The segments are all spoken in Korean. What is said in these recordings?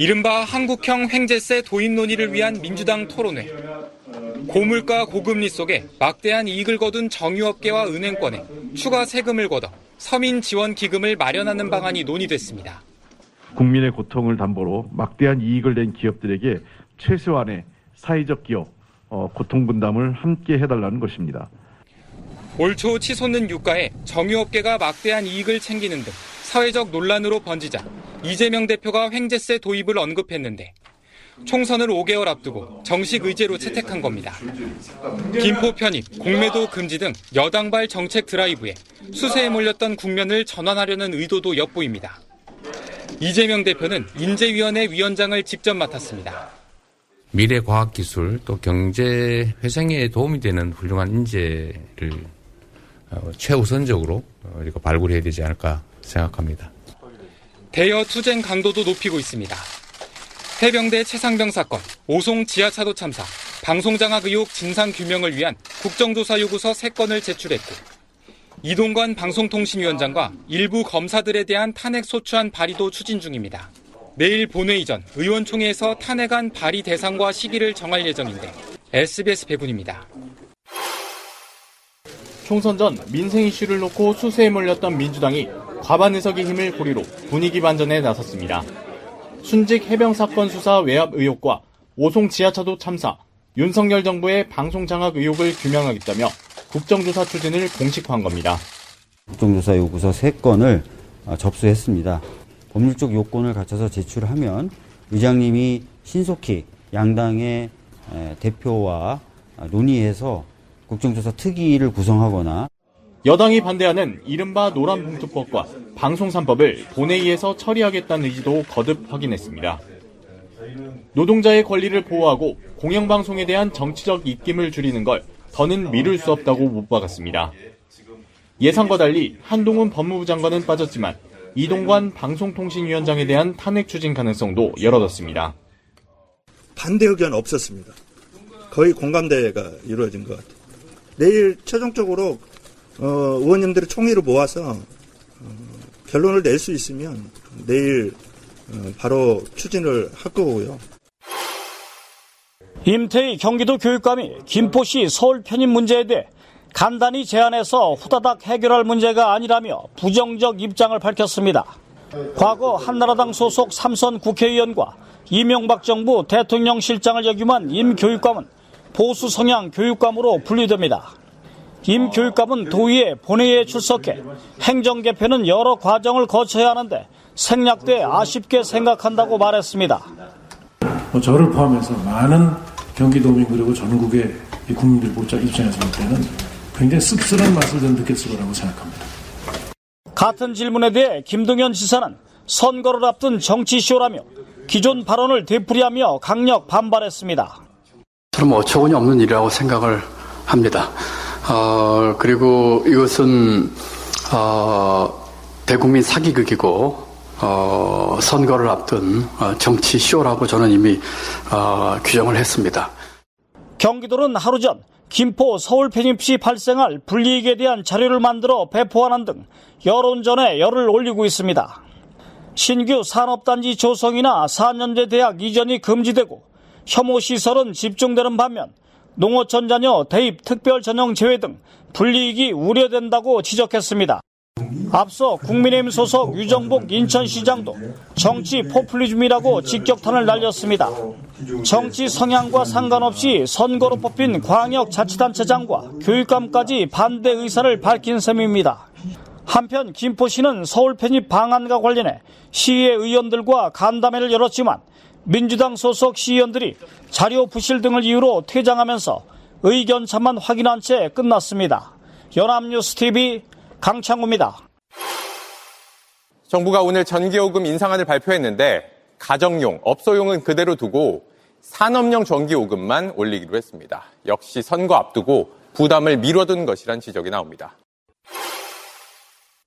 이른바 한국형 횡재세 도입 논의를 위한 민주당 토론회. 고물가 고금리 속에 막대한 이익을 거둔 정유업계와 은행권에 추가 세금을 걷어 서민 지원 기금을 마련하는 방안이 논의됐습니다. 국민의 고통을 담보로 막대한 이익을 낸 기업들에게 최소한의 사회적 기업 어, 고통 분담을 함께 해달라는 것입니다. 올 초 치솟는 유가에 정유업계가 막대한 이익을 챙기는 등 사회적 논란으로 번지자 이재명 대표가 횡재세 도입을 언급했는데 총선을 5개월 앞두고 정식 의제로 채택한 겁니다. 김포 편입, 공매도 금지 등 여당발 정책 드라이브에 수세에 몰렸던 국면을 전환하려는 의도도 엿보입니다. 이재명 대표는 인재위원회 위원장을 직접 맡았습니다. 미래 과학 기술 또 경제 회생에 도움이 되는 훌륭한 인재를 어, 최우선적으로 우리가 발굴해야 되지 않을까 생각합니다. 대여 투쟁 강도도 높이고 있습니다. 해병대 최상병 사건, 오송 지하차도 참사, 방송장악 의혹 진상 규명을 위한 국정조사 요구서 3건을 제출했고 이동관 방송통신위원장과 일부 검사들에 대한 탄핵 소추안 발의도 추진 중입니다. 내일 본회의 전 의원총회에서 탄핵안 발의 대상과 시기를 정할 예정인데 SBS 배군입니다. 총선 전 민생 이슈를 놓고 수세에 몰렸던 민주당이 과반 의석의 힘을 고리로 분위기 반전에 나섰습니다. 순직 해병 사건 수사 외압 의혹과 오송 지하차도 참사, 윤석열 정부의 방송 장악 의혹을 규명하겠다며 국정조사 추진을 공식화한 겁니다. 국정조사 요구서 3건을 접수했습니다. 법률적 요건을 갖춰서 제출하면 의장님이 신속히 양당의 대표와 논의해서 국정조사 특위를 구성하거나 여당이 반대하는 이른바 노란봉투법과 방송3법을 본회의에서 처리하겠다는 의지도 거듭 확인했습니다. 노동자의 권리를 보호하고 공영방송에 대한 정치적 입김을 줄이는 걸 더는 미룰 수 없다고 못 박았습니다. 예상과 달리 한동훈 법무부 장관은 빠졌지만 이동관 방송통신위원장에 대한 탄핵 추진 가능성도 열어뒀습니다. 반대 의견 없었습니다. 거의 공감대가 이루어진 것 같아요. 내일 최종적으로 어, 의원님들을 총회로 모아서 어, 결론을 낼 수 있으면 내일 어, 바로 추진을 할 거고요. 임태희 경기도 교육감이 김포시 서울 편입 문제에 대해 간단히 제안해서 후다닥 해결할 문제가 아니라며 부정적 입장을 밝혔습니다. 과거 한나라당 소속 삼선 국회의원과 이명박 정부 대통령 실장을 역임한 임 교육감은 보수 성향 교육감으로 분류됩니다. 임 교육감은 도의회 본회의에 출석해 행정 개편은 여러 과정을 거쳐야 하는데 생략돼 아쉽게 생각한다고 말했습니다. 뭐 저를 포함해서 많은 경기도민 그리고 전국의 국민들 입장에서 볼 때는 굉장히 씁쓸한 맛을 좀 느꼈을 거라고 생각합니다. 같은 질문에 대해 김동연 지사는 선거를 앞둔 정치쇼라며 기존 발언을 되풀이하며 강력 반발했습니다. 저는 어처구니 없는 일이라고 생각을 합니다. 어, 그리고 이것은 어, 대국민 사기극이고 어, 선거를 앞둔 어, 정치 쇼라고 저는 이미 어, 규정을 했습니다. 경기도는 하루 전 김포 서울 편입 시 발생할 불이익에 대한 자료를 만들어 배포하는 등 여론전에 열을 올리고 있습니다. 신규 산업단지 조성이나 4년제 대학 이전이 금지되고 혐오 시설은 집중되는 반면 농어촌 자녀 대입 특별 전형 제외 등 불이익이 우려된다고 지적했습니다. 앞서 국민의힘 소속 유정복 인천시장도 정치 포퓰리즘이라고 직격탄을 날렸습니다. 정치 성향과 상관없이 선거로 뽑힌 광역자치단체장과 교육감까지 반대 의사를 밝힌 셈입니다. 한편 김포시는 서울 편입 방안과 관련해 시의 의원들과 간담회를 열었지만 민주당 소속 시의원들이 자료 부실 등을 이유로 퇴장하면서 의견차만 확인한 채 끝났습니다. 연합뉴스 TV 강창우입니다. 정부가 오늘 전기요금 인상안을 발표했는데 가정용, 업소용은 그대로 두고 산업용 전기요금만 올리기로 했습니다. 역시 선거 앞두고 부담을 미뤄둔 것이란 지적이 나옵니다.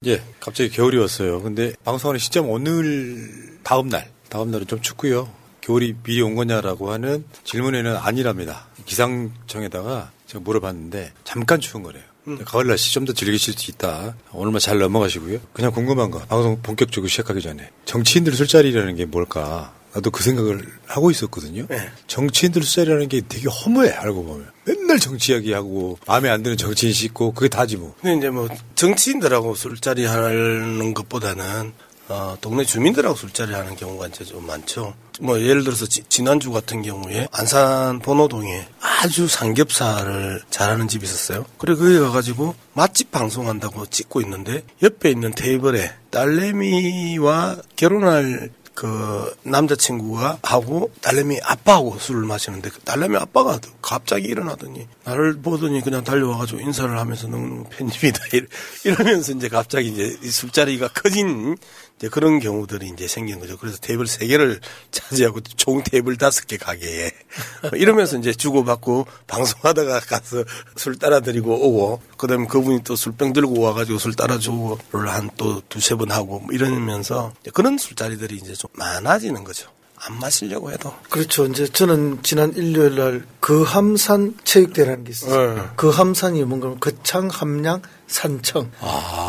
예, 갑자기 겨울이 왔어요. 근데 방송하는 시점 오늘 다음 날, 다음 날은 좀 춥고요. 겨울이 미리 온 거냐라고 하는 질문에는 아니랍니다. 기상청에다가 제가 물어봤는데 잠깐 추운 거래요. 가을 날씨 좀 더 즐기실 수 있다. 오늘만 잘 넘어가시고요. 그냥 궁금한 거 방송 본격적으로 시작하기 전에 정치인들 술자리라는 게 뭘까? 나도 그 생각을 하고 있었거든요. 정치인들 술자리라는 게 되게 허무해 알고 보면 맨날 정치 이야기하고 마음에 안 드는 정치인 씻고 그게 다지 뭐. 근데 이제 뭐 정치인들하고 술자리 하는 것보다는 어, 동네 주민들하고 술자리 하는 경우가 이제 좀 많죠. 뭐 예를 들어서 지, 지난주 같은 경우에 안산 번호동에 아주 삼겹살을 잘하는 집이 있었어요. 그래 거기 가가지고 맛집 방송한다고 찍고 있는데 옆에 있는 테이블에 딸내미와 결혼할 그 남자친구가 하고 딸내미 아빠하고 술을 마시는데 그 딸내미 아빠가 갑자기 일어나더니 나를 보더니 그냥 달려와가지고 인사를 하면서 너무 편집이다 이러면서 이제 갑자기 이제 술자리가 커진 이제 그런 경우들이 이제 생긴 거죠. 그래서 테이블 세 개를 차지하고 총 테이블 다섯 개 가게에 이러면서 이제 주고받고 방송하다가 가서 술 따라드리고 오고 그다음에 그분이 또 술병 들고 와가지고 술 따라주고를 한 또 두세 번 하고 뭐 이러면서 그런 술자리들이 이제 좀 많아지는 거죠. 안 마시려고 해도. 그렇죠. 이제 저는 지난 일요일 날 그함산 체육대라는 게 있었어요. 네. 그함산이 뭔가 거창 함량 산청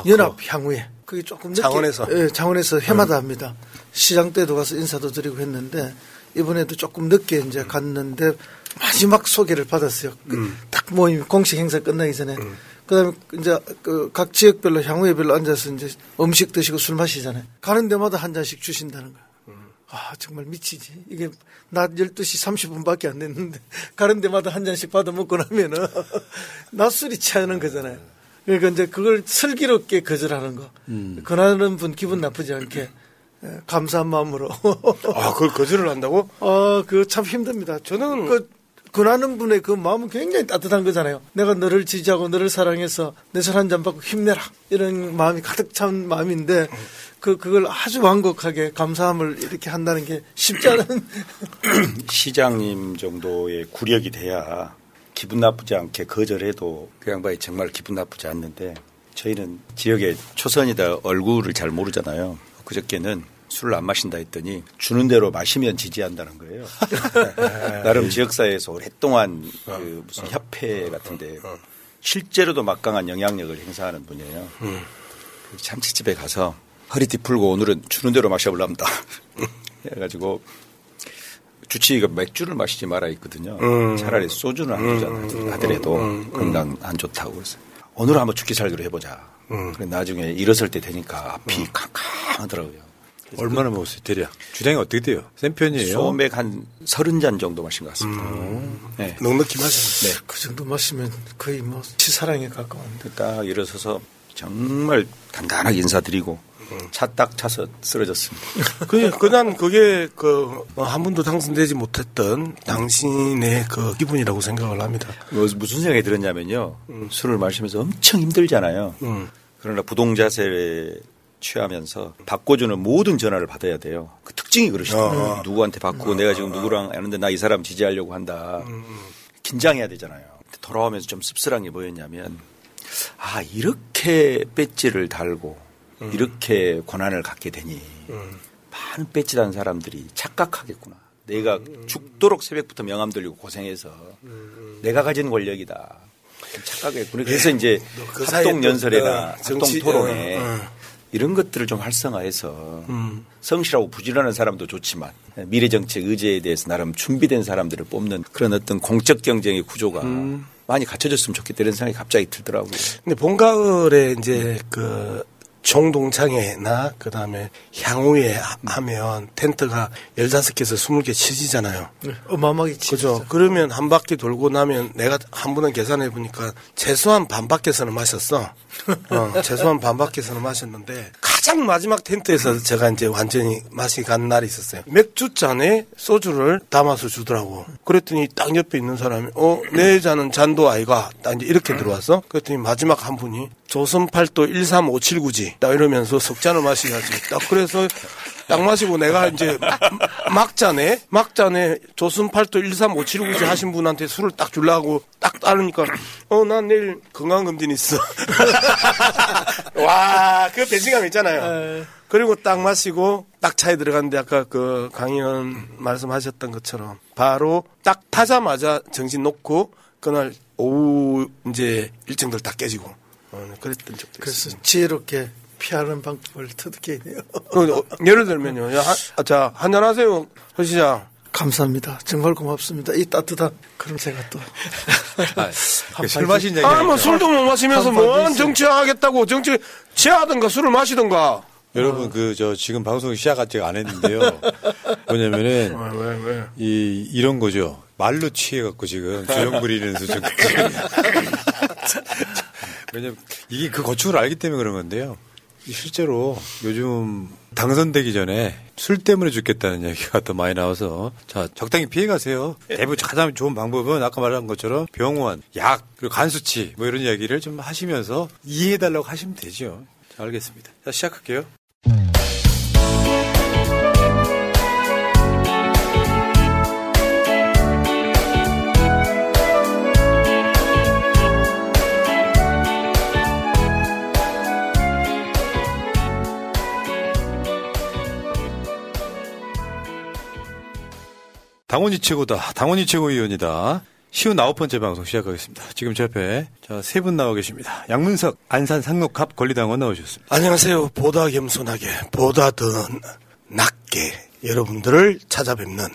연합 향후에 그게 조금 늦게, 창원에서? 예, 창원에서 해마다 합니다. 시장 때도 가서 인사도 드리고 했는데 이번에도 조금 늦게 이제 갔는데 마지막 소개를 받았어요. 그딱 모임 공식 행사 끝나기 전에. 그다음에 이제 그 각 지역별로 향후에별로 앉아서 이제 음식 드시고 술 마시잖아요. 가는 데마다 한 잔씩 주신다는 거예요. 아, 정말 미치지. 이게 낮 12시 30분밖에 안 됐는데 가는 데마다 한 잔씩 받아 먹고 나면은 낮술이 취하는 거잖아요. 그러니까 이제 그걸 슬기롭게 거절하는 거. 권하는 분 기분 나쁘지 않게 예, 감사한 마음으로. 아, 그걸 거절을 한다고? 아, 그거 참 힘듭니다. 저는 그 권하는 분의 그 마음은 굉장히 따뜻한 거잖아요. 내가 너를 지지하고 너를 사랑해서 내술한잔 받고 힘내라. 이런 마음이 가득 찬 마음인데 그, 그걸 아주 완곡하게 감사함을 이렇게 한다는 게 쉽지 않은 시장님 정도의 구력이 돼야 기분 나쁘지 않게 거절해도 그 양반이 정말 기분 나쁘지 않는데 저희는 지역의 초선이다 얼굴을 잘 모르잖아요. 그저께는 술을 안 마신다 했더니 주는 대로 마시면 지지한다는 거예요. 나름 지역사회에서 오랫동안 그 무슨 협회 같은데 실제로도 막강한 영향력을 행사하는 분이에요. 그 참치집에 가서 허리띠 풀고 오늘은 주는 대로 마셔볼랍니다. 해가지고 주치의가 맥주를 마시지 말아 있거든요. 음. 차라리 소주는 안 주잖아요. 음, 음, 하더라도 음, 음. 건강 안 좋다고 그래서 오늘 한번 죽기 살기로 해보자. 그래 나중에 일어설 때 되니까 앞이 캄캄하더라고요. 얼마나 먹었어요, 대략? 주량이 어떻게 돼요? 센 편이에요? 소맥 한 서른 잔 정도 마신 것 같습니다. 네. 넉넉히 마셨 네. 그 정도 마시면 거의 뭐 치사랑에 가까운. 딱 일어서서 정말 간단하게 인사드리고 차딱 차서 쓰러졌습니다. 그, 그난 그게 그, 한 번도 당선되지 못했던 당신의 그 기분이라고 생각을 합니다. 뭐 무슨 생각이 들었냐면요. 술을 마시면서 엄청 힘들잖아요. 음. 그러나 부동자세에 취하면서 바꿔주는 모든 전화를 받아야 돼요. 그 특징이 그러시더라고요. 어. 누구한테 바꾸고 내가 지금 누구랑 하는데 나 이 사람 지지하려고 한다. 긴장해야 되잖아요. 돌아오면서 좀 씁쓸한 게 뭐였냐면 아 이렇게 배지를 달고 이렇게 권한을 갖게 되니 많은 배지 단 사람들이 착각하겠구나. 내가 죽도록 새벽부터 명함 들리고 고생해서 내가 가진 권력이다. 착각했구나. 그래서 이제 그 사이에 또, 합동 연설이나 어, 정치- 합동 토론에 어, 어. 이런 것들을 좀 활성화해서 음. 성실하고 부지런한 사람도 좋지만 미래 정책 의제에 대해서 나름 준비된 사람들을 뽑는 그런 어떤 공적 경쟁의 구조가 음. 많이 갖춰졌으면 좋겠다 이런 생각이 갑자기 들더라고요. 근데 봄 가을에 이제 그 총동창회나 그다음에 향후에 하- 하면 텐트가 15개에서 20개 치지잖아요. 네, 어마어마하게 그죠. 그러면 한 바퀴 돌고 나면 내가 한 번은 계산해 보니까 최소한 반 바퀴에서는 마셨어. 어, 최소한 반 바퀴에서는 마셨는데 가장 마지막 텐트에서 제가 이제 완전히 맛이 간 날이 있었어요. 맥주 잔에 소주를 담아서 주더라고. 그랬더니 딱 옆에 있는 사람이 어, 내 잔은 잔도 아이가. 딱 이제 이렇게 들어왔어. 그랬더니 마지막 한 분이 조선팔도 13579지. 딱 이러면서 석잔을 마시가지. 딱 그래서 딱 마시고 내가 이제 막잔에 막잔에 조선 팔도 13579지 하신 분한테 술을 딱 주려고 딱 따르니까 어 난 내일 건강검진 있어. 와, 그 배신감 있잖아요. 그리고 딱 마시고 딱 차에 들어갔는데 아까 그 강의원 말씀하셨던 것처럼 바로 딱 타자마자 정신 놓고 그날 오후 이제 일정들 다 깨지고 어, 그랬던 적도 그래서 있어요. 지혜롭게 피하는 방법을 터득해 있네요. 어, 예를 들면요. 야, 한- 아, 자, 한잔하세요. 허 시장. 감사합니다. 정말 고맙습니다. 이 따뜻한 그럼 제가 또 그술 마신 얘기. 아, 뭐 술도 못 마시면서 한뭔 정치하겠다고 정치 취하든가 술을 마시든가. 여러분 그저 지금 방송 시작 아직 안 했는데요. 뭐냐면은 왜, 왜? 이 이런 거죠. 말로 취해 갖고 지금 조용 부리는 수준. 왜냐면 이게 그 거축을 알기 때문에 그런 건데요. 실제로 요즘 당선되기 전에 술 때문에 죽겠다는 얘기가 더 많이 나와서 자 적당히 피해 가세요. 대부분 가장 좋은 방법은 아까 말한 것처럼 병원, 약 그리고 간 수치 뭐 이런 이야기를 좀 하시면서 이해해 달라고 하시면 되죠. 자, 알겠습니다. 자 시작할게요. 당원이 최고다. 당원이 최고위원이다. 쉬운 아홉 번째 방송 시작하겠습니다. 지금 제 앞에 세 분 나와 계십니다. 양문석 안산 상록갑 권리당원 나오셨습니다. 안녕하세요. 보다 겸손하게, 보다 더 낮게 여러분들을 찾아뵙는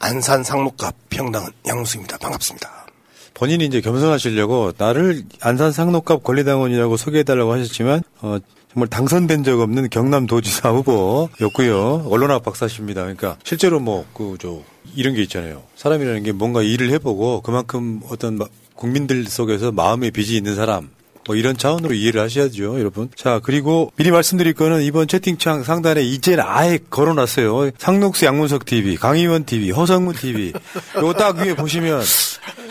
안산 상록갑 평당은 양무수입니다. 반갑습니다. 본인이 이제 겸손하시려고 나를 안산 상록갑 권리당원이라고 소개해달라고 하셨지만 어, 정말 당선된 적 없는 경남도지사 후보였고요. 언론학 박사십니다. 그러니까 실제로 뭐그저 이런 게 있잖아요. 사람이라는 게 뭔가 일을 해보고 그만큼 어떤 마- 국민들 속에서 마음의 빚이 있는 사람 뭐 이런 차원으로 이해를 하셔야죠, 여러분. 자, 그리고 미리 말씀드릴 거는 이번 채팅창 상단에 이제는 아예 걸어놨어요. 상록수 양문석 TV, 강희원 TV, 허성문 TV. 요거 딱 위에 보시면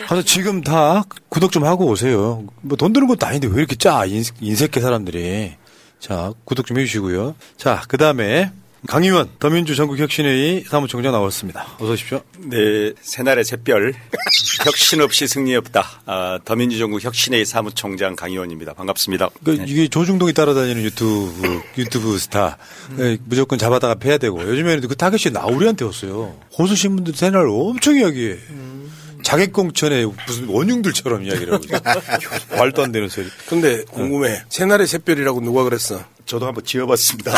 가서 지금 다 구독 좀 하고 오세요. 뭐 돈 드는 것도 아닌데 왜 이렇게 짜, 인, 인색해 사람들이. 자, 구독 좀 해주시고요. 자, 그 다음에 강위원 더민주 전국혁신회의 사무총장 나왔습니다. 어서 오십시오. 네, 새날의 샛별 혁신 없이 승리 없다. 아, 더민주전국 혁신회의 사무총장 강위원입니다. 반갑습니다. 그 이게 조중동이 따라다니는 유튜브 유튜브 스타 예, 무조건 잡아다가 패야 되고 요즘에는 그 타겟이 나 우리한테 왔어요. 보수 신문들 새날 엄청 이야기해. 자객공천에 무슨 원흉들처럼 이야기를 하고. 말도 안 되는 소리. 근데 궁금해. 새날의 샛별이라고 누가 그랬어? 저도 한번 지어봤습니다.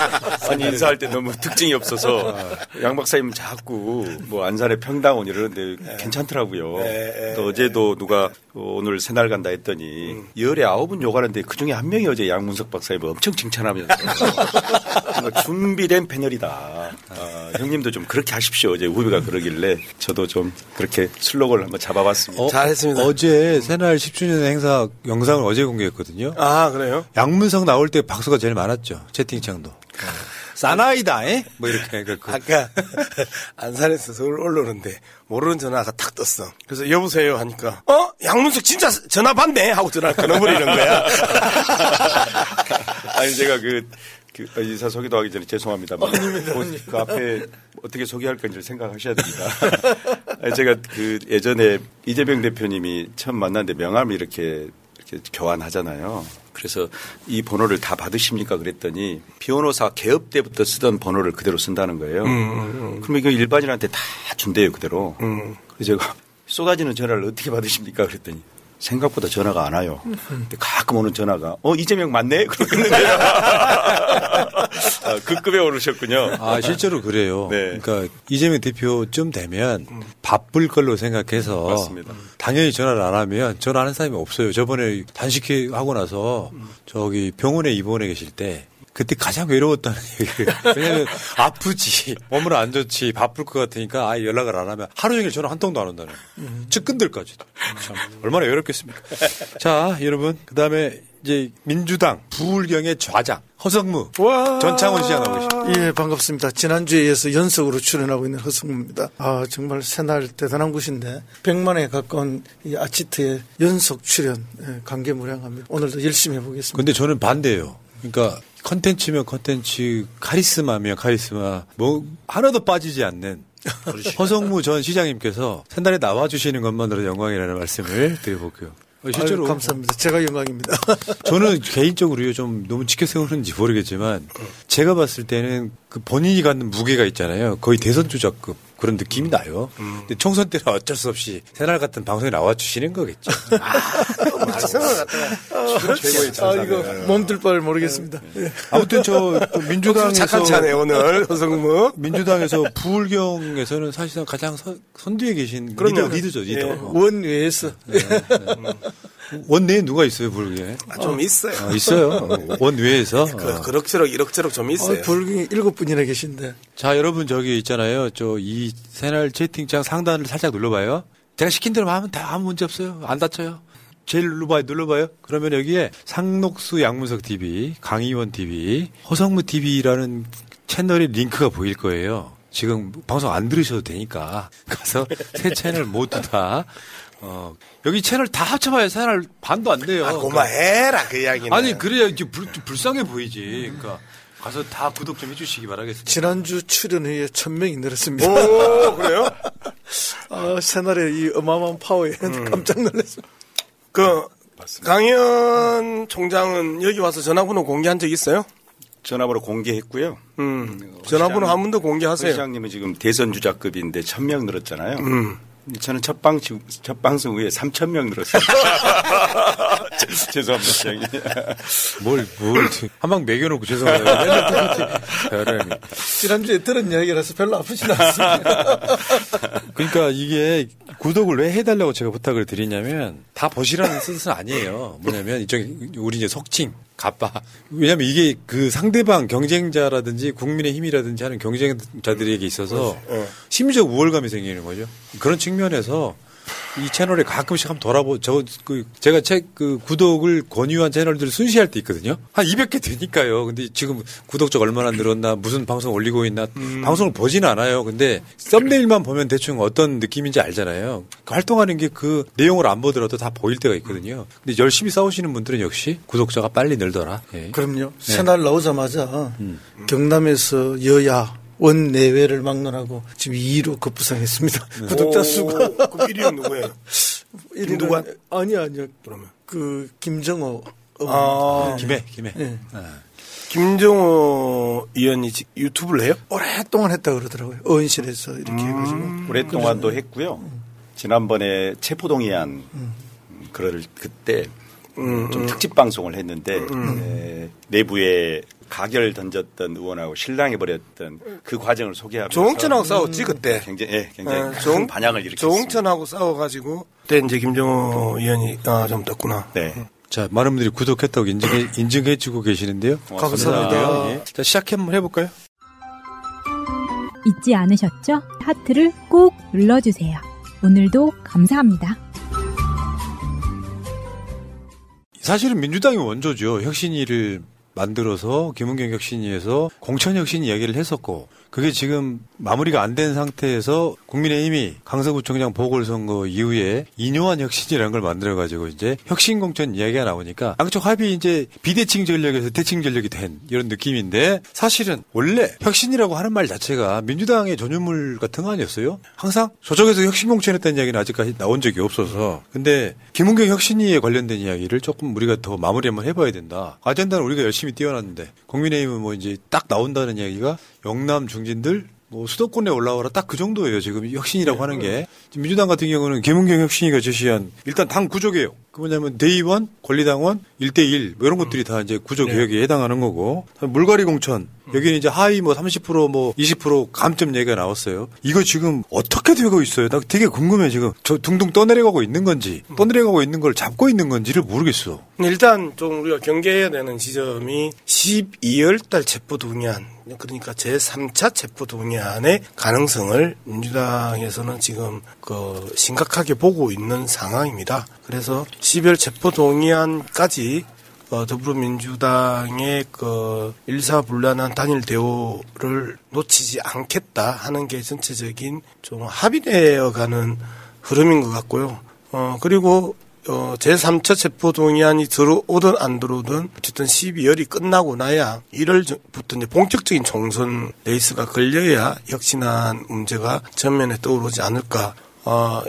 아니 인사할 때 너무 특징이 없어서 양 박사님 자꾸 뭐 안산의 평당원 이러는데 괜찮더라고요. 또 어제도 누가 오늘 새날 간다 했더니 열에 아홉은 요가는데 그 중에 한 명이 어제 양문석 박사님 엄청 칭찬하면서 준비된 패널이다. 아, 형님도 좀 그렇게 하십시오. 어제 후배가 그러길래 저도 좀 그렇게 슬로건을 한번 잡아봤습니다. 잘했습니다. 어제 새날 10주년 행사 영상을 어제 공개했거든요. 아, 그래요? 양문석 나올 때 박수 가 제일 많았죠. 채팅창도. 사나이다, 에? 뭐 이렇게. 그, 그. 아까 안산에서 서울 올라오는데 모르는 전화가 탁 떴어. 그래서 여보세요 하니까 어 양문석 진짜 전화 받네 하고 전화 끊어버리는 거야. 아니 제가 그, 그 인사 소개도 하기 전에 죄송합니다만 그, 그 앞에 어떻게 소개할 건지 생각하셔야 됩니다. 아니, 제가 그 예전에 이재명 대표님이 처음 만났는데 명함을 이렇게 이렇게 교환하잖아요. 그래서 이 번호를 다 받으십니까 그랬더니 변호사 개업 때부터 쓰던 번호를 그대로 쓴다는 거예요. 음, 그럼 이거 일반인한테 다 준대요 그대로. 음. 그래서 제가 쏟아지는 전화를 어떻게 받으십니까 그랬더니 생각보다 전화가 안 와요. 근데 가끔 오는 전화가 어 이재명 맞네 그러고 있는 거예요. 아, 그 급에 오르셨군요. 아, 실제로 그래요. 네. 그러니까 이재명 대표쯤 되면 바쁠 걸로 생각해서 맞습니다. 당연히 전화를 안 하면 전화하는 사람이 없어요. 저번에 단식회 하고 나서 저기 병원에 입원해 계실 때 그때 가장 외로웠다는 얘기를. 왜냐면 아프지, 몸을 안 좋지, 바쁠 것 같으니까 아예 연락을 안 하면 하루 종일 전화 한 통도 안 온다는. 측근들까지도. 참 얼마나 외롭겠습니까. 자, 여러분. 그 다음에 이제 민주당 부울경의 좌장 허성무 전창훈 씨가 나오고 계십니다. 예, 반갑습니다. 지난주에 이어서 연속으로 출연하고 있는 허승무입니다. 아, 정말 새날 대단한 곳인데 100만에 가까운 이 아치트의 연속 출연 예, 감개무량합니다. 오늘도 열심히 해보겠습니다. 근데 저는 반대예요. 그러니까 컨텐츠면 컨텐츠, 카리스마면 카리스마, 뭐 하나도 빠지지 않는 허성무 전 시장님께서 새날에 나와 주시는 것만으로 영광이라는 말씀을 드려볼게요. 어, 실제로 아유, 감사합니다. 제가 영광입니다. 저는 개인적으로요 좀 너무 지켜 세우는지 모르겠지만 제가 봤을 때는 그 본인이 갖는 무게가 있잖아요. 거의 대선 주자급 그런 느낌이 나요. 근데 총선 때는 어쩔 수 없이 새날 같은 방송에 나와 주시는 거겠죠. 최고의 아, 이거 몸둘 바를 모르겠습니다. 예. 아무튼 저, 저 민주당에서 착한 차네 오늘 허성무. 민주당에서 부울경에서는 사실상 가장 선, 선두에 계신 그럼요. 리더, 리더죠 리더. 예, 원외에서 원내에 누가 있어요 부울경에? 아, 좀 있어요. 어, 있어요. 원외에서. 그, 어. 그럭저럭 이럭저럭 좀 있어요. 어, 불경이 일곱 분이나 계신데 자, 여러분 저기 있잖아요. 저 이 새날 채팅창 상단을 살짝 눌러봐요. 제가 시킨 대로 하면 다 아무 문제 없어요. 안 다쳐요. 제일 눌러봐요, 눌러봐요. 그러면 여기에 상록수 양문석 TV, 강희원 TV, 허성무 TV라는 채널의 링크가 보일 거예요. 지금 방송 안 들으셔도 되니까 가서 세 채널 모두 다 어, 여기 채널 다 합쳐봐야 채널 반도 안 돼요. 아, 고마해라 그 이야기는. 아니 그래야 이제 불, 불쌍해 보이지. 그러니까 가서 다 구독 좀 해주시기 바라겠습니다. 지난주 출연 후에 천 명이 늘었습니다. 오 그래요? 아, 새날의 이 어마어마한 파워에 깜짝 놀랐습니다. 그 강현 총장은 여기 와서 전화번호 공개한 적 있어요? 전화번호 공개했고요. 음. 전화번호 한 번 더 공개하세요. 시장님은 지금 대선 주자급인데 1000명 늘었잖아요. 음. 저는 첫, 방, 첫 방송 후에 3,000명 늘었어요. 죄송합니다, 시장님. 뭘, 뭘, 한 방 매겨놓고 죄송해요. 지난주에 들은 이야기라서 별로 아프진 않습니다. 그러니까 이게 구독을 왜 해달라고 제가 부탁을 드리냐면 다 보시라는 뜻은 아니에요. 뭐냐면 이쪽 우리 이제 속칭, 가빠. 왜냐면 이게 그 상대방 경쟁자라든지 국민의 힘이라든지 하는 경쟁자들에게 있어서 심리적 우월감이 생기는 거죠. 그런 측면에서 이 채널에 가끔씩 한번 돌아보, 저, 그, 제가 책, 그, 구독을 권유한 채널들을 순시할 때 있거든요? 한 200개 되니까요. 근데 지금 구독자가 얼마나 늘었나, 무슨 방송 올리고 있나, 방송을 보지는 않아요. 근데 썸네일만 보면 대충 어떤 느낌인지 알잖아요. 그 활동하는 게 그 내용을 안 보더라도 다 보일 때가 있거든요. 근데 열심히 싸우시는 분들은 역시 구독자가 빨리 늘더라. 예. 그럼요. 새날 나오자마자 경남에서 여야 원내외를 막론하고 지금 2위로 급부상했습니다. 구독자 수가. 그 1위는 누구예요? 김두관? 아니요, 아니요. 그러면. 그 김정호. 아. 김해, 김해. 네. 김정호 의원이 지- 유튜브를 해요? 오랫동안 했다 그러더라고요. 의원실에서 이렇게 해가지고. 음. 오랫동안도 했고요. 지난번에 체포동의안 그를 그때 음, 좀 음. 특집 방송을 했는데 음. 에, 내부에 가결 던졌던 의원하고 실랑해 버렸던 그 과정을 소개하면서 조홍천하고 싸웠지 그때. 굉장히 예, 굉장히 어, 큰 조홍- 반향을 일으켰습니다. 조홍천하고 싸워가지고 그때 이제 김정호 의원이 아좀 떴구나. 네. 자, 많은 분들이 구독했다고 인증해, 인증해 주고 계시는데요. 감사합니다. 예. 자, 시작 한번 해볼까요? 잊지 않으셨죠? 하트를 꼭 눌러주세요. 오늘도 감사합니다. 사실은 민주당이 원조죠. 혁신위를 만들어서 김은경 혁신위에서 공천 혁신 이야기를 했었고 그게 지금 마무리가 안 된 상태에서 국민의힘이 강서구청장 보궐선거 이후에 인요한 혁신이라는 걸 만들어가지고 이제 혁신 공천 이야기가 나오니까 양쪽 합이 이제 비대칭 전력에서 대칭 전력이 된 이런 느낌인데 사실은 원래 혁신이라고 하는 말 자체가 민주당의 전유물 같은 거 아니었어요? 항상 저쪽에서 혁신 공천했다는 이야기는 아직까지 나온 적이 없어서 근데 김은경 혁신위에 관련된 이야기를 조금 우리가 더 마무리 한번 해봐야 된다. 아젠다는 우리가 열심히 띄워놨는데 국민의힘은 뭐 이제 딱 나온다는 이야기가 영남 중진들 뭐 수도권에 올라와라 딱 그 정도예요. 지금 혁신이라고 하는 게 지금 민주당 같은 경우는 김은경 혁신이가 제시한 일단 당 구조개혁. 그 뭐냐면 대의원, 권리당원, 1대1 뭐 이런 것들이 다 이제 구조 개혁에 해당하는 거고 물갈이 공천 여기는 이제 하위 뭐 30%뭐 20% 감점 얘기가 나왔어요. 이거 지금 어떻게 되고 있어요? 나 되게 궁금해 지금. 저 둥둥 떠내려가고 있는 건지 떠내려가고 있는 걸 잡고 있는 건지를 모르겠어. 일단 좀 우리가 경계해야 되는 지점이 12월 달 체포 동의안 그러니까 제3차 체포 동의안의 가능성을 민주당에서는 지금 그 심각하게 보고 있는 상황입니다. 그래서 12월 체포 동의안까지 어, 더불어민주당의 그 일사불란한 단일 대우를 놓치지 않겠다 하는 게 전체적인 좀 합의되어 가는 흐름인 것 같고요. 어, 그리고 어, 제3차 체포동의안이 들어오든 안 들어오든 어쨌든 12월이 끝나고 나야 1월부터 이제 본격적인 총선 레이스가 걸려야 혁신한 문제가 전면에 떠오르지 않을까. 어,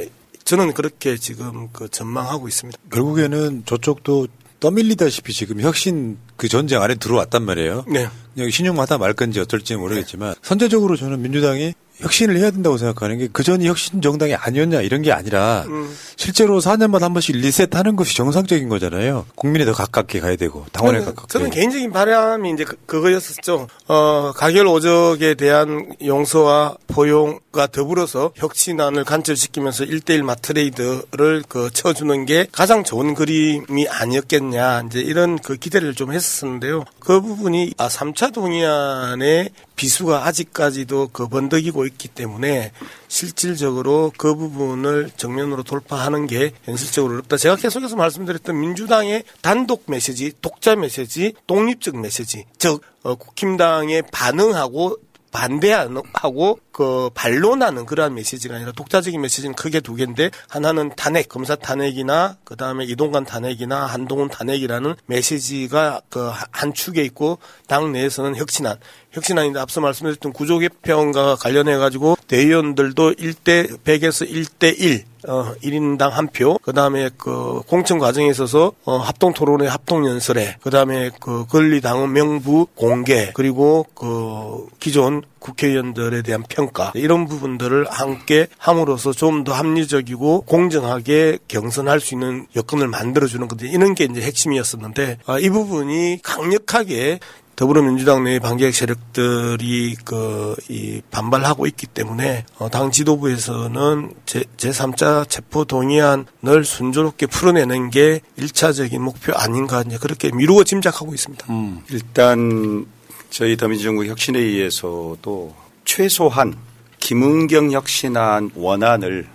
저는 그렇게 지금 그 전망하고 있습니다. 결국에는 저쪽도 떠밀리다시피 지금 혁신 그 전쟁 안에 들어왔단 말이에요. 네. 그냥 시늉하다 말 건지 어떨지 모르겠지만 선제적으로 저는 민주당이 혁신을 해야 된다고 생각하는 게 그전이 혁신 정당이 아니었냐 이런 게 아니라 음. 실제로 4년마다 한 번씩 리셋 하는 것이 정상적인 거잖아요. 국민에 더 가깝게 가야 되고 당원에 저는, 가깝게. 저는 개인적인 바람이 이제 그, 거였었죠 어, 가결 오적에 대한 용서와 포용과 더불어서 혁신안을 간절시키면서 1대1 마트레이드를 그 쳐주는 게 가장 좋은 그림이 아니었겠냐. 이제 이런 그 기대를 좀 했 었는데요. 그 부분이 아, 3차 동의안의 비수가 아직까지도 그 번덕이고 있기 때문에 실질적으로 그 부분을 정면으로 돌파하는 게 현실적으로 어렵다. 제가 계속해서 말씀드렸던 민주당의 단독 메시지, 독자 메시지, 독립적 메시지, 즉 어, 국힘당에 반응하고 반대하고 그 반론하는 그러한 메시지가 아니라 독자적인 메시지는 크게 두 개인데 하나는 탄핵 검사 탄핵이나 그 다음에 이동관 탄핵이나 한동훈 탄핵이라는 메시지가 그 한 축에 있고 당 내에서는 혁신안 혁신안인데 앞서 말씀드렸던 구조 개편과 관련해 가지고 대의원들도 1대 100에서 1대 1 어, 1인당 한 표, 그 다음에 그 공천 과정에 있어서 어, 합동 토론회, 합동 연설회, 그 다음에 그 권리당원 명부 공개, 그리고 그 기존 국회의원들에 대한 평가 이런 부분들을 함께 함으로써 좀 더 합리적이고 공정하게 경선할 수 있는 여건을 만들어주는 건데 이런 게 이제 핵심이었었는데 아, 이 부분이 강력하게 더불어민주당 내 반기획 세력들이 그, 이, 반발하고 있기 때문에, 어, 당 지도부에서는 제, 제3자 체포 동의안을 순조롭게 풀어내는 게 1차적인 목표 아닌가, 이제 그렇게 미루어 짐작하고 있습니다. 일단 저희 더민주정부 혁신회의에서도 최소한 김은경 혁신안 원안을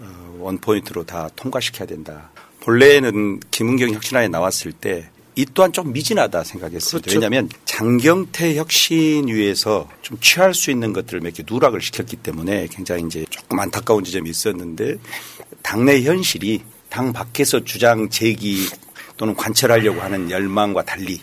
어, 원포인트로 다 통과시켜야 된다. 본래는 김은경 혁신안이 나왔을 때 이 또한 좀 미진하다 생각했습니다. 그렇죠. 왜냐하면 장경태 혁신 위에서 좀 취할 수 있는 것들을 몇 개 누락을 시켰기 때문에 굉장히 이제 조금 안타까운 지점이 있었는데 당내 현실이 당 밖에서 주장 제기 또는 관철하려고 하는 열망과 달리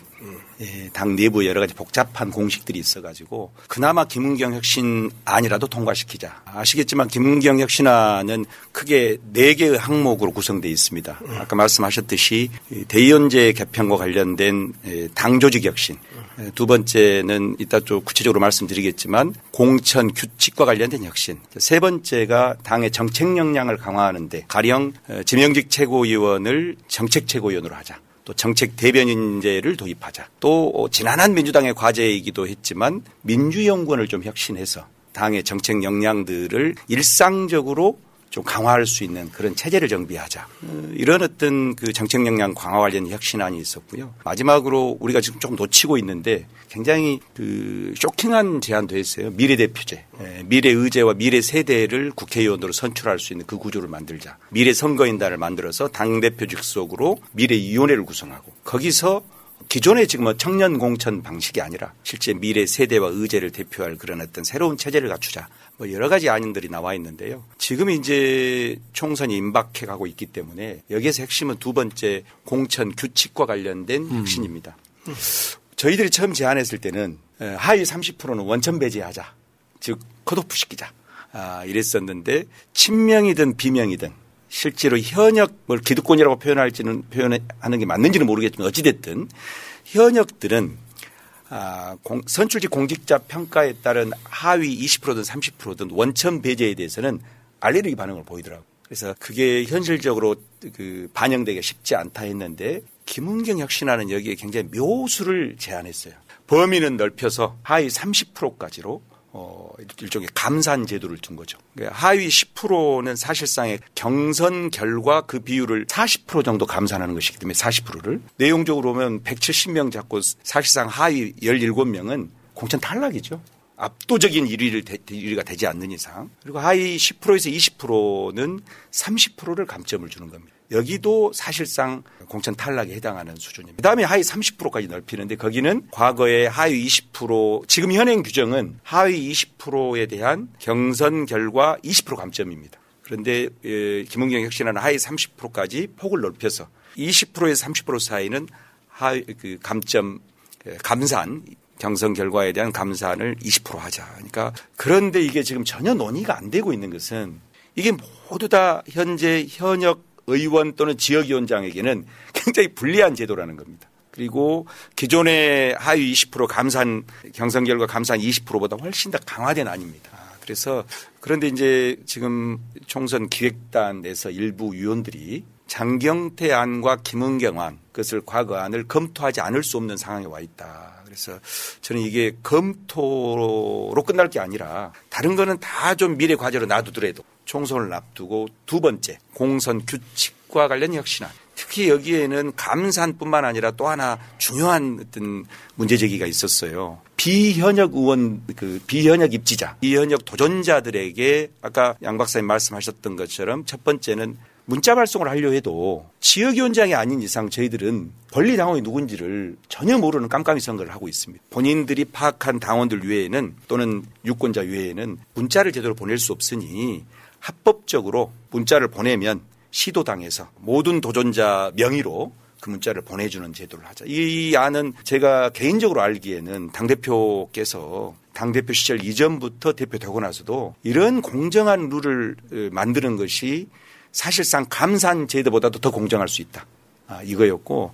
예, 당 내부 여러 가지 복잡한 공식들이 있어가지고 그나마 김은경 혁신안이라도 통과시키자. 아시겠지만 김은경 혁신안은 크게 네 개의 항목으로 구성되어 있습니다. 아까 말씀하셨듯이 이 대의원제 개편과 관련된 예, 당 조직 혁신. 예, 두 번째는 이따 좀 구체적으로 말씀드리겠지만 공천 규칙과 관련된 혁신. 세 번째가 당의 정책 역량을 강화하는데 가령 어, 지명직 최고위원을 정책 최고위원으로 하자. 또 정책 대변인제를 도입하자. 또 어, 지난한 민주당의 과제이기도 했지만 민주연구원을 좀 혁신해서 당의 정책 역량들을 일상적으로 좀 강화할 수 있는 그런 체제를 정비하자. 어, 이런 어떤 그 정책 역량 강화 관련 혁신안이 있었고요. 마지막으로 우리가 지금 조금 놓치고 있는데 굉장히 그 쇼킹한 제안도 했어요. 미래 대표제. 예, 미래 의제와 미래 세대를 국회의원으로 선출할 수 있는 그 구조를 만들자. 미래 선거인단을 만들어서 당대표 직속으로 미래 위원회를 구성하고 거기서 기존의 지금 뭐 청년 공천 방식이 아니라 실제 미래 세대와 의제를 대표할 그런 어떤 새로운 체제를 갖추자. 뭐 여러 가지 안인들이 나와 있는데요. 지금 이제 총선이 임박해 가고 있기 때문에 여기에서 핵심은 두 번째 공천 규칙과 관련된 혁신입니다. 저희들이 처음 제안했을 때는 에, 하위 30%는 원천 배제하자. 즉 컷오프 시키자. 아, 이랬었는데 친명이든 비명이든 실제로 현역 뭘 기득권이라고 표현할지는 표현하는 게 맞는지는 모르겠지만 어찌됐든 현역들은 아, 공, 선출직 공직자 평가에 따른 하위 20%든 30%든 원천 배제에 대해서는 알레르기 반응을 보이더라고요. 그래서 그게 현실적으로 그 반영되기가 쉽지 않다 했는데 김은경 혁신안은 여기에 굉장히 묘수를 제안했어요. 범위는 넓혀서 하위 30%까지로 어, 일종의 감산 제도를 둔 거죠. 그러니까 하위 10%는 사실상의 경선 결과 그 비율을 40% 정도 감산하는 것이기 때문에 40%를 내용적으로 보면 170명 잡고 사실상 하위 17명은 공천 탈락이죠. 압도적인 1위를 1위가 되지 않는 이상 그리고 하위 10%에서 20%는 30%를 감점을 주는 겁니다. 여기도 사실상 공천 탈락에 해당하는 수준입니다. 그다음에 하위 30%까지 넓히는데 거기는 과거에 하위 20% 지금 현행 규정은 하위 20%에 대한 경선 결과 20% 감점입니다. 그런데 김은경 혁신안은 하위 30%까지 폭을 넓혀서 20%에서 30% 사이는 하위 그 감점 감산 경선 결과에 대한 감산을 20% 하자. 그러니까 그런데 이게 지금 전혀 논의가 안 되고 있는 것은 이게 모두 다 현재 현역 의원 또는 지역위원장에게는 굉장히 불리한 제도라는 겁니다. 그리고 기존의 하위 20% 감산 경선 결과 감산 20%보다 훨씬 더 강화된 안입니다. 그래서 그런데 이제 지금 총선 기획단에서 일부 위원들이 장경태 안과 김은경 안 그것을 과거 안을 검토하지 않을 수 없는 상황에 와 있다. 그래서 저는 이게 검토로 끝날 게 아니라 다른 거는 다 좀 미래 과제로 놔두더라도 총선을 앞두고 두 번째 공선 규칙과 관련 혁신안 특히 여기에는 감산뿐만 아니라 또 하나 중요한 어떤 문제 제기가 있었어요. 비현역 의원 그 비현역 입지자, 비현역 도전자들에게 아까 양 박사님 말씀하셨던 것처럼 첫 번째는 문자 발송을 하려 해도 지역위원장이 아닌 이상 저희들은 권리 당원이 누군지를 전혀 모르는 깜깜이 선거를 하고 있습니다. 본인들이 파악한 당원들 외에는 또는 유권자 외에는 문자를 제대로 보낼 수 없으니 합법적으로 문자를 보내면 시도당에서 모든 도전자 명의로 그 문자를 보내주는 제도를 하자. 이 안은 제가 개인적으로 알기에는 당대표께서 당대표 시절 이전부터 대표 되고 나서도 이런 공정한 룰을 만드는 것이 사실상 감산 제도보다도 더 공정할 수 있다. 아, 이거였고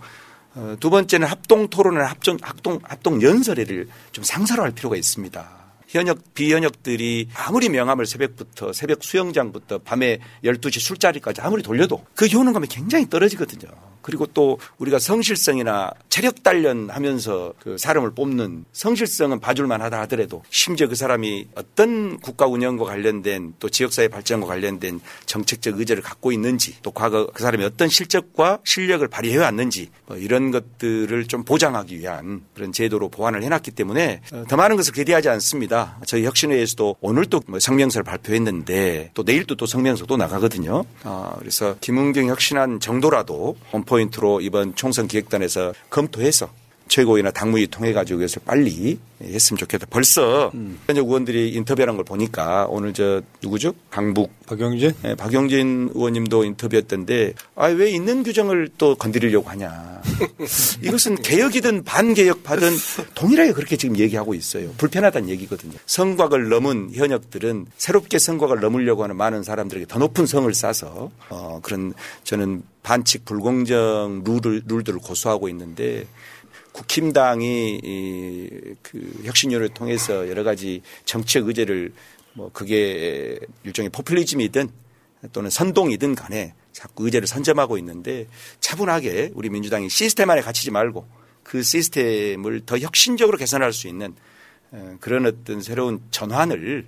어, 두 번째는 합동 토론을 합동, 합동, 합동 연설회를 좀 상사로할 필요가 있습니다. 현역 비현역들이 아무리 명함을 새벽부터 새벽 수영장부터 밤에 12시 술자리까지 아무리 돌려도 그 효능감이 굉장히 떨어지거든요. 그리고 또 우리가 성실성이나 체력 단련하면서 그 사람을 뽑는 성실성은 봐줄만 하다 하더라도 심지어 그 사람이 어떤 국가 운영과 관련된 또 지역사회 발전과 관련된 정책적 의제를 갖고 있는지 또 과거 그 사람이 어떤 실적과 실력을 발휘해 왔는지 뭐 이런 것들을 좀 보장하기 위한 그런 제도로 보완을 해놨기 때문에 어, 더 많은 것을 기대하지 않습니다. 저희 혁신회에서도 오늘 또 뭐 성명서를 발표했는데 또 내일 또 성명서 도 나가거든요. 아, 그래서 김은경 혁신안 정도라도 포인트로 이번 총선 기획단에서 검토해서 최고위나 당무위 통해 가지고 이것을 빨리 했으면 좋겠다. 벌써 음. 현역 의원들이 인터뷰하는 걸 보니까 오늘 저 누구죠? 강북 박영진? 네, 박영진 의원님도 인터뷰했던데 아 왜 있는 규정을 또 건드리려고 하냐. 이것은 개혁이든 반개혁파든 동일하게 그렇게 지금 얘기하고 있어요. 불편하다는 얘기거든요. 성곽을 넘은 현역들은 새롭게 성곽을 넘으려고 하는 많은 사람들에게 더 높은 성을 쌓아서 어 그런 저는 반칙 불공정 룰을 룰들을 고수하고 있는데 국힘당이 이그 혁신위원회를 통해서 여러 가지 정책 의제를 뭐 그게 일종의 포퓰리즘이든 또는 선동이든 간에 자꾸 의제를 선점하고 있는데 차분하게 우리 민주당이 시스템 안에 갇히지 말고 그 시스템을 더 혁신적으로 개선할 수 있는 그런 어떤 새로운 전환을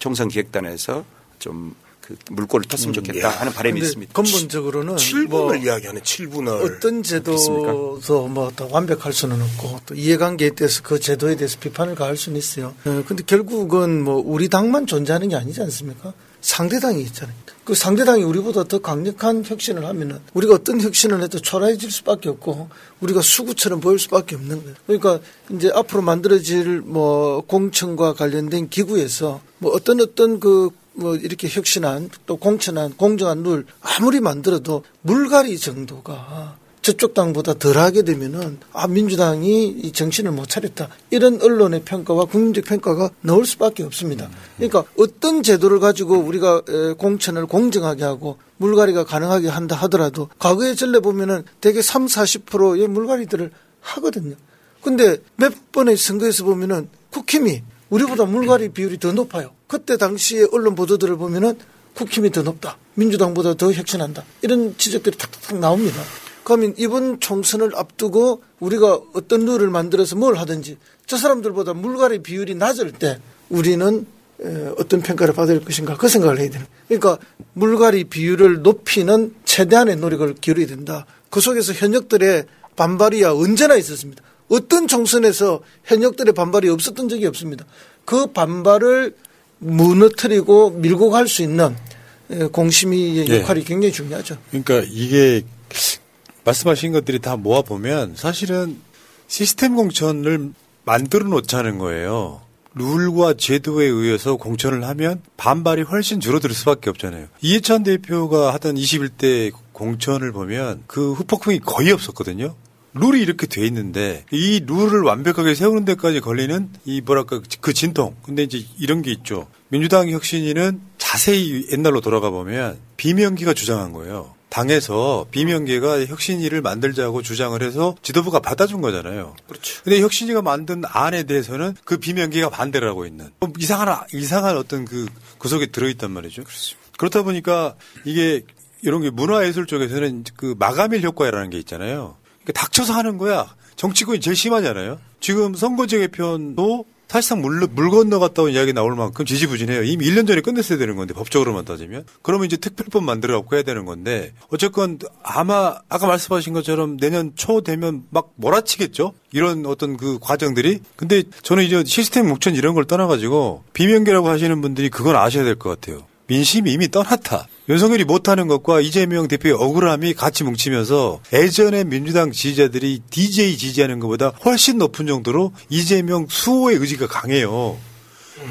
총선 기획단에서 좀 그 물꼬를 텄으면 좋겠다 음, 하는 바람이 있습니다. 근본적으로는 7분을 뭐 이야기하네. 7분을 어떤 제도도 뭐더 완벽할 수는 없고 또 이해관계에 대해서 그 제도에 대해서 비판을 가할 수는 있어요. 그런데 어, 결국은 뭐 우리 당만 존재하는 게 아니지 않습니까? 상대당이 있잖아요. 그 상대당이 우리보다 더 강력한 혁신을 하면은 우리가 어떤 혁신을 해도 초라해질 수밖에 없고 우리가 수구처럼 보일 수밖에 없는 거예요. 그러니까 이제 앞으로 만들어질 뭐 공천과 관련된 기구에서 뭐 어떤 어떤 그 뭐 이렇게 혁신한 또 공천한 공정한 룰 아무리 만들어도 물갈이 정도가 저쪽 당보다 덜하게 되면은 아 민주당이 이 정신을 못 차렸다 이런 언론의 평가와 국민적 평가가 나올 수밖에 없습니다. 그러니까 어떤 제도를 가지고 우리가 공천을 공정하게 하고 물갈이가 가능하게 한다 하더라도 과거의 전례 보면은 대개 3, 40%의 물갈이들을 하거든요. 근데 몇 번의 선거에서 보면은 국힘이 우리보다 물갈이 비율이 더 높아요. 그때 당시에 언론 보도들을 보면은 국힘이 더 높다. 민주당보다 더 혁신한다. 이런 지적들이 탁탁탁 나옵니다. 그러면 이번 총선을 앞두고 우리가 어떤 룰을 만들어서 뭘 하든지 저 사람들보다 물갈이 비율이 낮을 때 우리는 에, 어떤 평가를 받을 것인가 그 생각을 해야 되는. 그러니까 물갈이 비율을 높이는 최대한의 노력을 기울여야 된다. 그 속에서 현역들의 반발이야 언제나 있었습니다. 어떤 총선에서 현역들의 반발이 없었던 적이 없습니다. 그 반발을 무너뜨리고 밀고 갈 수 있는 에, 공심위의 예. 역할이 굉장히 중요하죠. 그러니까 이게 말씀하신 것들이 다 모아 보면 사실은 시스템 공천을 만들어 놓자는 거예요. 룰과 제도에 의해서 공천을 하면 반발이 훨씬 줄어들 수밖에 없잖아요. 이해찬 대표가 하던 21대 공천을 보면 그 후폭풍이 거의 없었거든요. 룰이 이렇게 돼 있는데 이 룰을 완벽하게 세우는 데까지 걸리는 이 뭐랄까 그 진통. 근데 이제 이런 게 있죠. 민주당 혁신위는 자세히 옛날로 돌아가 보면 비명기가 주장한 거예요. 당에서 비명계가 혁신위를 만들자고 주장을 해서 지도부가 받아준 거잖아요. 그렇죠. 근데 혁신위가 만든 안에 대해서는 그 비명계가 반대를 하고 있는 뭐 이상한 이상한 어떤 그, 그 속에 들어 있단 말이죠. 그렇다 보니까 이게 이런 게 문화예술 쪽에서는 그 마감일 효과라는 게 있잖아요. 그러니까 닥쳐서 하는 거야. 정치권이 제일 심하잖아요. 지금 선거제 개편도 사실상 물, 물 건너갔다 온 이야기 나올 만큼 지지부진해요. 이미 1년 전에 끝냈어야 되는 건데 법적으로만 따지면 그러면 이제 특별법 만들어 갖고 해야 되는 건데 어쨌건 아마 아까 말씀하신 것처럼 내년 초 되면 막 몰아치겠죠. 이런 어떤 그 과정들이 근데 저는 이제 시스템 목천 이런 걸 떠나가지고 비명계라고 하시는 분들이 그건 아셔야 될 것 같아요. 민심이 이미 떠났다. 윤석열이 못하는 것과 이재명 대표의 억울함이 같이 뭉치면서 예전에 민주당 지지자들이 DJ 지지하는 것보다 훨씬 높은 정도로 이재명 수호의 의지가 강해요.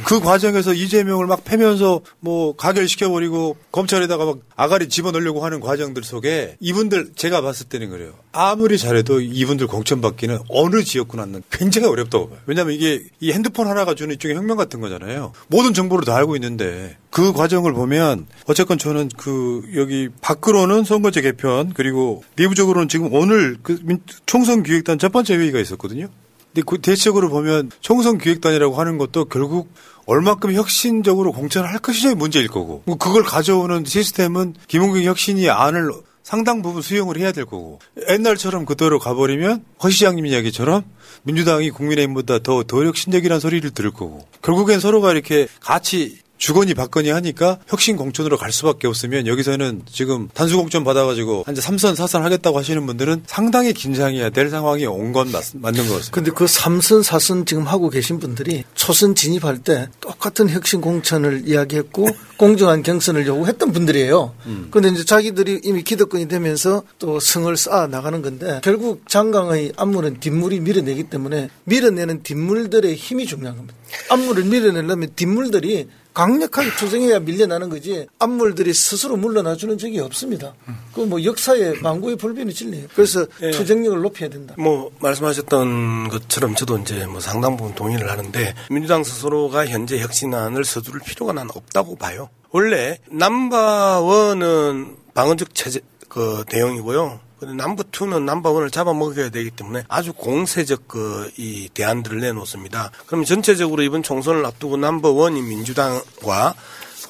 그 과정에서 이재명을 막 패면서 뭐 가결시켜버리고 검찰에다가 막 아가리 집어넣으려고 하는 과정들 속에 이분들 제가 봤을 때는 그래요. 아무리 잘해도 이분들 공천받기는 어느 지역구나는 굉장히 어렵다고 봐요. 왜냐하면 이게 이 핸드폰 하나가 주는 일종의 혁명 같은 거잖아요. 모든 정보를 다 알고 있는데 그 과정을 보면 어쨌건 저는 그 여기 밖으로는 선거제 개편 그리고 내부적으로는 지금 오늘 그 민- 총선 기획단 첫 번째 회의가 있었거든요. 근데 그 대체적으로 보면 총선 기획단이라고 하는 것도 결국 얼마큼 혁신적으로 공천을 할 것이냐의 문제일 거고 뭐 그걸 가져오는 시스템은 김홍경 혁신이 안을 상당 부분 수용을 해야 될 거고 옛날처럼 그대로 가버리면 허 시장님 이야기처럼 민주당이 국민의힘보다 더, 더 혁신적이라는 소리를 들을 거고 결국엔 서로가 이렇게 같이 주거니 받거니 하니까 혁신 공천으로 갈 수밖에 없으면 여기서는 지금 단수 공천 받아가지고 한제 3선 4선 하겠다고 하시는 분들은 상당히 긴장해야 될 상황이 온 건 맞는 것 같습니다. 근데 그 3선, 4선 지금 하고 계신 분들이 초선 진입할 때 똑같은 혁신 공천을 이야기했고 공정한 경선을 요구했던 분들이에요. 근데 이제 자기들이 이미 기득권이 되면서 또 성을 쌓아 나가는 건데 결국 장강의 안무는 뒷물이 밀어내기 때문에 밀어내는 뒷물들의 힘이 중요한 겁니다. 안무를 밀어내려면 뒷물들이 강력하게 투쟁해야 밀려나는 거지 앞물들이 스스로 물러나주는 적이 없습니다. 그 뭐 역사의 망고의 불변의 진리예요. 그래서 예. 투쟁력을 높여야 된다. 뭐 말씀하셨던 것처럼 저도 이제 뭐 상당 부분 동의를 하는데 민주당 스스로가 현재 혁신안을 서두를 필요가 나는 없다고 봐요. 원래 남바원은 방어적 체제 그 대응이고요. 남부 2는 남바 원을 잡아먹어야 되기 때문에 아주 공세적 그 이 대안들을 내놓습니다. 그럼 전체적으로 이번 총선을 앞두고 남바 원이 민주당과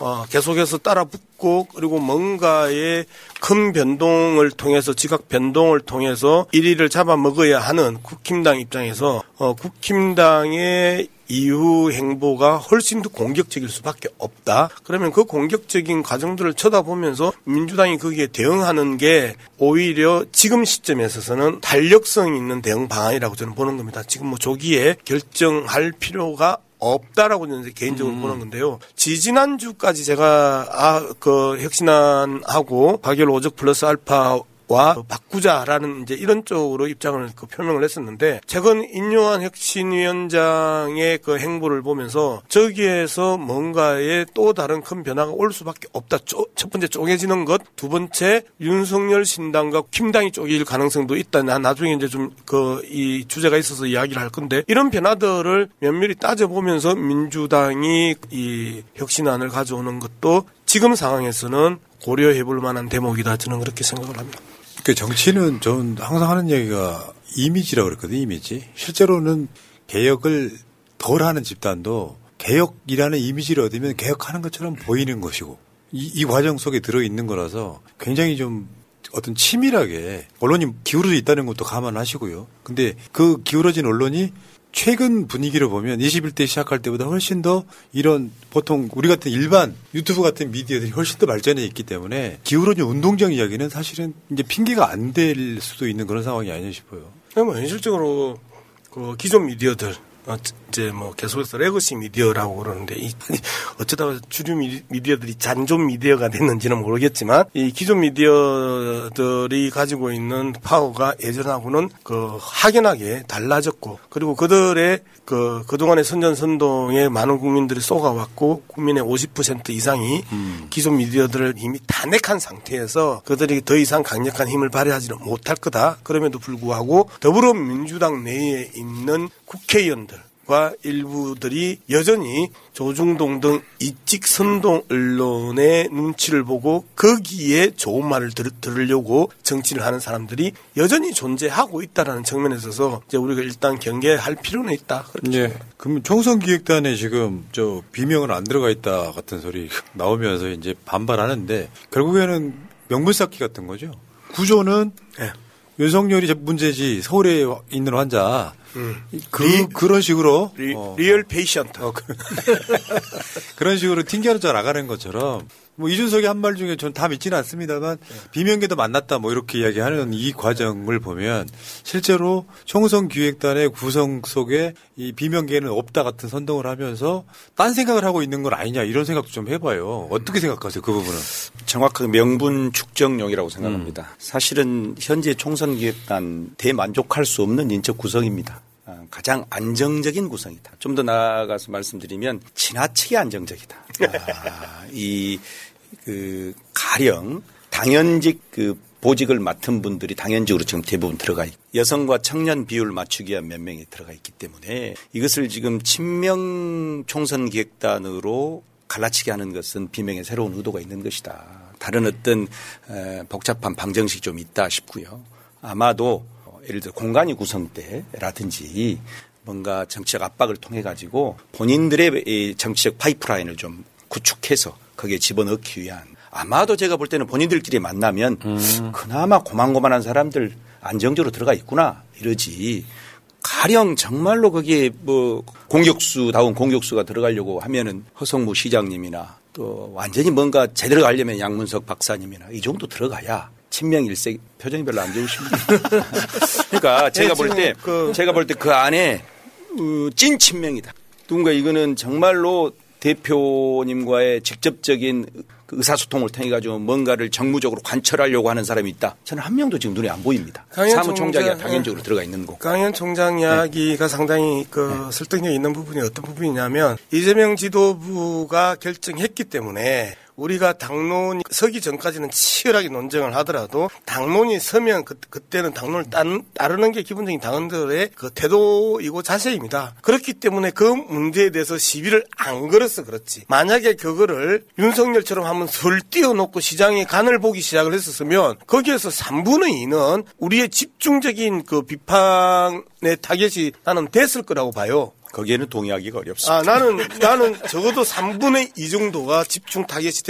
어, 계속해서 따라 붙고 그리고 뭔가의 큰 변동을 통해서 지각 변동을 통해서 1위를 잡아먹어야 하는 국힘당 입장에서 어, 국힘당의 이후 행보가 훨씬 더 공격적일 수밖에 없다. 그러면 그 공격적인 과정들을 쳐다보면서 민주당이 거기에 대응하는 게 오히려 지금 시점에 있어서는 탄력성 있는 대응 방안이라고 저는 보는 겁니다. 지금 뭐 조기에 결정할 필요가 없다라고 저는 개인적으로 보는 건데요. 지지난주까지 제가 아, 그 혁신안하고 가결 오적 플러스 알파 와 바꾸자라는 이제 이런 쪽으로 입장을 그 표명을 했었는데 최근 인요한 혁신위원장의 그 행보를 보면서 저기에서 뭔가의 또 다른 큰 변화가 올 수밖에 없다. 쪼- 첫 번째 쪼개지는 것, 두 번째 윤석열 신당과 김당이 쪼개질 가능성도 있다. 나 나중에 이제 좀 그 이 주제가 있어서 이야기를 할 건데 이런 변화들을 면밀히 따져 보면서 민주당이 이 혁신안을 가져오는 것도 지금 상황에서는 고려해 볼 만한 대목이다. 저는 그렇게 생각을 합니다. 그 정치는 전 항상 하는 얘기가 이미지라고 그랬거든요, 이미지. 실제로는 개혁을 덜 하는 집단도 개혁이라는 이미지를 얻으면 개혁하는 것처럼 보이는 것이고 이, 이 과정 속에 들어있는 거라서 굉장히 좀 어떤 치밀하게 언론이 기울어져 있다는 것도 감안하시고요. 근데 그 기울어진 언론이 최근 분위기를 보면 21대 시작할 때보다 훨씬 더 이런 보통 우리 같은 일반 유튜브 같은 미디어들이 훨씬 더 발전해 있기 때문에 기울어진 운동장 이야기는 사실은 이제 핑계가 안 될 수도 있는 그런 상황이 아니냐 싶어요. 뭐 현실적으로 그 기존 미디어들 어, 이제 뭐 계속해서 legacy 미디어라고 그러는데 이 어쩌다가 주류 미디어들이 잔존 미디어가 됐는지는 모르겠지만 이 기존 미디어들이 가지고 있는 파워가 예전하고는 그 확연하게 달라졌고 그리고 그들의 그 그동안의 선전선동에 많은 국민들이 속아왔고 국민의 50% 이상이 음. 기존 미디어들을 이미 탄핵한 상태에서 그들이 더 이상 강력한 힘을 발휘하지는 못할 거다. 그럼에도 불구하고 더불어민주당 내에 있는 국회의원들 과 일부들이 여전히 조중동 등 이직 선동 언론의 눈치를 보고 거기에 좋은 말을 들, 들으려고 정치를 하는 사람들이 여전히 존재하고 있다라는 측면에 있어서 이제 우리가 일단 경계할 필요는 있다. 그렇죠. 네. 그럼 총선 기획단에 지금 저 비명은 안 들어가 있다 같은 소리 나오면서 이제 반발하는데 결국에는 명분 쌓기 같은 거죠. 구조는 네. 윤석열이 문제지 서울에 있는 환자 음. 그 리, 그런 식으로 리, 어. real patient 어, 그, 그런 식으로 튕겨져 나가는 것처럼 뭐 이준석이 한 말 중에 전 다 믿지는 않습니다만 네. 비명계도 만났다 뭐 이렇게 이야기하는 이 과정을 보면 실제로 총선 기획단의 구성 속에 이 비명계는 없다 같은 선동을 하면서 딴 생각을 하고 있는 건 아니냐 이런 생각도 좀 해봐요. 어떻게 생각하세요 그 부분은? 정확하게 명분 축적용이라고 생각합니다. 음. 사실은 현재 총선 기획단 대만족할 수 없는 인적 구성입니다. 아, 가장 안정적인 구성이다. 좀 더 나아가서 말씀드리면 지나치게 안정적이다. 아, 이, 그, 가령 당연직 그 보직을 맡은 분들이 당연적으로 지금 대부분 들어가 있고 여성과 청년 비율 맞추기 위한 몇 명이 들어가 있기 때문에 이것을 지금 친명 총선 기획단으로 갈라치게 하는 것은 비명의 새로운 의도가 있는 것이다. 다른 어떤 복잡한 방정식이 좀 있다 싶고요. 아마도 예를 들어 공간이 구성 때라든지 뭔가 정치적 압박을 통해 가지고 본인들의 이 정치적 파이프라인을 좀 구축해서 거기에 집어넣기 위한 아마도 제가 볼 때는 본인들끼리 만나면 음. 그나마 고만고만한 사람들 안정적으로 들어가 있구나 이러지 가령 정말로 거기에 뭐 공격수다운 공격수가 들어가려고 하면은 허성무 시장님이나 또 완전히 뭔가 제대로 가려면 양문석 박사님이나 이 정도 들어가야 친명 일색 표정이 별로 안 좋으십니다. 그러니까 제가 네, 볼때 그 제가 볼 때 그 안에 어, 찐 친명이다. 누군가 이거는 정말로 대표님과의 직접적인 그 의사소통을 통해 가지고 뭔가를 정무적으로 관철하려고 하는 사람이 있다. 저는 한 명도 지금 눈에 안 보입니다. 사무총장이 당연적으로 들어가 있는 거고. 강현 총장 이야기가 네. 상당히 그 네. 설득력 있는 부분이 어떤 부분이냐면 이재명 지도부가 결정했기 때문에 우리가 당론이 서기 전까지는 치열하게 논쟁을 하더라도 당론이 서면 그, 그때는 당론을 따르, 따르는 게 기본적인 당원들의 그 태도이고 자세입니다. 그렇기 때문에 그 문제에 대해서 시비를 안 걸어서 그렇지. 만약에 그거를 윤석열처럼 한번 설 띄워놓고 시장의 간을 보기 시작을 했었으면 거기에서 3분의 2는 우리의 집중적인 그 비판의 타겟이 나는 됐을 거라고 봐요. 거기에는 동의하기가 어렵습니다. 아, 나는, 나는 적어도 3분의 2 정도가 집중 타겟이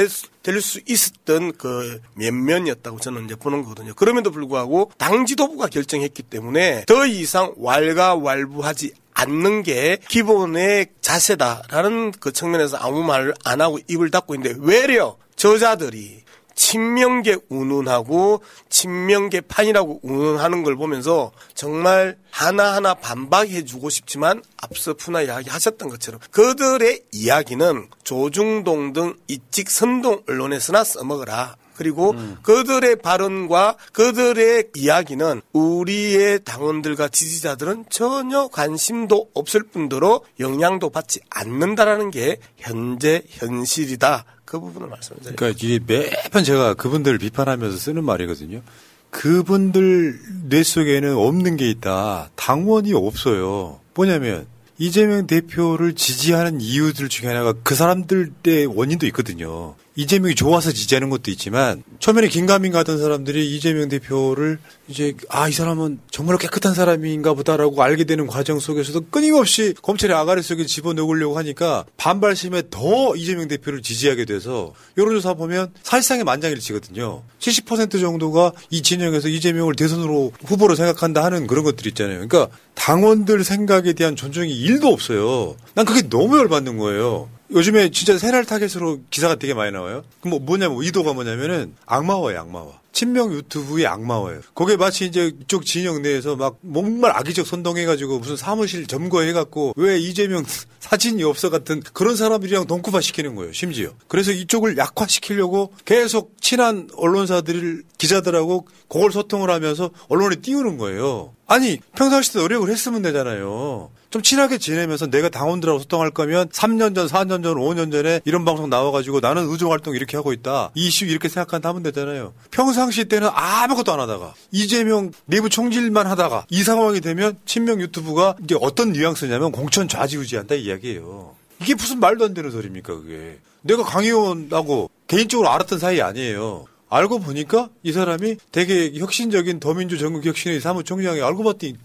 될수 있었던 그 면면이었다고 저는 이제 보는 거거든요. 그럼에도 불구하고 당 지도부가 결정했기 때문에 더 이상 왈가왈부하지 않는 게 기본의 자세다라는 그 측면에서 아무 말을 안 하고 입을 닫고 있는데 외려 저자들이 친명계 운운하고 친명계 판이라고 운운하는 걸 보면서 정말 하나하나 반박해주고 싶지만 앞서 푸나 이야기하셨던 것처럼 그들의 이야기는 조중동 등 이직 선동 언론에서나 써먹어라. 그리고 음. 그들의 발언과 그들의 이야기는 우리의 당원들과 지지자들은 전혀 관심도 없을 뿐더러 영향도 받지 않는다라는 게 현재 현실이다. 그 부분을 말씀드려요. 그러니까 이게 매번 제가 그분들을 비판하면서 쓰는 말이거든요. 그분들 뇌 속에는 없는 게 있다. 당원이 없어요. 뭐냐면 이재명 대표를 지지하는 이유들 중에 하나가 그 사람들의 원인도 있거든요. 이재명이 좋아서 지지하는 것도 있지만 처음에는 긴가민 같은 사람들이 이재명 대표를 이제 아 이 사람은 정말 깨끗한 사람인가 보다라고 알게 되는 과정 속에서도 끊임없이 검찰의 아가리 속에 집어넣으려고 하니까 반발심에 더 이재명 대표를 지지하게 돼서 여론조사 보면 사실상의 만장일치거든요. 70% 정도가 이 진영에서 이재명을 대선으로 후보로 생각한다 하는 그런 것들 있잖아요. 그러니까 당원들 생각에 대한 존중이 일도 없어요. 난 그게 너무 열받는 거예요. 요즘에 진짜 새날 타겟으로 기사가 되게 많이 나와요. 그럼 뭐 뭐냐면 의도가 뭐냐면은 악마화예요, 악마화. 친명 유튜브의 악마화예요. 거기에 마치 이제 이쪽 진영 내에서 막 정말 악의적 선동해가지고 무슨 사무실 점거해갖고 왜 이재명 사진이 없어 같은 그런 사람들이랑 동쿠바 시키는 거예요, 심지어. 그래서 이쪽을 약화시키려고 계속 친한 언론사들, 기자들하고 그걸 소통을 하면서 언론에 띄우는 거예요. 아니, 평상시에 노력을 했으면 되잖아요. 좀 친하게 지내면서 내가 당원들하고 소통할 거면 3년 전, 4년 전, 5년 전에 이런 방송 나와가지고 나는 의정 활동 이렇게 하고 있다. 이 이슈 이렇게 생각한다 하면 되잖아요. 평상 시 때는 아무것도 안 하다가 이재명 내부 총질만 하다가 이 상황이 되면 친명 유튜브가 이게 어떤 뉘앙스냐면 공천 좌지우지한다 이 이야기예요. 이게 무슨 말도 안 되는 소리입니까 그게. 내가 강 의원하고 개인적으로 알았던 사이 아니에요. 알고 보니까 이 사람이 되게 혁신적인 더민주 전국혁신의 사무총장이 알고 봤더니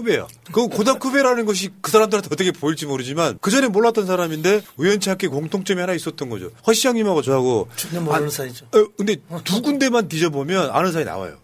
후배야. 그 고등학교 후배라는 것이 그 사람들한테 어떻게 보일지 모르지만 그 전에 몰랐던 사람인데 우연치 않게 공통점이 하나 있었던 거죠. 허 시장님하고 저하고 전혀 모르는 사이죠. 어, 근데 두 군데만 뒤져보면 아는 사이 나와요.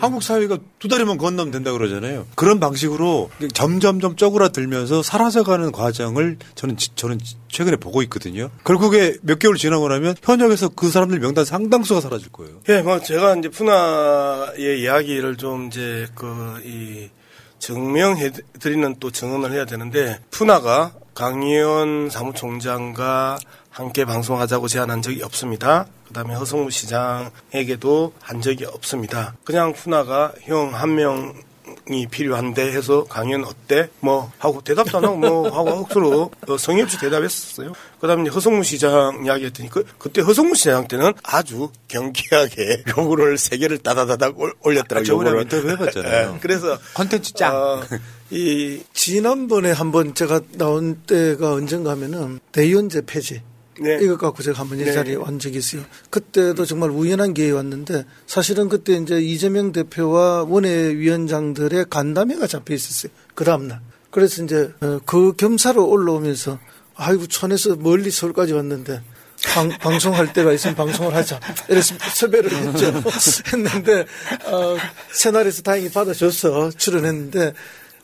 한국 사회가 두 다리만 건너면 된다 그러잖아요. 그런 방식으로 점점점 쪼그라들면서 사라져가는 과정을 저는 저는 최근에 보고 있거든요. 결국에 몇 개월 지나고 나면 현역에서 그 사람들 명단 상당수가 사라질 거예요. 예, 뭐 제가 이제 푸나의 이야기를 좀 이제 그이 증명해 드리는 또 증언을 해야 되는데 푸나가 강의원 사무총장과 함께 방송하자고 제안한 적이 없습니다. 그다음에 허성무 시장에게도 한 적이 없습니다. 그냥 푸나가 형 한 명이 필요한데 해서 강연 어때? 뭐 하고 대답도 안 하고 뭐 하고 헛수로 어, 성의 없이 대답했었어요. 그다음에 허성무 시장 이야기했더니 그, 그때 허성무 시장 때는 아주 경쾌하게 요구를 세 개를 따다다닥 올- 올렸더라고요. 저번에 요구를. 인터뷰 해봤잖아요. 예, 그래서 컨텐츠 짱. 어, 이 지난번에 한번 제가 나온 때가 언젠가 하면은 대의원제 폐지 네. 이것 갖고 제가 한번 이 네. 자리에 완 적이 있어요. 그때도 정말 우연한 기회에 왔는데 사실은 그때 이제 이재명 대표와 원외위원장들의 간담회가 잡혀 있었어요. 그 다음날. 그래서 이제 어, 그 겸사로 올라오면서 아이고 촌에서 멀리 서울까지 왔는데 방, 방송할 때가 있으면 방송을 하자. 이래서 섭외를 했죠. 했는데, 어, 새날에서 다행히 받아줘서 출연했는데,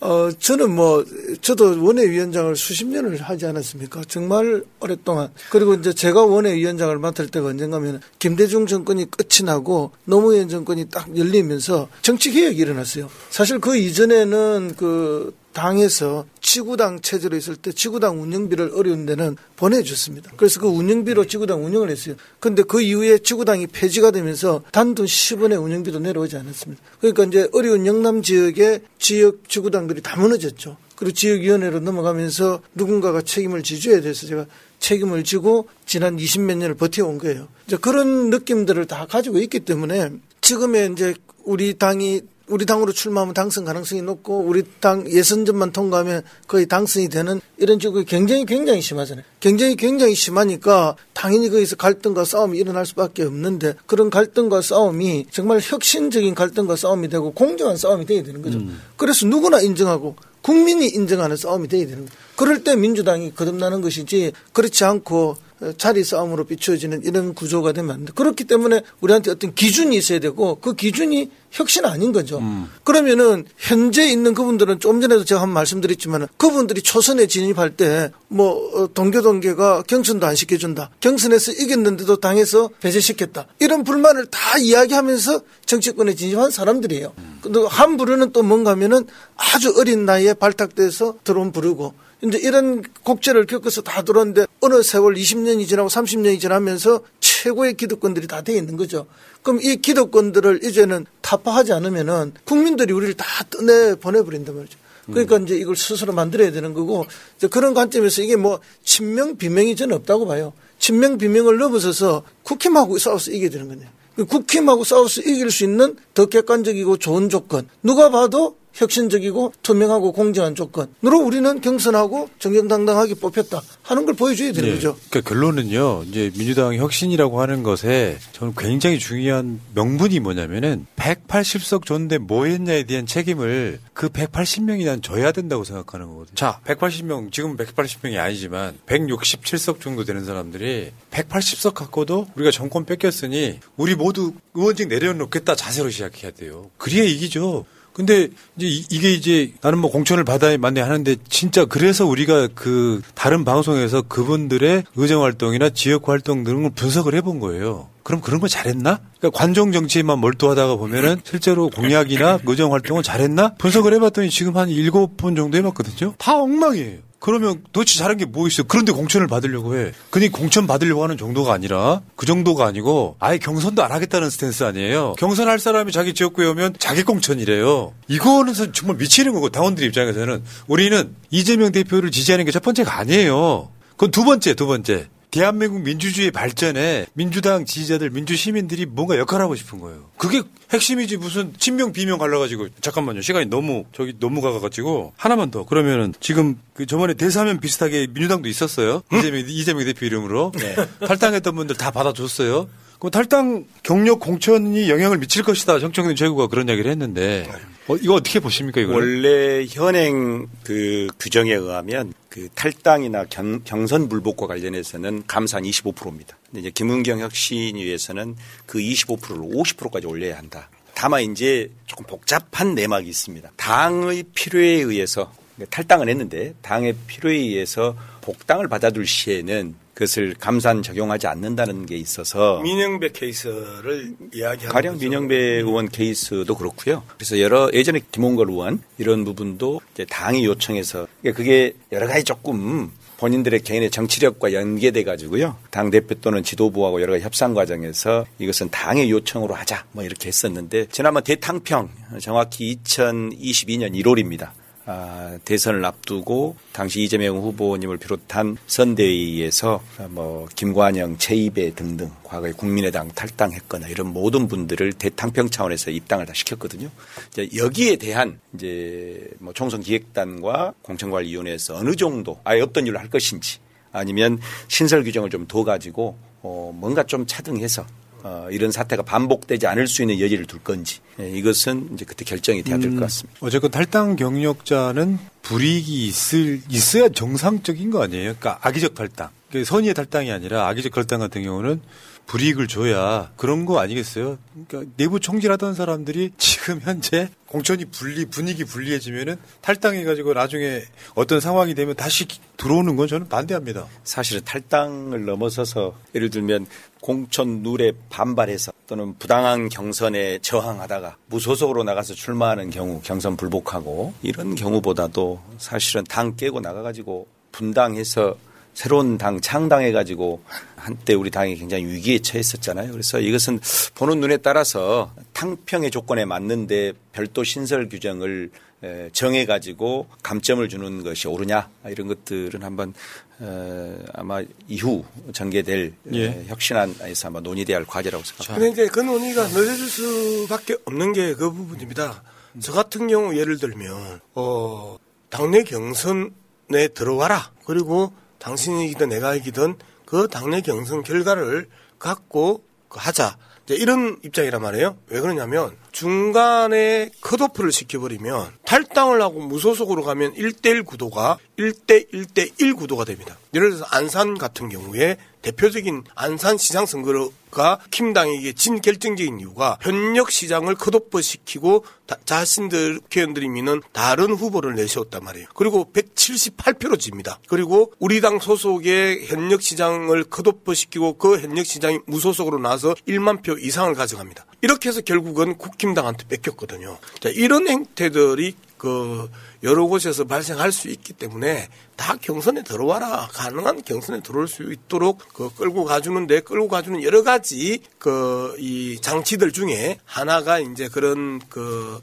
어, 저는 뭐, 저도 원외위원장을 수십 년을 하지 않았습니까? 정말 오랫동안. 그리고 이제 제가 원외위원장을 맡을 때가 언젠가면 김대중 정권이 끝이 나고 노무현 정권이 딱 열리면서 정치개혁이 일어났어요. 사실 그 이전에는 그 당에서 지구당 체제로 있을 때 지구당 운영비를 어려운 데는 보내줬습니다. 그래서 그 운영비로 지구당 운영을 했어요. 근데 그 이후에 지구당이 폐지가 되면서 단돈 10원의 운영비도 내려오지 않았습니다. 그러니까 이제 어려운 영남 지역의 지역 지구당들이 다 무너졌죠. 그리고 지역위원회로 넘어가면서 누군가가 책임을 지줘야 돼서 제가 책임을 지고 지난 20몇 년을 버텨온 거예요. 이제 그런 느낌들을 다 가지고 있기 때문에 지금의 이제 우리 당이 우리 당으로 출마하면 당선 가능성이 높고 우리 당 예선전만 통과하면 거의 당선이 되는 이런 쪽의 경쟁이 굉장히 심하잖아요. 경쟁이 굉장히 심하니까 당연히 거기서 갈등과 싸움이 일어날 수밖에 없는데 그런 갈등과 싸움이 정말 혁신적인 갈등과 싸움이 되고 공정한 싸움이 돼야 되는 거죠. 그래서 누구나 인정하고 국민이 인정하는 싸움이 돼야 되는 거예요. 그럴 때 민주당이 거듭나는 것이지 그렇지 않고 자리 싸움으로 비추어지는 이런 구조가 되면 안 돼. 그렇기 때문에 우리한테 어떤 기준이 있어야 되고 그 기준이 혁신 아닌 거죠. 그러면은 현재 있는 그분들은 좀 전에도 제가 한번 말씀드렸지만 그분들이 초선에 진입할 때 뭐 동교동계가 경선도 안 시켜준다. 경선에서 이겼는데도 당에서 배제시켰다. 이런 불만을 다 이야기하면서 정치권에 진입한 사람들이에요. 근데 한 부류는 또 뭔가 하면은 아주 어린 나이에 발탁돼서 들어온 부류고 이제 이런 곡절을 겪어서 다 들어왔는데 어느 세월 20년이 지나고 30년이 지나면서 최고의 기득권들이 다 돼 있는 거죠. 그럼 이 기득권들을 이제는 타파하지 않으면은 국민들이 우리를 다 떠내 보내버린단 말이죠. 그러니까 이제 이걸 스스로 만들어야 되는 거고 이제 그런 관점에서 이게 뭐 친명 비명이 저는 없다고 봐요. 친명 비명을 넘어서서 국힘하고 싸워서 이겨야 되는 거네요. 국힘하고 싸워서 이길 수 있는 더 객관적이고 좋은 조건 누가 봐도 혁신적이고 투명하고 공정한 조건으로 우리는 경선하고 정정당당하게 뽑혔다 하는 걸 보여줘야 되는 네. 거죠. 그러니까 결론은요. 이제 민주당 혁신이라고 하는 것에 저는 굉장히 중요한 명분이 뭐냐면은 180석 줬는데 뭐 했냐에 대한 책임을 그 180명이 난 져야 된다고 생각하는 거거든요. 자, 180명, 지금 180명이 아니지만 167석 정도 되는 사람들이 180석 갖고도 우리가 정권 뺏겼으니 우리 모두 의원직 내려놓겠다 자세로 시작해야 돼요. 그래야 이기죠. 근데 이제 이- 이게 이제 나는 뭐 공천을 받아야 만내 하는데 진짜 그래서 우리가 그 다른 방송에서 그분들의 의정 활동이나 지역 활동 등을 분석을 해본 거예요. 그럼 그런 거 잘했나? 그러니까 관종 정치에만 몰두하다가 보면은 실제로 공약이나 의정 활동은 잘했나? 분석을 해봤더니 지금 한 일곱 번 정도 해봤거든요. 다 엉망이에요. 그러면 도대체 잘한 게 뭐 있어? 그런데 공천을 받으려고 해. 근데 공천 받으려고 하는 정도가 아니라 그 정도가 아니고 아예 경선도 안 하겠다는 스탠스 아니에요. 경선할 사람이 자기 지역구에 오면 자기 공천이래요. 이거는 선- 정말 미치는 거고 당원들 입장에서는 우리는 이재명 대표를 지지하는 게 첫 번째가 아니에요. 그건 두 번째, 두 번째. 대한민국 민주주의 발전에 민주당 지지자들, 민주 시민들이 뭔가 역할하고 싶은 거예요. 그게 핵심이지 무슨 친명 비명 갈라가지고 잠깐만요 시간이 너무 저기 너무 가가지고 하나만 더. 그러면은 지금 그 저번에 대사면 비슷하게 민주당도 있었어요. 이재명 이재명 대표 이름으로. 탈당했던 분들 다 받아줬어요. 그 탈당 경력 공천이 영향을 미칠 것이다. 정청래 최고가 그런 이야기를 했는데 어, 이거 어떻게 보십니까 이거? 원래 현행 그 규정에 의하면 그 탈당이나 경, 경선 불복과 관련해서는 감산 25%입니다. 근데 이제 김은경 혁신위에서는 그 25%를 50%까지 올려야 한다. 다만 이제 조금 복잡한 내막이 있습니다. 당의 필요에 의해서 탈당을 했는데 당의 필요에 의해서 복당을 받아둘 시에는 그것을 감산 적용하지 않는다는 게 있어서 민영배 케이스를 이야기하는 가령 거죠. 민영배 의원 케이스도 그렇고요. 그래서 여러 예전에 김홍걸 의원 이런 부분도 이제 당이 요청해서 그러니까 그게 여러 가지 조금 본인들의 개인의 정치력과 연계돼 가지고요. 당 대표 또는 지도부하고 여러 가지 협상 과정에서 이것은 당의 요청으로 하자 뭐 이렇게 했었는데 지난번 대탕평 정확히 2022년 1월입니다. 아, 대선을 앞두고 당시 이재명 후보님을 비롯한 선대위에서 뭐 김관영, 최이배 등등 과거에 국민의당 탈당했거나 이런 모든 분들을 대탕평 차원에서 입당을 다 시켰거든요. 이제 여기에 대한 이제 뭐 총선 기획단과 공천관리위원회에서 어느 정도 아예 없던 일로 할 것인지 아니면 신설 규정을 좀 더 가지고 어 뭔가 좀 차등해서 어, 이런 사태가 반복되지 않을 수 있는 여지를 둘 건지 예, 이것은 이제 그때 결정이 돼야 될 것 같습니다. 어쨌건 탈당 경력자는 불이익이 있을 있어야 정상적인 거 아니에요? 그러니까 악의적 탈당. 그러니까 선의의 탈당이 아니라 악의적 탈당 같은 경우는 불이익을 줘야 그런 거 아니겠어요? 그러니까 내부 총질하던 사람들이 지금 현재 공천이 분리 분위기 불리해지면은 탈당해 가지고 나중에 어떤 상황이 되면 다시 들어오는 건 저는 반대합니다. 사실은 탈당을 넘어서서 예를 들면 공천 룰에 반발해서 또는 부당한 경선에 저항하다가 무소속으로 나가서 출마하는 경우 경선 불복하고 이런 경우보다도 사실은 당 깨고 나가가지고 분당해서 새로운 당 창당해가지고 한때 우리 당이 굉장히 위기에 처했었잖아요. 그래서 이것은 보는 눈에 따라서 탕평의 조건에 맞는데 별도 신설 규정을 에, 정해가지고 감점을 주는 것이 옳으냐 이런 것들은 한번 어, 아마 이후 전개될 예. 에, 혁신안에서 아마 논의돼야 할 과제라고 생각합니다. 이제 그 논의가 늦어질 수밖에 없는 게 그 부분입니다. 저 같은 경우 예를 들면 어 당내 경선에 들어와라. 그리고 당신이 이기든 내가 이기든 그 당내 경선 결과를 갖고 그 하자. 이런 입장이란 말이에요. 왜 그러냐면 중간에 컷오프를 시켜버리면 탈당을 하고 무소속으로 가면 1대1 구도가 1대 1대1 구도가 됩니다. 예를 들어서 안산 같은 경우에 대표적인 안산 시장 선거가 킴당에게 진 결정적인 이유가 현역 시장을 컷오프 시키고 다- 자신들 국회의원들이 미는 다른 후보를 내세웠단 말이에요. 그리고 178표로 집니다. 그리고 우리 당 소속의 현역 시장을 컷오프 시키고 그 현역 시장이 무소속으로 나서 1만 표 이상을 가져갑니다. 이렇게 해서 결국은 국힘당한테 뺏겼거든요. 자, 이런 행태들이 그 여러 곳에서 발생할 수 있기 때문에 다 경선에 들어와라. 가능한 경선에 들어올 수 있도록 그 끌고 가주는데 끌고 가주는 여러 가지 그 이 장치들 중에 하나가 이제 그런 그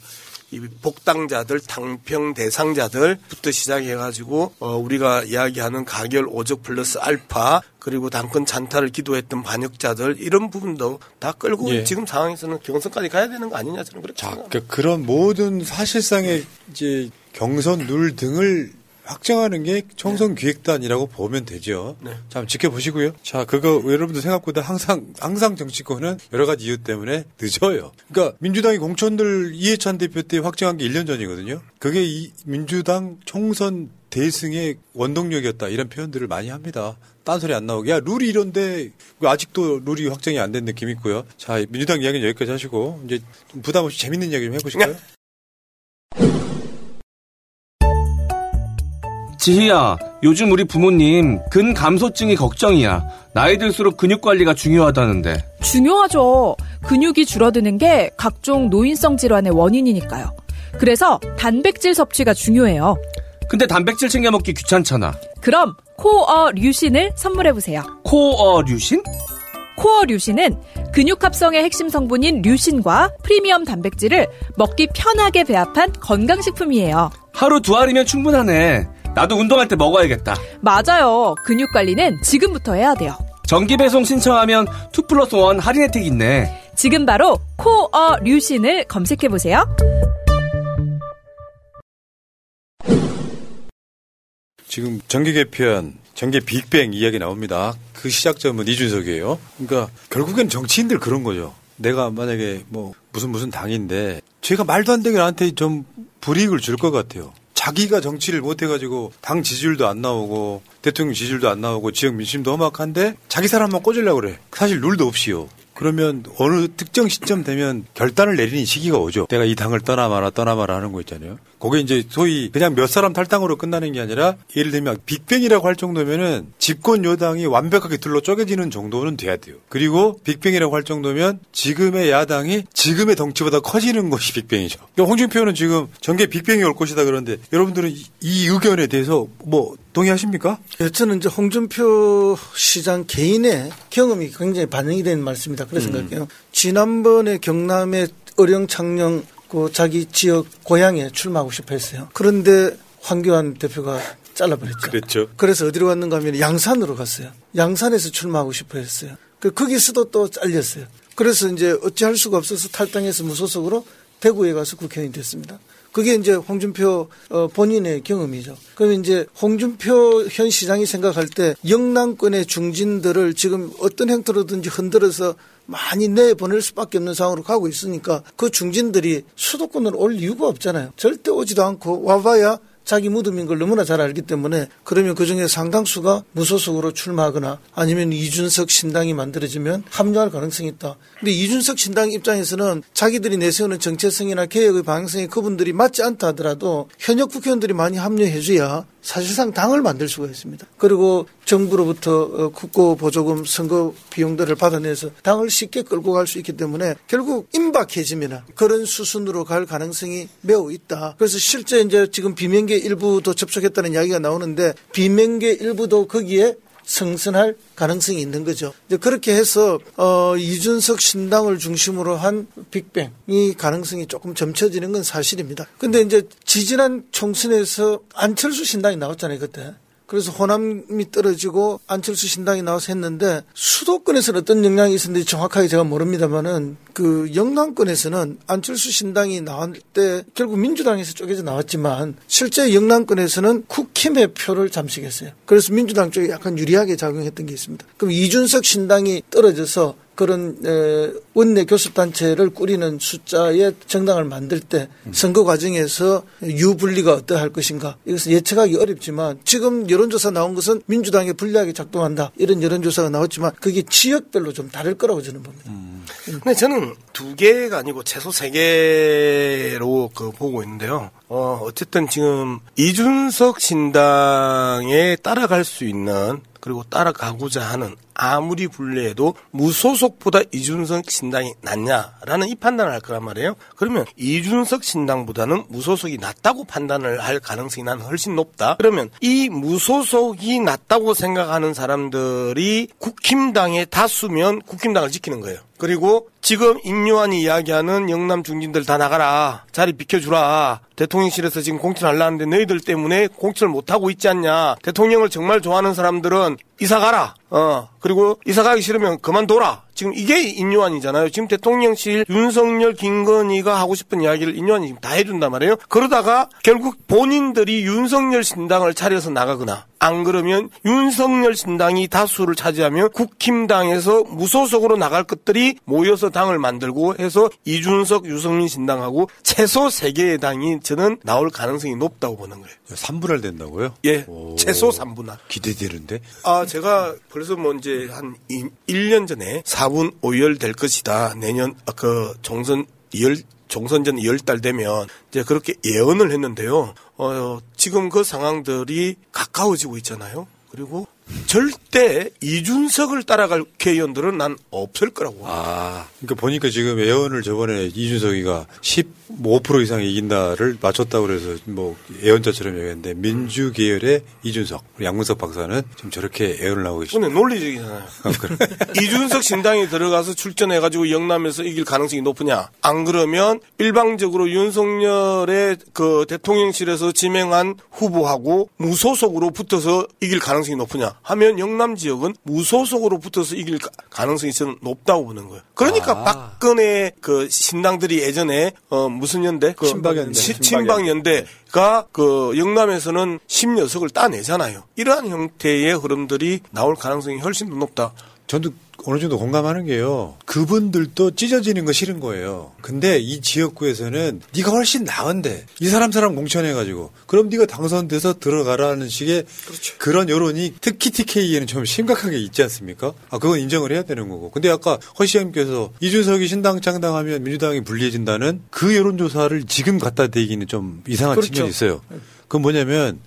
이 복당자들, 당평 대상자들부터 시작해가지고 어 우리가 이야기하는 가결 오적 플러스 알파 그리고 당권 찬탈을 기도했던 반역자들 이런 부분도 다 끌고 예. 지금 상황에서는 경선까지 가야 되는 거 아니냐 저는 그렇게 생각합니다. 그러니까 그런 모든 사실상의 이제 경선 룰 등을 확정하는 게 총선 기획단이라고 보면 되죠. 네. 자, 한번 지켜보시고요. 자, 그거 여러분들 생각보다 항상 항상 정치권은 여러 가지 이유 때문에 늦어요. 그러니까 민주당이 공천들 이해찬 대표 때 확정한 게 1년 전이거든요. 그게 이 민주당 총선 대승의 원동력이었다 이런 표현들을 많이 합니다. 딴소리 안 나오게. 야, 룰이 이런데 왜 아직도 룰이 확정이 안 된 느낌 있고요. 자, 민주당 이야기는 여기까지 하시고 이제 좀 부담 없이 재밌는 이야기 좀 해보실까요? 지희야, 요즘 우리 부모님 근감소증이 걱정이야. 나이 들수록 근육 관리가 중요하다는데. 중요하죠. 근육이 줄어드는 게 각종 노인성 질환의 원인이니까요. 그래서 단백질 섭취가 중요해요. 근데 단백질 챙겨 먹기 귀찮잖아. 그럼 코어 류신을 선물해 보세요. 코어 류신? 코어 류신은 근육 합성의 핵심 성분인 류신과 프리미엄 단백질을 먹기 편하게 배합한 건강식품이에요. 하루 두 알이면 충분하네. 나도 운동할 때 먹어야겠다. 맞아요. 근육 관리는 지금부터 해야 돼요. 정기 배송 신청하면 2 플러스 1 할인 혜택 있네. 지금 바로 코어 류신을 검색해 보세요. 지금 정계 개편, 정계 빅뱅 이야기 나옵니다. 그 시작점은 이준석이에요. 그러니까 결국엔 정치인들 그런 거죠. 내가 만약에 뭐 무슨 무슨 당인데 제가 말도 안 되게 나한테 좀 불이익을 줄 것 같아요. 자기가 정치를 못해가지고 당 지지율도 안 나오고 대통령 지지율도 안 나오고 지역 민심도 험악한데 자기 사람만 꽂으려고 그래. 사실 룰도 없이요. 그러면 어느 특정 시점 되면 결단을 내리는 시기가 오죠. 내가 이 당을 떠나 마라 떠나 마라 하는 거 있잖아요. 그게 이제 소위 그냥 몇 사람 탈당으로 끝나는 게 아니라 예를 들면 빅뱅이라고 할 정도면은 집권 여당이 완벽하게 둘러 쪼개지는 정도는 돼야 돼요. 그리고 빅뱅이라고 할 정도면 지금의 야당이 지금의 덩치보다 커지는 것이 빅뱅이죠. 그러니까 홍준표는 지금 전개 빅뱅이 올 것이다 그러는데 여러분들은 이, 이 의견에 대해서 뭐 동의하십니까? 예, 저는 이제 홍준표 시장 개인의 경험이 굉장히 반영이 된 말씀이다. 그렇게 음. 생각해요. 지난번에 경남의 어령창녕 그 자기 지역 고향에 출마하고 싶어 했어요. 그런데 황교안 대표가 잘라버렸죠. 그랬죠. 그래서 어디로 갔는가 하면 양산으로 갔어요. 양산에서 출마하고 싶어 했어요. 그 거기서도 또 잘렸어요. 그래서 이제 어찌할 수가 없어서 탈당해서 무소속으로 대구에 가서 국회의원이 됐습니다. 그게 이제 홍준표 어, 본인의 경험이죠. 그럼 이제 홍준표 현 시장이 생각할 때 영남권의 중진들을 지금 어떤 형태로든지 흔들어서 많이 내보낼 수밖에 없는 상황으로 가고 있으니까 그 중진들이 수도권으로 올 이유가 없잖아요. 절대 오지도 않고 와봐야 자기 무덤인 걸 너무나 잘 알기 때문에 그러면 그 중에 상당수가 무소속으로 출마하거나 아니면 이준석 신당이 만들어지면 합류할 가능성이 있다. 근데 이준석 신당 입장에서는 자기들이 내세우는 정체성이나 개혁의 방향성이 그분들이 맞지 않다 하더라도 현역 국회의원들이 많이 합류해줘야 사실상 당을 만들 수가 있습니다. 그리고 정부로부터 어, 국고 보조금 선거 비용들을 받아내서 당을 쉽게 끌고 갈 수 있기 때문에 결국 임박해지면 그런 수순으로 갈 가능성이 매우 있다. 그래서 실제 이제 지금 비명계 일부도 접촉했다는 이야기가 나오는데 비명계 일부도 거기에 성선할 가능성이 있는 거죠. 이제 그렇게 해서 어 이준석 신당을 중심으로 한 빅뱅이 가능성이 조금 점쳐지는 건 사실입니다. 근데 이제 지지난 총선에서 안철수 신당이 나왔잖아요, 그때. 그래서 호남이 떨어지고 안철수 신당이 나와서 했는데 수도권에서는 어떤 영향이 있었는지 정확하게 제가 모릅니다만은 그 영남권에서는 안철수 신당이 나올 때 결국 민주당에서 쪼개져 나왔지만 실제 영남권에서는 국힘의 표를 잠식했어요. 그래서 민주당 쪽에 약간 유리하게 작용했던 게 있습니다. 그럼 이준석 신당이 떨어져서 그런 에, 원내 교섭단체를 꾸리는 숫자의 정당을 만들 때 선거 과정에서 유불리가 어떠할 것인가 이것은 예측하기 어렵지만 지금 여론조사 나온 것은 민주당에 불리하게 작동한다 이런 여론조사가 나왔지만 그게 지역별로 좀 다를 거라고 저는 봅니다. 근데 저는 두 개가 아니고 최소 세 개로 그 보고 있는데요. 어, 어쨌든 지금 이준석 신당에 따라갈 수 있는 그리고 따라가고자 하는 아무리 불리해도 무소속보다 이준석 신당이 낫냐라는 이 판단을 할 거란 말이에요. 그러면 이준석 신당보다는 무소속이 낫다고 판단을 할 가능성이 난 훨씬 높다. 그러면 이 무소속이 낫다고 생각하는 사람들이 국힘당의 다수면 국힘당을 지키는 거예요. 그리고 지금 임요한이 이야기하는 영남 중진들 다 나가라. 자리 비켜주라. 대통령실에서 지금 공천하려는데 너희들 때문에 공천을 못하고 있지 않냐. 대통령을 정말 좋아하는 사람들은 이사 가라. 어, 그리고 이사 가기 싫으면 그만둬라. 지금 이게 인요한이잖아요. 지금 대통령실 윤석열, 김건희가 하고 싶은 이야기를 인요한이 지금 다 해준단 말이에요. 그러다가 결국 본인들이 윤석열 신당을 차려서 나가거나 안 그러면 윤석열 신당이 다수를 차지하면 국힘당에서 무소속으로 나갈 것들이 모여서 당을 만들고 해서 이준석, 유승민 신당하고 최소 세 개의 당이 저는 나올 가능성이 높다고 보는 거예요. 3분할 된다고요? 예, 최소 3분할. 기대되는데? 아, 제가 벌써 뭐 이제 한 1년 전에 4분 5열 될 것이다. 내년 아, 그 총선 2열 종선전 2월달 되면 이제 그렇게 예언을 했는데요. 어, 지금 그 상황들이 가까워지고 있잖아요. 그리고 절대 이준석을 따라갈 국회의원들은 난 없을 거라고. 아, 그러니까 보니까 지금 예언을 저번에 이준석이가 15% 이상 이긴다를 맞췄다고 그래서 뭐 예언자처럼 얘기했는데 민주 계열의 이준석, 양문석 박사는 지금 저렇게 예언을 하고 계시죠. 근데 논리적이잖아요. 이준석 신당이 들어가서 출전해가지고 영남에서 이길 가능성이 높으냐? 안 그러면 일방적으로 윤석열의 그 대통령실에서 지명한 후보하고 무소속으로 붙어서 이길 가능성이 높으냐? 하면 영남 지역은 무소속으로 붙어서 이길 가능성이 저는 높다고 보는 거예요. 그러니까 아. 박근혜 그 신당들이 예전에 어 무슨 연대? 그 친박연대. 시- 친박연대가 그 영남에서는 10녀석을 따내잖아요. 이러한 형태의 흐름들이 나올 가능성이 훨씬 더 높다. 저도 어느 정도 공감하는 게요. 그분들도 찢어지는 거 싫은 거예요. 근데 이 지역구에서는 네가 훨씬 나은데 이 사람 사람 공천해가지고 그럼 네가 당선돼서 들어가라는 식의 그런 여론이 특히 TK에는 좀 심각하게 있지 않습니까? 아 그건 인정을 해야 되는 거고. 근데 아까 허 시장님께서 이준석이 신당 창당하면 민주당이 불리해진다는 그 여론조사를 지금 갖다 대기는 좀 이상한 그렇죠. 측면이 있어요. 그건 뭐냐면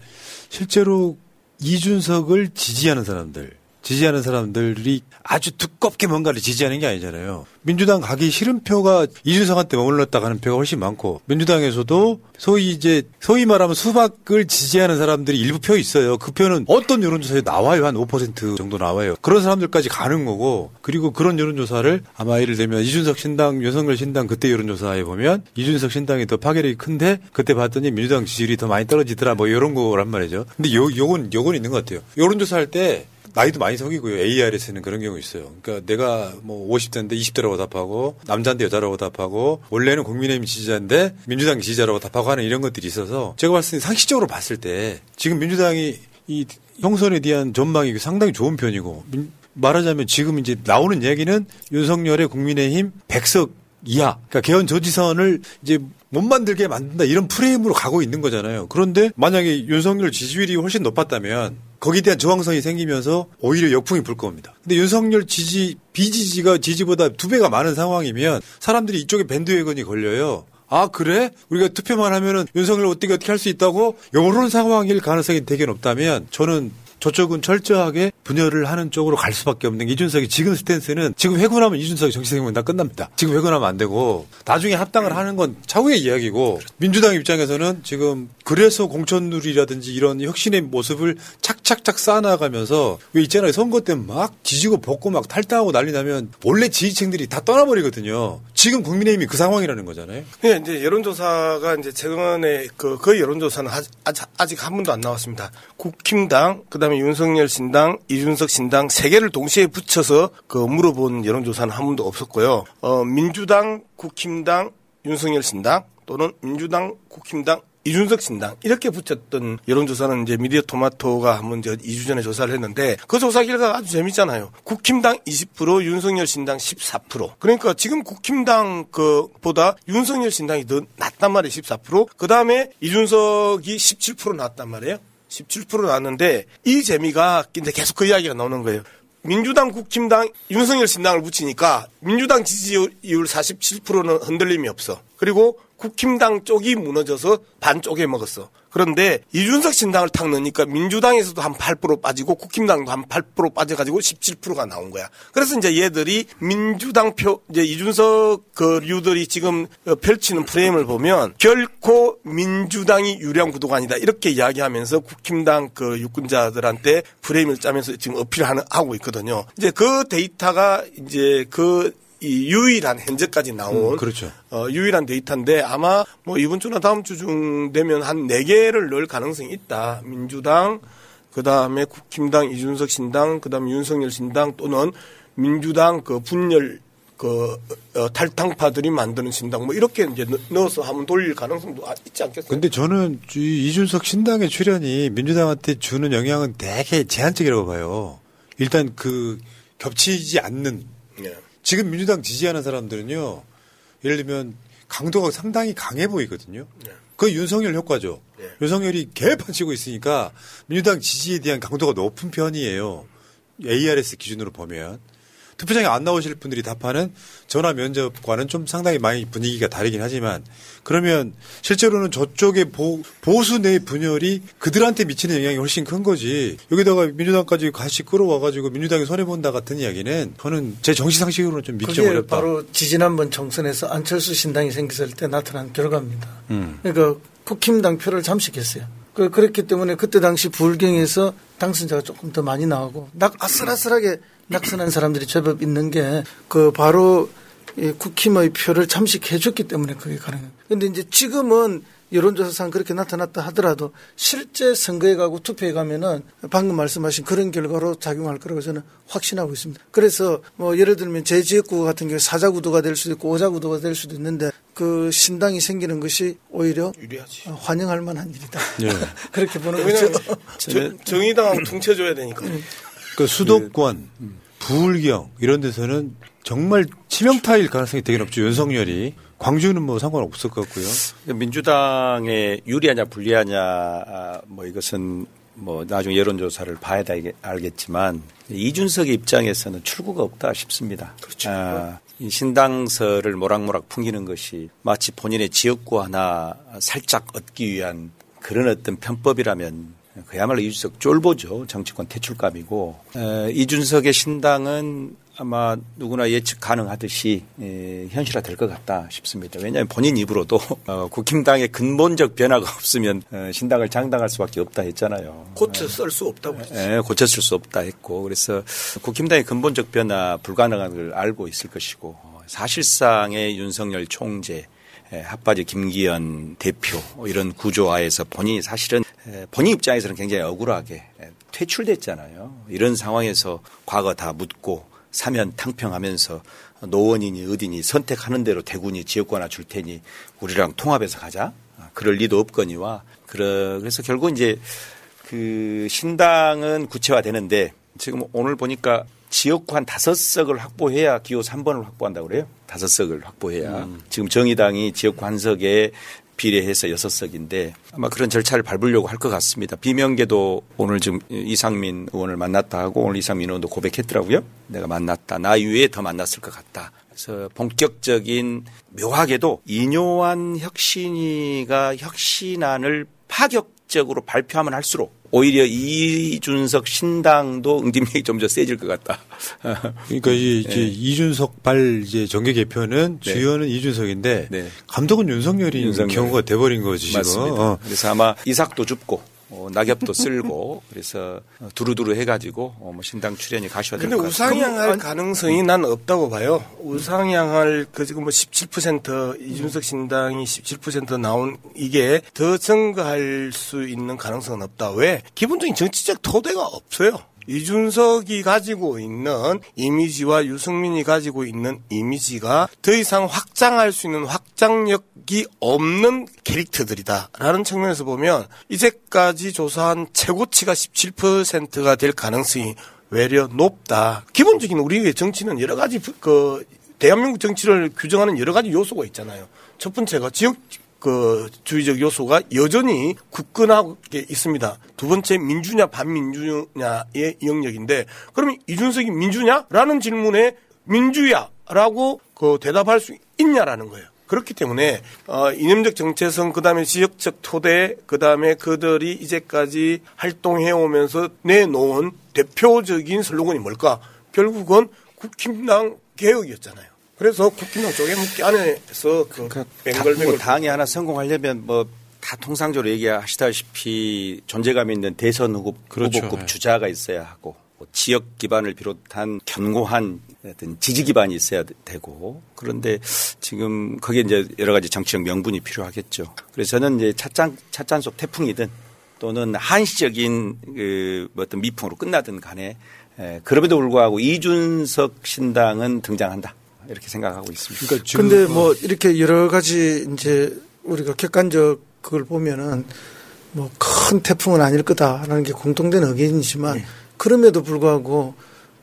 실제로 이준석을 지지하는 사람들, 지지하는 사람들이 아주 두껍게 뭔가를 지지하는 게 아니잖아요. 민주당 가기 싫은 표가 이준석한테 머물렀다 가는 표가 훨씬 많고 민주당에서도 소위 이제 소위 말하면 수박을 지지하는 사람들이 일부 표 있어요. 그 표는 어떤 여론조사에 나와요. 한 5% 정도 나와요. 그런 사람들까지 가는 거고 그리고 그런 여론조사를 아마 예를 들면 이준석 신당, 윤석열 신당 그때 여론조사에 보면 이준석 신당이 더 파괴력이 큰데 그때 봤더니 민주당 지지율이 더 많이 떨어지더라 뭐 이런 거란 말이죠. 근데 요, 요건, 요건 있는 것 같아요. 여론조사 할 때 나이도 많이 속이고요. AR에서는 그런 경우 있어요. 그러니까 내가 뭐 50대인데 20대라고 답하고 남자인데 여자라고 답하고 원래는 국민의힘 지지자인데 민주당 지지자라고 답하고 하는 이런 것들이 있어서 제가 봤을 때 상식적으로 봤을 때 지금 민주당이 이 형선에 대한 전망이 상당히 좋은 편이고 민- 말하자면 지금 이제 나오는 얘기는 윤석열의 국민의힘 100석 이하, 그러니까 개헌 저지선을 이제 못 만들게 만든다 이런 프레임으로 가고 있는 거잖아요. 그런데 만약에 윤석열 지지율이 훨씬 높았다면 거기에 대한 저항성이 생기면서 오히려 역풍이 불 겁니다. 근데 윤석열 지지 비지지가 지지보다 두 배가 많은 상황이면 사람들이 이쪽에 밴드웨건이 걸려요. 아 그래? 우리가 투표만 하면은 윤석열 어떻게 어떻게 할 수 있다고? 이런 상황일 가능성이 되게 높다면 저는 저쪽은 철저하게 분열을 하는 쪽으로 갈 수밖에 없는 게 이준석이 지금 스탠스는 지금 회군하면 이준석이 정치생명 다 끝납니다. 지금 회군하면 안 되고 나중에 합당을 하는 건 차후의 이야기고 민주당 입장에서는 지금 그래서 공천룰이라든지 이런 혁신의 모습을 착착착 쌓아나가면서 왜 있잖아요 선거 때막 지지고 볶고 막 탈당하고 난리 나면 원래 지지층들이 다 떠나버리거든요. 지금 국민의힘이 그 상황이라는 거잖아요. 네, 이제 여론조사가 이제 최근에 그, 그 여론조사는 아직, 한 번도 안 나왔습니다. 국힘당, 그 다음에 윤석열 신당, 이준석 신당 세 개를 동시에 붙여서 그 물어본 여론조사는 한 번도 없었고요. 어, 민주당, 국힘당, 윤석열 신당 또는 민주당, 국힘당, 이준석 신당 이렇게 붙였던 여론조사는 이제 미디어 토마토가 한번 이제 2주 전에 조사를 했는데 그 조사 결과가 아주 재밌잖아요. 국힘당 20% 윤석열 신당 14%. 그러니까 지금 국힘당 그보다 윤석열 신당이 더 낫단 말이에요. 14%. 그 다음에 이준석이 17% 나왔단 말이에요. 17% 나왔는데 이 재미가 이제 계속 그 이야기가 나오는 거예요. 민주당, 국힘당, 윤석열 신당을 붙이니까 민주당 지지율 47%는 흔들림이 없어. 그리고 국힘당 쪽이 무너져서 반쪽에 먹었어. 그런데 이준석 신당을 탁 넣으니까 민주당에서도 한 8% 빠지고 국힘당도 한 8% 빠져가지고 17%가 나온 거야. 그래서 이제 얘들이 민주당 표, 이제 이준석 그 류들이 지금 어, 펼치는 프레임을 보면 결코 민주당이 유리한 구도가 아니다. 이렇게 이야기하면서 국힘당 그 유권자들한테 프레임을 짜면서 지금 어필하는, 하고 있거든요. 이제 그 데이터가 이제 그 이 유일한 현재까지 나온 음, 그렇죠. 어, 유일한 데이터인데 아마 뭐 이번 주나 다음 주 중 되면 한 네 개를 넣을 가능성이 있다. 민주당, 그 다음에 국힘당 이준석 신당, 그 다음에 윤석열 신당 또는 민주당 그 분열 그 어, 탈당파들이 만드는 신당 뭐 이렇게 이제 넣- 넣어서 한번 돌릴 가능성도 아- 있지 않겠어요? 근데 저는 이 이준석 신당의 출연이 민주당한테 주는 영향은 되게 제한적이라고 봐요. 일단 그 겹치지 않는 예. 지금 민주당 지지하는 사람들은요. 예를 들면 강도가 상당히 강해 보이거든요. 그 윤석열 효과죠. 윤석열이 개판 치고 있으니까 민주당 지지에 대한 강도가 높은 편이에요. ARS 기준으로 보면. 투표장에 안 나오실 분들이 답하는 전화 면접과는 좀 상당히 많이 분위기가 다르긴 하지만 그러면 실제로는 저쪽의 보, 보수 내 분열이 그들한테 미치는 영향이 훨씬 큰 거지. 여기다가 민주당까지 같이 끌어와가지고 민주당이 손해본다 같은 이야기는 저는 제 정치상식으로는 좀 믿기 그게 어렵다. 바로 지지난번 정선에서 안철수 신당이 생겼을 때 나타난 결과입니다. 음. 그러니까 국힘당 표를 잠식했어요. 그, 그렇기 때문에 그때 당시 불경에서 당선자가 조금 더 많이 나오고 낙 아슬아슬하게 낙선한 사람들이 제법 있는 게 그 바로 이 국힘의 표를 잠식해 줬기 때문에 그게 가능해요. 근데 이제 지금은 여론조사상 그렇게 나타났다 하더라도 실제 선거에 가고 투표에 가면은 방금 말씀하신 그런 결과로 작용할 거라고 저는 확신하고 있습니다. 그래서 뭐 예를 들면 제 지역구 같은 경우에 사자 구도가 될 수도 있고 오자 구도가 될 수도 있는데 그 신당이 생기는 것이 오히려 유리하지. 어, 환영할 만한 일이다. 예. 그렇게 보는 왜냐면 거죠. 정- 정의당 퉁쳐줘야 되니까. 그 수도권, 부울경 이런 데서는 정말 치명타일 가능성이 되게 높죠. 윤석열이. 광주는 뭐 상관없을 것 같고요. 민주당에 유리하냐 불리하냐 아, 뭐 이것은 뭐 나중에 여론조사를 봐야 다 알겠지만 이준석의 입장에서는 출구가 없다 싶습니다. 그렇죠. 아, 이 신당서를 모락모락 풍기는 것이 마치 본인의 지역구 하나 살짝 얻기 위한 그런 어떤 편법이라면 그야말로 이준석 쫄보죠. 정치권 퇴출감이고 에, 이준석의 신당은 아마 누구나 예측 가능하듯이 에, 현실화될 것 같다 싶습니다. 왜냐하면 본인 입으로도 어, 국힘당의 근본적 변화가 없으면 어, 신당을 장당할 수밖에 없다 했잖아요. 코트 쓸수 없다고 그랬죠. 예, 고쳤을 수 없다 했고 그래서 국힘당의 근본적 변화 불가능한 걸 알고 있을 것이고 어, 사실상의 윤석열 총재 에, 핫바지 김기현 대표 뭐 이런 구조하에서 본인이 사실은 에, 본인 입장에서는 굉장히 억울하게 에, 퇴출됐잖아요. 이런 상황에서 과거 다 묻고 사면 탕평하면서 노원이니 어디니 선택하는 대로 대군이 하나 줄 테니 우리랑 통합해서 가자. 아, 그럴 리도 없거니와 그래서 결국 이제 그 신당은 구체화되는데 지금 오늘 보니까 지역구 한 다섯 석을 확보해야 기호 3번을 확보한다고 그래요. 다섯 석을 확보해야. 지금 정의당이 지역구 한 석에 비례해서 여섯 석인데 아마 그런 절차를 밟으려고 할 것 같습니다. 비명계도 오늘 지금 이상민 의원을 만났다 하고 오늘 이상민 의원도 고백했더라고요. 내가 만났다. 나 이외에 더 만났을 것 같다. 그래서 본격적인 묘하게도 이뇨한 혁신이가 혁신안을 파격적으로 발표하면 할수록 오히려 이준석 신당도 응집력이 좀 더 세질 것 같다. 그러니까 이, 이제 네. 이준석 발 이제 정계 개표는 네. 주연은 이준석인데 네. 감독은 윤석열인 윤석열. 경우가 돼버린 거지 지금. 맞습니다. 어. 그래서 아마 이삭도 줍고 어, 낙엽도 쓸고 그래서 두루두루 해가지고 어, 뭐 신당 출연이 가셔야 될 근데 것 같아요. 우상향할 가능성이 난 없다고 봐요. 우상향할 그 지금 뭐 17% 이준석 신당이 17% 나온 이게 더 증가할 수 있는 가능성은 없다. 왜? 기본적인 정치적 토대가 없어요. 이준석이 가지고 있는 이미지와 유승민이 가지고 있는 이미지가 더 이상 확장할 수 있는 확장력 이 없는 캐릭터들이다라는 측면에서 보면 이제까지 조사한 최고치가 17%가 될 가능성이 외려 높다. 기본적인 우리의 정치는 여러 가지 부- 그 대한민국 정치를 규정하는 여러 가지 요소가 있잖아요. 첫 번째가 지역 그 주의적 요소가 여전히 굳건하게 있습니다. 두 번째 민주냐 반민주냐의 영역인데 그러면 이준석이 민주냐라는 질문에 민주야라고 그 대답할 수 있냐라는 거예요. 그렇기 때문에 어, 이념적 정체성 그다음에 지역적 토대 그다음에 그들이 이제까지 활동해 오면서 내놓은 대표적인 슬로건이 뭘까? 결국은 국힘당 개혁이었잖아요. 그래서 국힘당 쪼개먹기 안에서 그 다- 뱅글뱅글 뭐 당이 하나 성공하려면 뭐 다 통상적으로 얘기하시다시피 존재감 있는 대선 후보, 그렇죠. 후보급 네. 주자가 있어야 하고 뭐 지역 기반을 비롯한 견고한 어떤 지지 기반이 있어야 되고 그런데 지금 거기에 이제 여러 가지 정치적 명분이 필요하겠죠. 그래서 저는 이제 찻잔 찻잔 속 태풍이든 또는 한시적인 그 어떤 미풍으로 끝나든 간에 에, 그럼에도 불구하고 이준석 신당은 등장한다. 이렇게 생각하고 있습니다. 그러니까 근데 뭐 이렇게 여러 가지 이제 우리가 객관적 그걸 보면은 뭐 큰 태풍은 아닐 거다라는 게 공통된 의견이지만 그럼에도 불구하고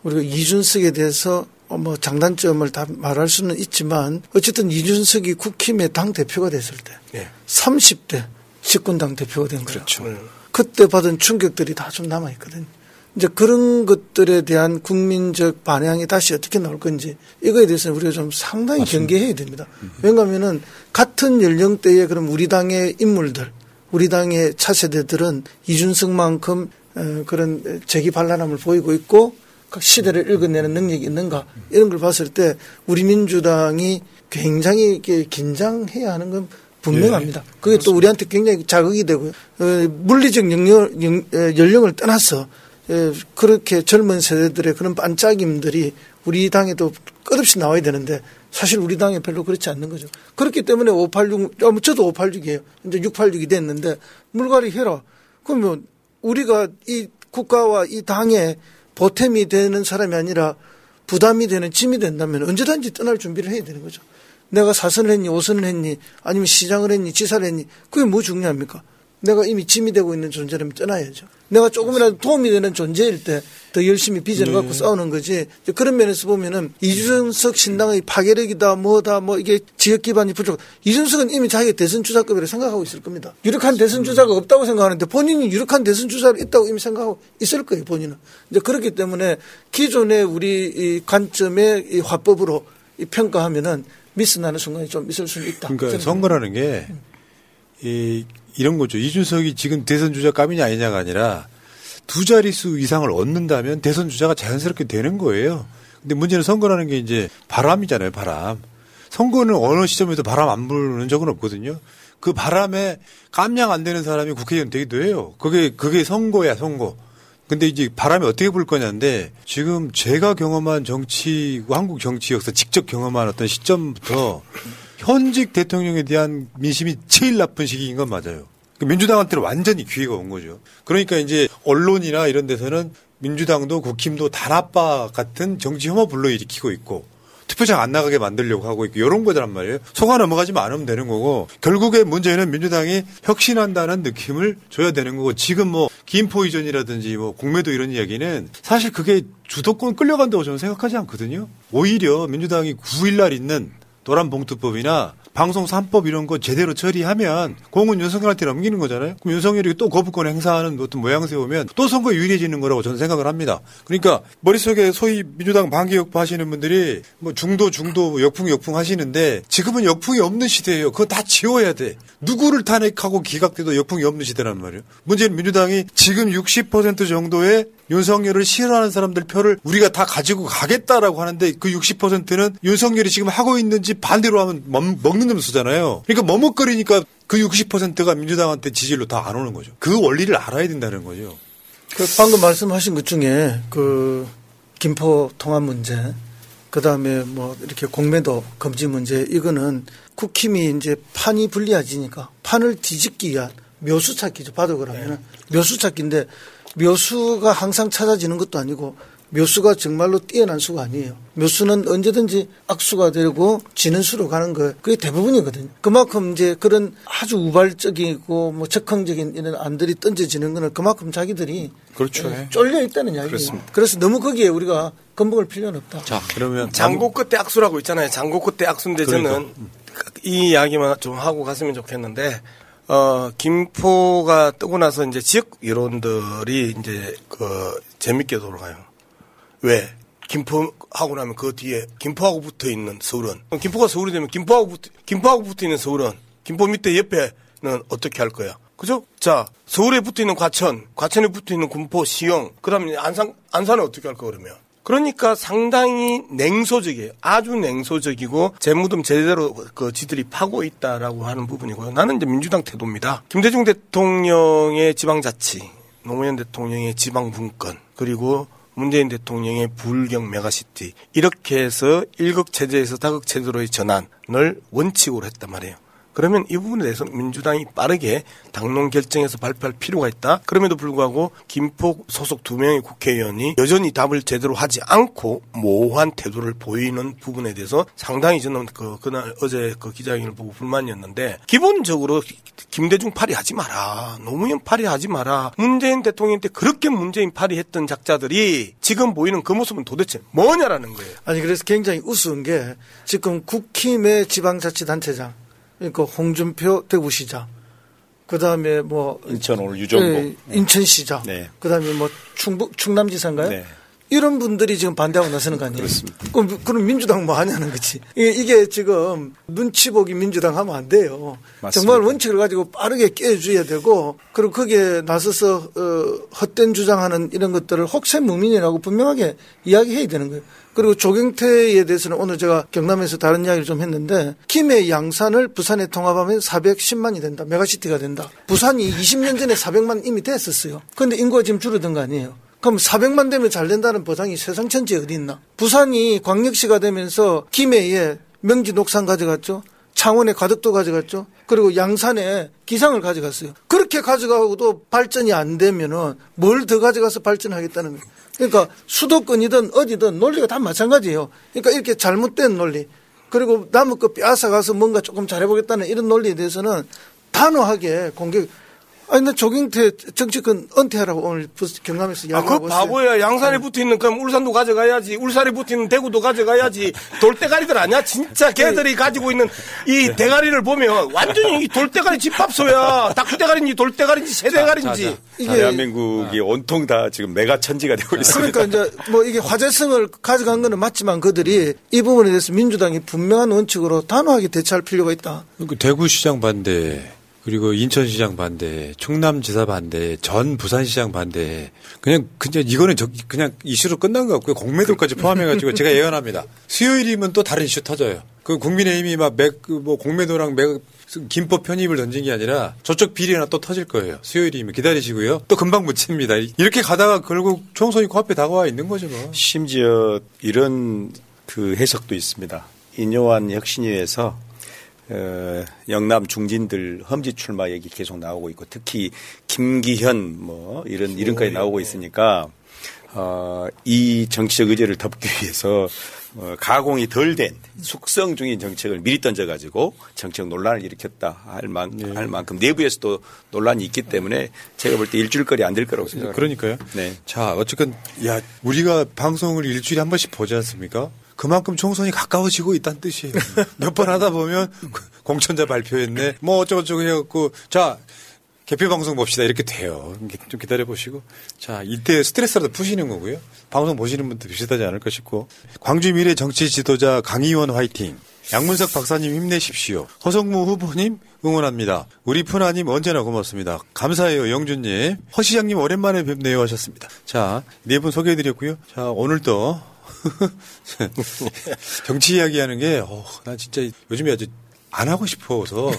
우리가 이준석에 대해서 어, 뭐 장단점을 다 말할 수는 있지만 어쨌든 이준석이 국힘의 당 대표가 됐을 때 예. 30대 집권당 대표가 된 거예요. 그렇죠. 그때 받은 충격들이 다 좀 남아 있거든요. 이제 그런 것들에 대한 국민적 반향이 다시 어떻게 나올 건지 이거에 대해서는 우리가 좀 상당히 경계해야 됩니다. 왜냐하면은 같은 연령대의 그럼 우리 당의 인물들, 우리 당의 차세대들은 이준석만큼 어, 그런 재기 반란함을 보이고 있고 그 시대를 읽어내는 능력이 있는가 이런 걸 봤을 때 우리 민주당이 굉장히 이렇게 긴장해야 하는 건 분명합니다. 그게 또 우리한테 굉장히 자극이 되고요. 어, 물리적 영역, 영- 에, 연령을 떠나서 에, 그렇게 젊은 세대들의 그런 반짝임들이 우리 당에도 끝없이 나와야 되는데 사실 우리 당에 별로 그렇지 않는 거죠. 그렇기 때문에 586, 어, 저도 586이에요. 이제 686이 됐는데 물갈이 해라. 그러면 우리가 이 국가와 이 당에 보탬이 되는 사람이 아니라 부담이 되는 짐이 된다면 언제든지 떠날 준비를 해야 되는 거죠. 내가 사선을 했니, 오선을 했니, 아니면 시장을 했니, 지사를 했니, 그게 뭐 중요합니까? 내가 이미 짐이 되고 있는 존재라면 떠나야죠. 내가 조금이라도 도움이 되는 존재일 때 더 열심히 비전을 네. 갖고 싸우는 거지. 그런 면에서 보면은 이준석 신당의 파괴력이다, 뭐다, 뭐 이게 지역 기반이 부족. 이준석은 이미 자기가 대선 주자급이라 생각하고 있을 겁니다. 유력한 대선 주자가 없다고 생각하는데 본인이 유력한 대선 주자를 있다고 이미 생각하고 있을 거예요, 본인은. 이제 그렇기 때문에 기존의 우리 이 관점의 이 화법으로 이 평가하면은 미스 나는 순간이 좀 있을 수는 있다. 그러니까 선거라는 게, 이, 이런 거죠. 이준석이 지금 대선 주자 감이냐 아니냐가 아니라 두 자릿수 이상을 얻는다면 대선 주자가 자연스럽게 되는 거예요. 근데 문제는 선거라는 게 이제 바람이잖아요, 바람. 선거는 어느 시점에도 바람 안 부는 적은 없거든요. 그 바람에 깜냥 안 되는 사람이 국회의원 되기도 해요. 그게, 그게 선거야, 선거. 근데 이제 바람이 어떻게 불 거냐인데 지금 제가 경험한 정치, 한국 정치 역사 직접 경험한 어떤 시점부터 현직 대통령에 대한 민심이 제일 나쁜 시기인 건 맞아요. 그 민주당한테는 완전히 기회가 온 거죠. 그러니까 이제 언론이나 이런 데서는 민주당도 국힘도 단아빠 같은 정치 혐오 불러일으키고 있고 투표장 안 나가게 만들려고 하고 있고 이런 거란 말이에요. 속아 넘어가지만 않으면 되는 거고 결국에 문제는 민주당이 혁신한다는 느낌을 줘야 되는 거고 지금 뭐 김포 이전이라든지 뭐 공매도 이런 이야기는 사실 그게 주도권 끌려간다고 저는 생각하지 않거든요. 오히려 민주당이 9일 날 있는 노란봉투법이나 방송 3법 이런 거 제대로 처리하면 공은 윤석열한테 넘기는 거잖아요. 그럼 윤석열이 또 거부권 행사하는 어떤 모양새 오면 또 선거에 유리해지는 거라고 저는 생각을 합니다. 그러니까 머릿속에 소위 민주당 반기역부 하시는 분들이 뭐 중도 중도 역풍 역풍 하시는데 지금은 역풍이 없는 시대예요. 그거 다 지워야 돼. 누구를 탄핵하고 기각돼도 역풍이 없는 시대란 말이에요. 문제는 민주당이 지금 60% 정도의 윤석열을 싫어하는 사람들 표를 우리가 다 가지고 가겠다라고 하는데 그 60%는 윤석열이 지금 하고 있는지 반대로 하면 먹- 먹는 점수잖아요. 그러니까 머뭇거리니까 그 60%가 민주당한테 지지로 다 안 오는 거죠. 그 원리를 알아야 된다는 거죠. 그 방금 말씀하신 것 중에 그 김포 통합 문제, 그 다음에 뭐 이렇게 공매도 금지 문제, 이거는 국힘이 이제 판이 불리해지니까 판을 뒤집기 위한 묘수 찾기죠. 봐도 그러면은 묘수 찾기인데 묘수가 항상 찾아지는 것도 아니고 묘수가 정말로 뛰어난 수가 아니에요. 묘수는 언제든지 악수가 되고 지는 수로 가는 거예요. 그게 대부분이거든요. 그만큼 이제 그런 아주 우발적이고 뭐 적극적인 이런 안들이 던져지는 거는 그만큼 자기들이 그렇죠. 예, 쫄려 있다는 이야기예요. 그렇습니다. 그래서 너무 거기에 우리가 겁먹을 필요는 없다. 자, 그러면 장고 끝에 악수라고 있잖아요. 장고 끝에 악수인데 저는 그러니까. 이 이야기만 좀 하고 갔으면 좋겠는데 어 김포가 뜨고 나서 이제 지역 여론들이 이제 그 재밌게 돌아가요. 왜? 김포 하고 나면 그 뒤에 김포하고 붙어 있는 서울은 김포가 서울이 되면 김포하고 붙 김포하고 붙어 있는 서울은 김포 밑에 옆에는 어떻게 할 거야? 그죠? 자 서울에 붙어 있는 과천, 과천에 붙어 있는 군포, 시영, 그다음에 안산 안산은 어떻게 할거 그러면? 그러니까 상당히 냉소적이에요. 아주 냉소적이고 제 무덤 제대로 그 지들이 파고 있다라고 하는 부분이고요. 나는 이제 민주당 태도입니다. 김대중 대통령의 지방자치, 노무현 대통령의 지방분권, 그리고 문재인 대통령의 부울경 메가시티 이렇게 해서 일극 체제에서 다극 체제로의 전환을 원칙으로 했단 말이에요. 그러면 이 부분에 대해서 민주당이 빠르게 당론 결정해서 발표할 필요가 있다. 그럼에도 불구하고 김포 소속 두 명의 국회의원이 여전히 답을 제대로 하지 않고 모호한 태도를 보이는 부분에 대해서 상당히 저는 그 그날 어제 그 기자회견을 보고 불만이었는데 기본적으로 김대중 파리 하지 마라. 노무현 파리 하지 마라. 문재인 대통령 때 그렇게 문재인 파리 했던 작자들이 지금 보이는 그 모습은 도대체 뭐냐라는 거예요. 아니 그래서 굉장히 우스운 게 지금 국힘의 지방자치단체장 그러니까 홍준표 대구시장 그 다음에 뭐 인천 오늘 유정보 예, 인천시장 네. 그 다음에 뭐 충북 충남지사인가요? 네. 이런 분들이 지금 반대하고 나서는 거 아니에요? 그렇습니다. 그럼, 그럼 민주당 뭐 하냐는 거지. 이게, 이게 지금 눈치 보기 민주당 하면 안 돼요. 맞습니다. 정말 원칙을 가지고 빠르게 깨줘야 되고 그리고 거기에 나서서 어, 헛된 주장하는 이런 것들을 혹세무민이라고 분명하게 이야기해야 되는 거예요. 그리고 조경태에 대해서는 오늘 제가 경남에서 다른 이야기를 좀 했는데 김해 양산을 부산에 통합하면 410만이 된다. 메가시티가 된다. 부산이 20년 전에 400만 이미 됐었어요. 그런데 인구가 지금 줄어든 거 아니에요. 그럼 400만 되면 잘 된다는 보장이 세상 천지에 어디 있나? 부산이 광역시가 되면서 김해에 명지 녹산 가져갔죠. 창원에 가덕도 가져갔죠. 그리고 양산에 기장을 가져갔어요. 그렇게 가져가고도 발전이 안 되면은 뭘 더 가져가서 발전하겠다는 거예요. 그러니까 수도권이든 어디든 논리가 다 마찬가지예요. 그러니까 이렇게 잘못된 논리 그리고 남의 거 빼앗아 가서 뭔가 조금 잘해보겠다는 이런 논리에 대해서는 단호하게 공격. 아니, 나 조경태 정치권 은퇴하라고 오늘 경남에서 아, 그. 바보야. 양산에 붙어 있는 그럼 울산도 가져가야지. 울산에 붙어 있는 대구도 가져가야지. 돌대가리들 아니야? 진짜 걔들이 가지고 있는 이 대가리를 보면 완전히 이 돌대가리 집합소야. 닭대가리인지 돌대가리인지 새대가리인지. 대한민국이 온통 다 지금 메가 천지가 되고 있습니다. 그러니까 이제 뭐 이게 화제성을 가져간 거는 맞지만 그들이 이 부분에 대해서 민주당이 분명한 원칙으로 단호하게 대처할 필요가 있다. 그 대구시장 반대, 그리고 인천시장 반대, 충남지사 반대, 전 부산시장 반대. 그냥 그냥 이거는 저, 그냥 이슈로 끝난 것 같고요. 공매도까지 포함해가지고 제가 예언합니다. 수요일이면 또 다른 이슈 터져요. 그 국민의힘이 막뭐 공매도랑 매, 김법 편입을 던진 게 아니라 저쪽 비리 하나 또 터질 거예요. 수요일이면 기다리시고요. 또 금방 묻힙니다. 이렇게 가다가 결국 총선이 코앞에 다가와 있는 거죠. 뭐. 심지어 이런 그 해석도 있습니다. 인요한 혁신위에서 어, 영남 중진들 험지 출마 얘기 계속 나오고 있고 특히 김기현 뭐 이런 이름까지 나오고 있으니까 어, 이 정치적 의제를 덮기 위해서 어, 가공이 덜 된 숙성 중인 정책을 미리 던져가지고 정책 논란을 일으켰다 할, 만, 할 만큼 내부에서도 논란이 있기 때문에 제가 볼 때 일주일거리 안 될 거라고 생각합니다. 그러니까요. 네. 자, 어쨌건 야 우리가 방송을 일주일에 한 번씩 보지 않습니까? 그만큼 총선이 가까워지고 있다는 뜻이에요. 몇 번 하다 보면 공천자 발표했네. 뭐 어쩌고저쩌고 해갖고 자 개표 방송 봅시다 이렇게 돼요. 좀 기다려 보시고 자 이때 스트레스라도 푸시는 거고요. 방송 보시는 분도 비슷하지 않을까 싶고 광주 미래 정치 지도자 강의원 화이팅. 양문석 박사님 힘내십시오. 허성무 후보님 응원합니다. 우리 푸나님 언제나 고맙습니다. 감사해요, 영준님. 허 시장님 오랜만에 뵙네요 하셨습니다. 자, 네 분 소개해드렸고요. 자, 오늘도 정치 이야기하는 게, 어, 난 진짜 요즘에 아주 안 하고 싶어서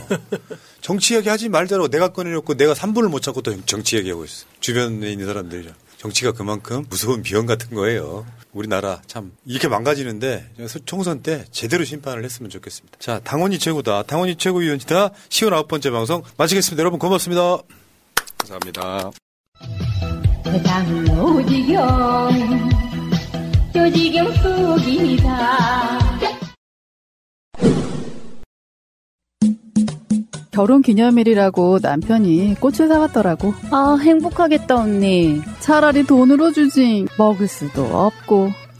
정치 이야기 하지 말자고 내가 꺼내놓고 내가 3분을 못 찾고 또 정치 이야기하고 있어. 주변에 있는 사람들이. 정치가 그만큼 무서운 비형 같은 거예요. 우리나라 참 이렇게 망가지는데 총선 때 제대로 심판을 했으면 좋겠습니다. 자, 당원이 최고다. 당원이 최고위원이다. 10월 아홉 번째 방송 마치겠습니다. 여러분 고맙습니다. 감사합니다. 요지경 속이다 결혼 기념일이라고 남편이 꽃을 사왔더라고. 아, 행복하겠다, 언니. 차라리 돈으로 주지. 먹을 수도 없고,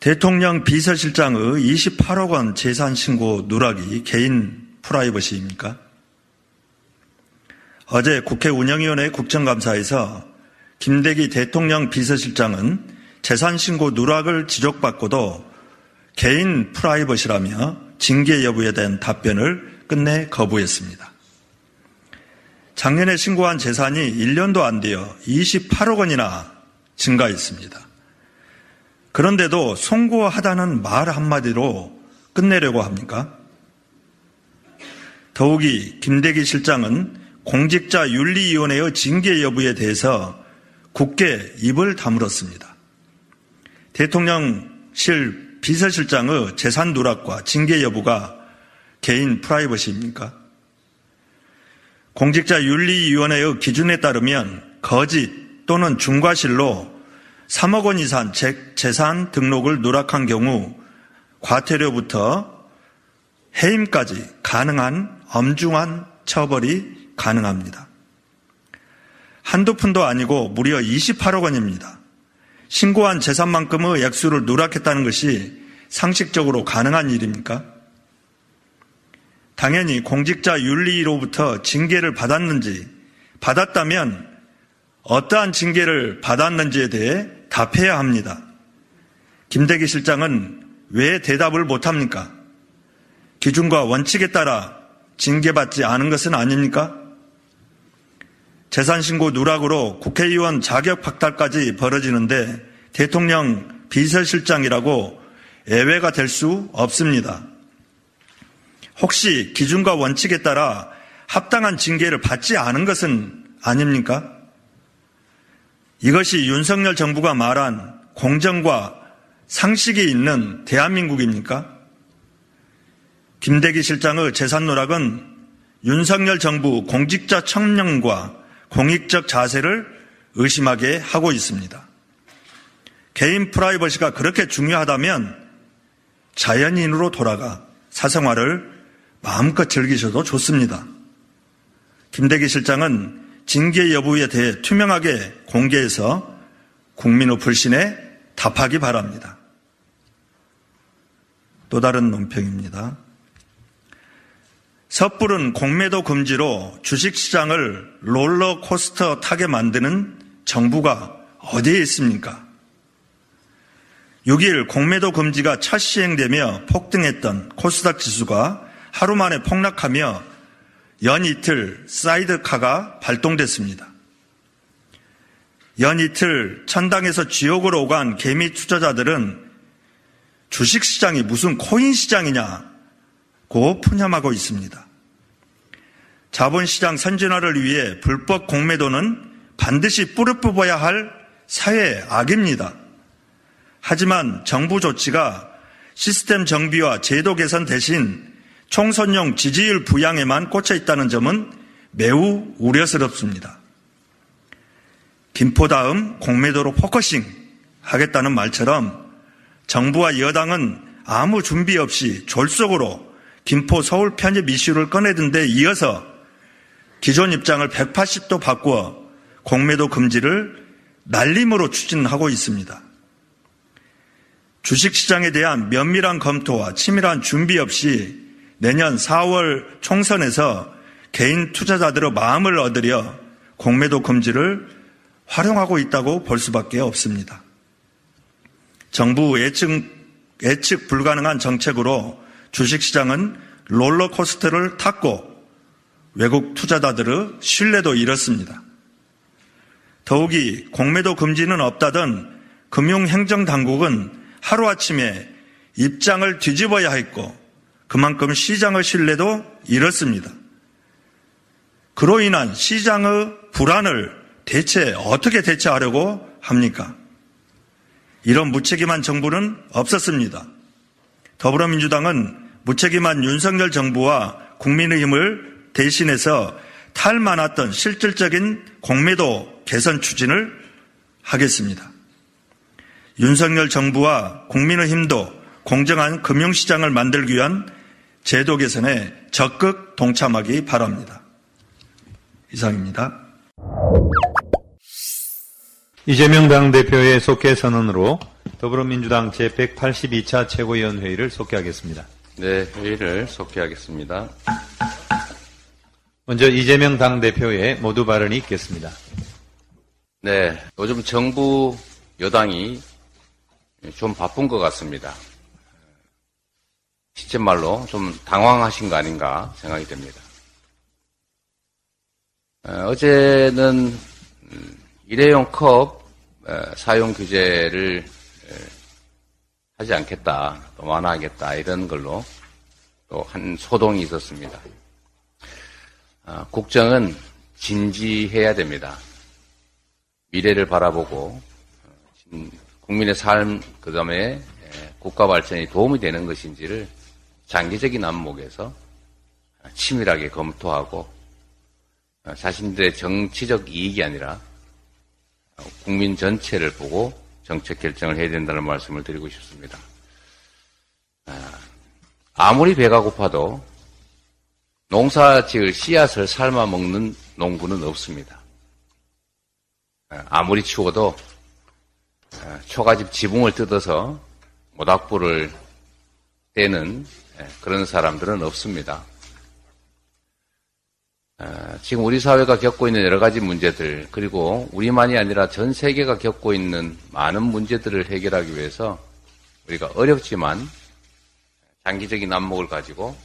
대통령 비서실장의 28억 원 재산 신고 누락이 개인 프라이버시입니까? 어제 국회 운영위원회 국정감사에서 김대기 대통령 비서실장은 재산 신고 누락을 지적받고도 개인 프라이버시라며 징계 여부에 대한 답변을 끝내 거부했습니다. 작년에 신고한 재산이 1년도 안 되어 28억 원이나 증가했습니다. 그런데도 송구하다는 말 한마디로 끝내려고 합니까? 더욱이 김대기 실장은 공직자 윤리위원회의 징계 여부에 대해서 굳게 입을 다물었습니다. 대통령실 비서실장의 재산 누락과 징계 여부가 개인 프라이버시입니까? 공직자 윤리위원회의 기준에 따르면 거짓 또는 중과실로 3억 원 이상 재산 등록을 누락한 경우 과태료부터 해임까지 가능한 엄중한 처벌이 가능합니다. 한두 푼도 아니고 무려 28억 원입니다. 신고한 재산만큼의 액수를 누락했다는 것이 상식적으로 가능한 일입니까? 당연히 공직자 윤리로부터 징계를 받았는지, 받았다면 어떠한 징계를 받았는지에 대해 답해야 합니다. 김대기 실장은 왜 대답을 못합니까? 기준과 원칙에 따라 징계받지 않은 것은 아닙니까? 재산신고 누락으로 국회의원 자격 박탈까지 벌어지는데 대통령 비서실장이라고 예외가 될 수 없습니다. 혹시 기준과 원칙에 따라 합당한 징계를 받지 않은 것은 아닙니까? 이것이 윤석열 정부가 말한 공정과 상식이 있는 대한민국입니까? 김대기 실장의 재산 누락은 윤석열 정부 공직자 청렴과 공익적 자세를 의심하게 하고 있습니다. 개인 프라이버시가 그렇게 중요하다면 자연인으로 돌아가 사생활을 마음껏 즐기셔도 좋습니다. 김대기 실장은 징계 여부에 대해 투명하게 공개해서 국민의 불신에 답하기 바랍니다. 또 다른 논평입니다. 섣부른 공매도 금지로 주식시장을 롤러코스터 타게 만드는 정부가 어디에 있습니까? 6일 공매도 금지가 첫 시행되며 폭등했던 코스닥 지수가 하루 만에 폭락하며 연 이틀 사이드카가 발동됐습니다. 연 이틀 천당에서 지옥으로 오간 개미 투자자들은 주식시장이 무슨 코인 시장이냐 고 푸념하고 있습니다. 자본시장 선진화를 위해 불법 공매도는 반드시 뿌리 뽑아야 할 사회 악입니다. 하지만 정부 조치가 시스템 정비와 제도 개선 대신 총선용 지지율 부양에만 꽂혀 있다는 점은 매우 우려스럽습니다. 김포 다음 공매도로 focusing 하겠다는 말처럼 정부와 여당은 아무 준비 없이 졸속으로 김포 서울 편입 이슈를 꺼내던 데 이어서 기존 입장을 180도 바꾸어 공매도 금지를 날림으로 추진하고 있습니다. 주식시장에 대한 면밀한 검토와 치밀한 준비 없이 내년 4월 총선에서 개인 투자자들의 마음을 얻으려 공매도 금지를 활용하고 있다고 볼 수밖에 없습니다. 정부 예측, 예측 불가능한 정책으로 주식시장은 롤러코스터를 탔고 외국 투자자들의 신뢰도 잃었습니다. 더욱이 공매도 금지는 없다던 금융행정당국은 하루아침에 입장을 뒤집어야 했고 그만큼 시장의 신뢰도 잃었습니다. 그로 인한 시장의 불안을 대체 어떻게 대처하려고 합니까? 이런 무책임한 정부는 없었습니다. 더불어민주당은 무책임한 윤석열 정부와 국민의힘을 대신해서 탈만했던 실질적인 공매도 개선 추진을 하겠습니다. 윤석열 정부와 국민의힘도 공정한 금융시장을 만들기 위한 제도 개선에 적극 동참하기 바랍니다. 이상입니다. 이재명 당대표의 속해 선언으로 더불어민주당 제182차 최고위원회의를 속개하겠습니다. 네, 회의를 속개하겠습니다. 먼저 이재명 당대표의 모두 발언이 있겠습니다. 네, 요즘 정부 여당이 좀 바쁜 것 같습니다. 시체 어, 말로 좀 당황하신 거 아닌가 생각이 됩니다. 어, 어제는 일회용 컵 어, 사용 규제를 어, 하지 않겠다, 또 완화하겠다 이런 걸로 또 한 소동이 있었습니다. 아, 국정은 진지해야 됩니다. 미래를 바라보고 국민의 삶 그다음에 국가 발전에 도움이 되는 것인지를 장기적인 안목에서 치밀하게 검토하고 자신들의 정치적 이익이 아니라 국민 전체를 보고 정책 결정을 해야 된다는 말씀을 드리고 싶습니다. 아, 아무리 배가 고파도 농사 지을 씨앗을 삶아 먹는 농부는 없습니다. 아, 아무리 추워도 아, 초가집 지붕을 뜯어서 모닥불을 떼는 예, 그런 사람들은 없습니다. 지금 우리 사회가 겪고 있는 여러 가지 문제들, 그리고 우리만이 아니라 전 세계가 겪고 있는 많은 문제들을 해결하기 위해서 우리가 어렵지만 장기적인 안목을 가지고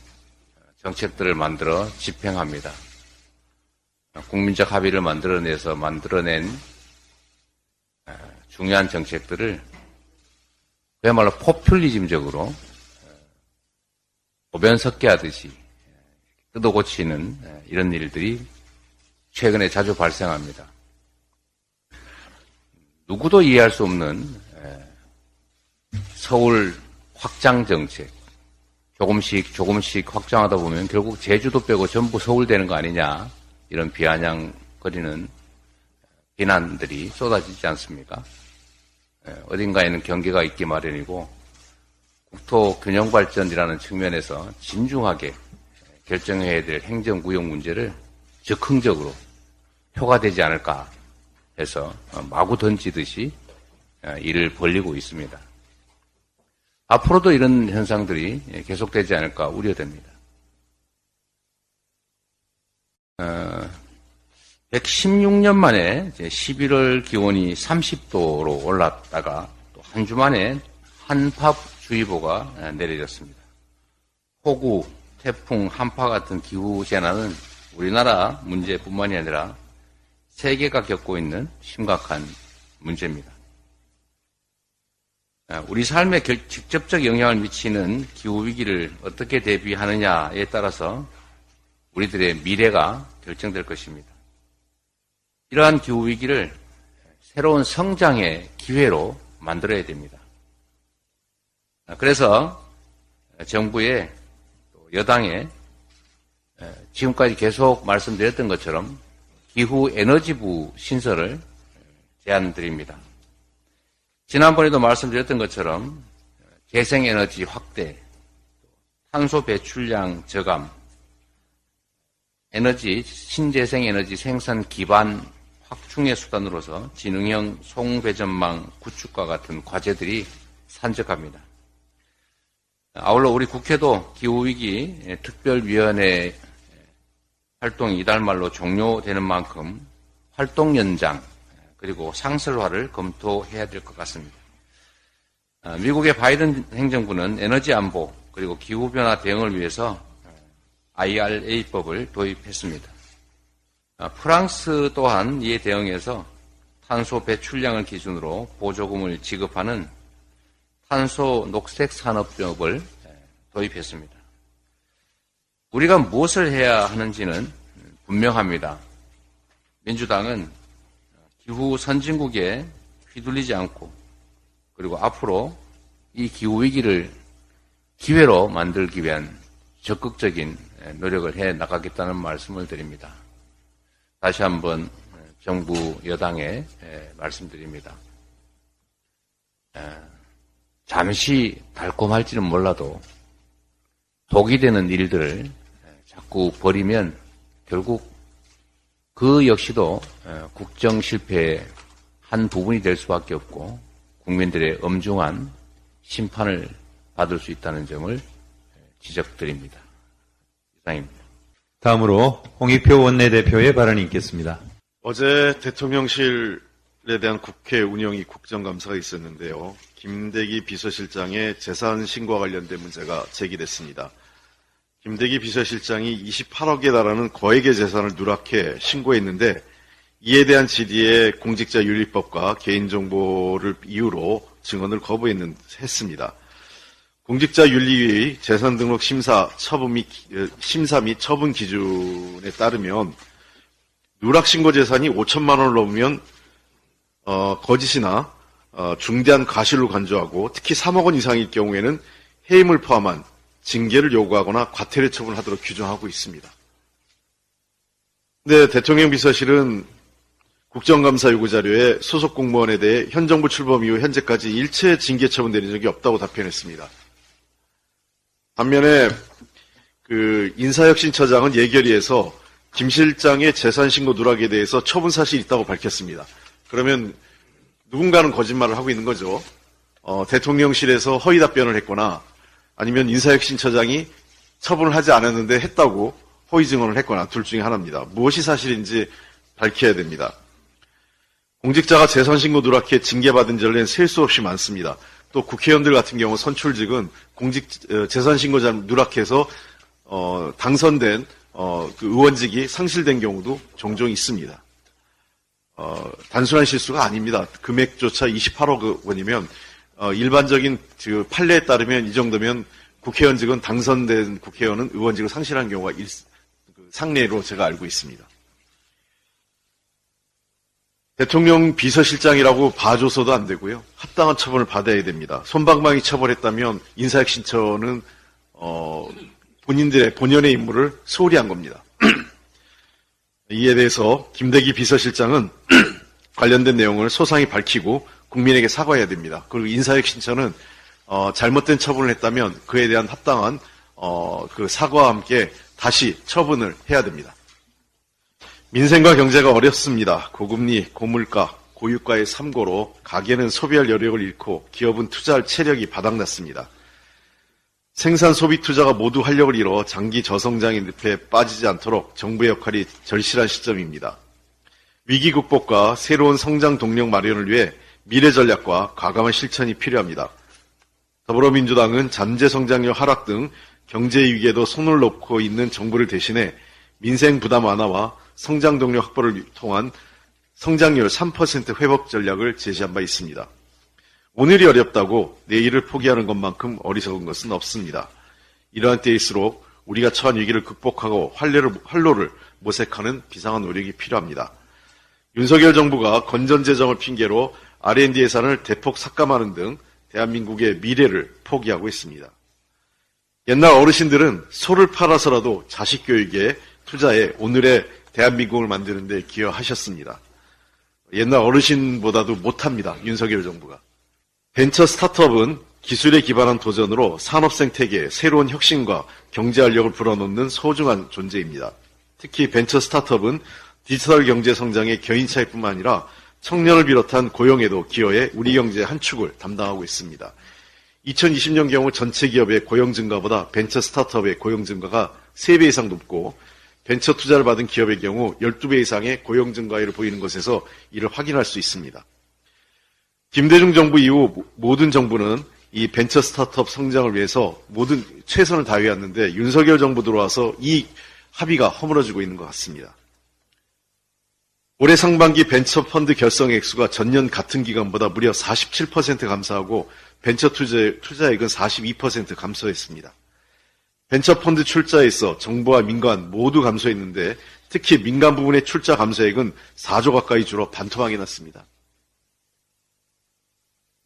정책들을 만들어 집행합니다. 국민적 합의를 만들어내서 만들어낸 중요한 정책들을 그야말로 포퓰리즘적으로 오변석계 하듯이 뜯어 고치는 이런 일들이 최근에 자주 발생합니다. 누구도 이해할 수 없는 서울 확장 정책, 조금씩 조금씩 확장하다 보면 결국 제주도 빼고 전부 서울 되는 거 아니냐 이런 비아냥거리는 비난들이 쏟아지지 않습니까? 어딘가에는 경계가 있기 마련이고 국토 균형 발전이라는 측면에서 진중하게 결정해야 될 행정 구역 문제를 적극적으로 표가 되지 않을까 해서 마구 던지듯이 일을 벌리고 있습니다. 앞으로도 이런 현상들이 계속되지 않을까 우려됩니다. 116년 어, 만에 11월 기온이 30도로 올랐다가 또 한 주 만에 한파 주의보가 내려졌습니다. 폭우, 태풍, 한파 같은 기후 재난은 우리나라 문제뿐만이 아니라 세계가 겪고 있는 심각한 문제입니다. 아, 우리 삶에 직접적 영향을 미치는 기후 위기를 어떻게 대비하느냐에 따라서 우리들의 미래가 결정될 것입니다. 이러한 기후 위기를 새로운 성장의 기회로 만들어야 됩니다. 아, 그래서 정부의 여당에 지금까지 계속 말씀드렸던 것처럼 기후 에너지부 신설을 제안드립니다. 지난번에도 말씀드렸던 것처럼 재생에너지 확대, 탄소 배출량 저감, 에너지, 신재생에너지 생산 기반 확충의 수단으로서 지능형 송배전망 구축과 같은 과제들이 산적합니다. 아울러 우리 국회도 기후위기 특별위원회 활동이 이달 말로 종료되는 만큼 활동 연장, 그리고 상설화를 검토해야 될 것 같습니다. 아, 미국의 바이든 행정부는 에너지 안보 그리고 기후변화 대응을 위해서 IRA법을 도입했습니다. 아, 프랑스 또한 이에 대응해서 탄소 배출량을 기준으로 보조금을 지급하는 탄소 녹색 산업법을 도입했습니다. 우리가 무엇을 해야 하는지는 분명합니다. 민주당은 기후 선진국에 휘둘리지 않고 그리고 앞으로 이 기후 위기를 기회로 만들기 위한 적극적인 노력을 해 나가겠다는 말씀을 드립니다. 다시 한번 정부 여당에 말씀드립니다. 잠시 달콤할지는 몰라도 독이 되는 일들을 자꾸 버리면 결국 그 역시도 어, 국정 실패의 한 부분이 될 수밖에 없고 국민들의 엄중한 심판을 받을 수 있다는 점을 지적드립니다. 이상입니다. 다음으로 홍익표 원내대표의 발언이 있겠습니다. 어제 대통령실에 대한 국회 운영위 국정감사가 있었는데요. 김대기 비서실장의 재산 신고와 관련된 문제가 제기됐습니다. 김대기 비서실장이 28억에 달하는 거액의 재산을 누락해 신고했는데 이에 대한 질의에 공직자윤리법과 개인정보를 이유로 증언을 거부했습니다. 공직자윤리위 재산등록 심사 처분 및 심사 및 처분 기준에 따르면 누락 신고 재산이 5천만 원을 넘으면 어, 거짓이나 어, 중대한 과실로 간주하고 특히 3억 원 이상일 경우에는 해임을 포함한 징계를 요구하거나 과태료 처분하도록 규정하고 있습니다. 근데 대통령 비서실은 국정감사 요구 자료에 소속 공무원에 대해 현 정부 출범 이후 현재까지 일체 징계 처분 내린 적이 없다고 답변했습니다. 반면에 그 인사혁신처장은 예결위에서 김 실장의 재산 신고 누락에 대해서 처분 사실이 있다고 밝혔습니다. 그러면 누군가는 거짓말을 하고 있는 거죠. 어, 대통령실에서 허위 답변을 했거나 아니면 인사혁신처장이 처분을 하지 않았는데 했다고 허위 증언을 했거나 둘 중에 하나입니다. 무엇이 사실인지 밝혀야 됩니다. 공직자가 재산신고 누락해 징계받은 전례는 셀 수 없이 많습니다. 또 국회의원들 같은 경우 선출직은 공직 어, 재산신고자 누락해서 어, 당선된 어, 그 의원직이 상실된 경우도 종종 있습니다. 어, 단순한 실수가 아닙니다. 금액조차 28억 원이면 어, 일반적인 그 판례에 따르면 이 정도면 국회의원직은 당선된 국회의원은 의원직을 상실한 경우가 일, 그 상례로 제가 알고 있습니다. 대통령 비서실장이라고 봐줘서도 안 되고요. 합당한 처분을 받아야 됩니다. 손방망이 처벌했다면 인사혁신처는 어, 본인들의 본연의 임무를 소홀히 한 겁니다. 이에 대해서 김대기 비서실장은 관련된 내용을 소상히 밝히고 국민에게 사과해야 됩니다. 그리고 인사혁신처는 어, 잘못된 처분을 했다면 그에 대한 합당한 어, 그 사과와 함께 다시 처분을 해야 됩니다. 민생과 경제가 어렵습니다. 고금리, 고물가, 고유가의 삼고로 가게는 소비할 여력을 잃고 기업은 투자할 체력이 바닥났습니다. 생산 소비 투자가 모두 활력을 잃어 장기 저성장의 늪에 빠지지 않도록 정부의 역할이 절실한 시점입니다. 위기 극복과 새로운 성장 동력 마련을 위해 미래 전략과 과감한 실천이 필요합니다. 더불어민주당은 잠재 성장률 하락 등 경제 위기에도 손을 놓고 있는 정부를 대신해 민생 부담 완화와 성장 동력 확보를 통한 성장률 3% 회복 전략을 제시한 바 있습니다. 오늘이 어렵다고 내일을 포기하는 것만큼 어리석은 것은 없습니다. 이러한 때일수록 우리가 처한 위기를 극복하고 활로를, 활로를 모색하는 비상한 노력이 필요합니다. 윤석열 정부가 건전재정을 핑계로 R&D 예산을 대폭 삭감하는 등 대한민국의 미래를 포기하고 있습니다. 옛날 어르신들은 소를 팔아서라도 자식 교육에 투자해 오늘의 대한민국을 만드는 데 기여하셨습니다. 옛날 어르신보다도 못합니다. 윤석열 정부가. 벤처 스타트업은 기술에 기반한 도전으로 산업 생태계에 새로운 혁신과 경제 활력을 불어넣는 소중한 존재입니다. 특히 벤처 스타트업은 디지털 경제 성장의 견인 차이뿐만 아니라 청년을 비롯한 고용에도 기여해 우리 경제의 한 축을 담당하고 있습니다. 2020년 경우 전체 기업의 고용 증가보다 벤처 스타트업의 고용 증가가 3배 이상 높고 벤처 투자를 받은 기업의 경우 12배 이상의 고용 증가율을 보이는 것에서 이를 확인할 수 있습니다. 김대중 정부 이후 모든 정부는 이 벤처 스타트업 성장을 위해서 모든 최선을 다해왔는데 윤석열 정부 들어와서 이 합의가 허물어지고 있는 것 같습니다. 올해 상반기 벤처 펀드 결성 액수가 전년 같은 기간보다 무려 47% 감소하고 벤처 투자, 투자액은 42% 감소했습니다. 벤처 펀드 출자에 있어 정부와 민간 모두 감소했는데 특히 민간 부분의 출자 감소액은 4조 가까이 줄어 반토막이 났습니다.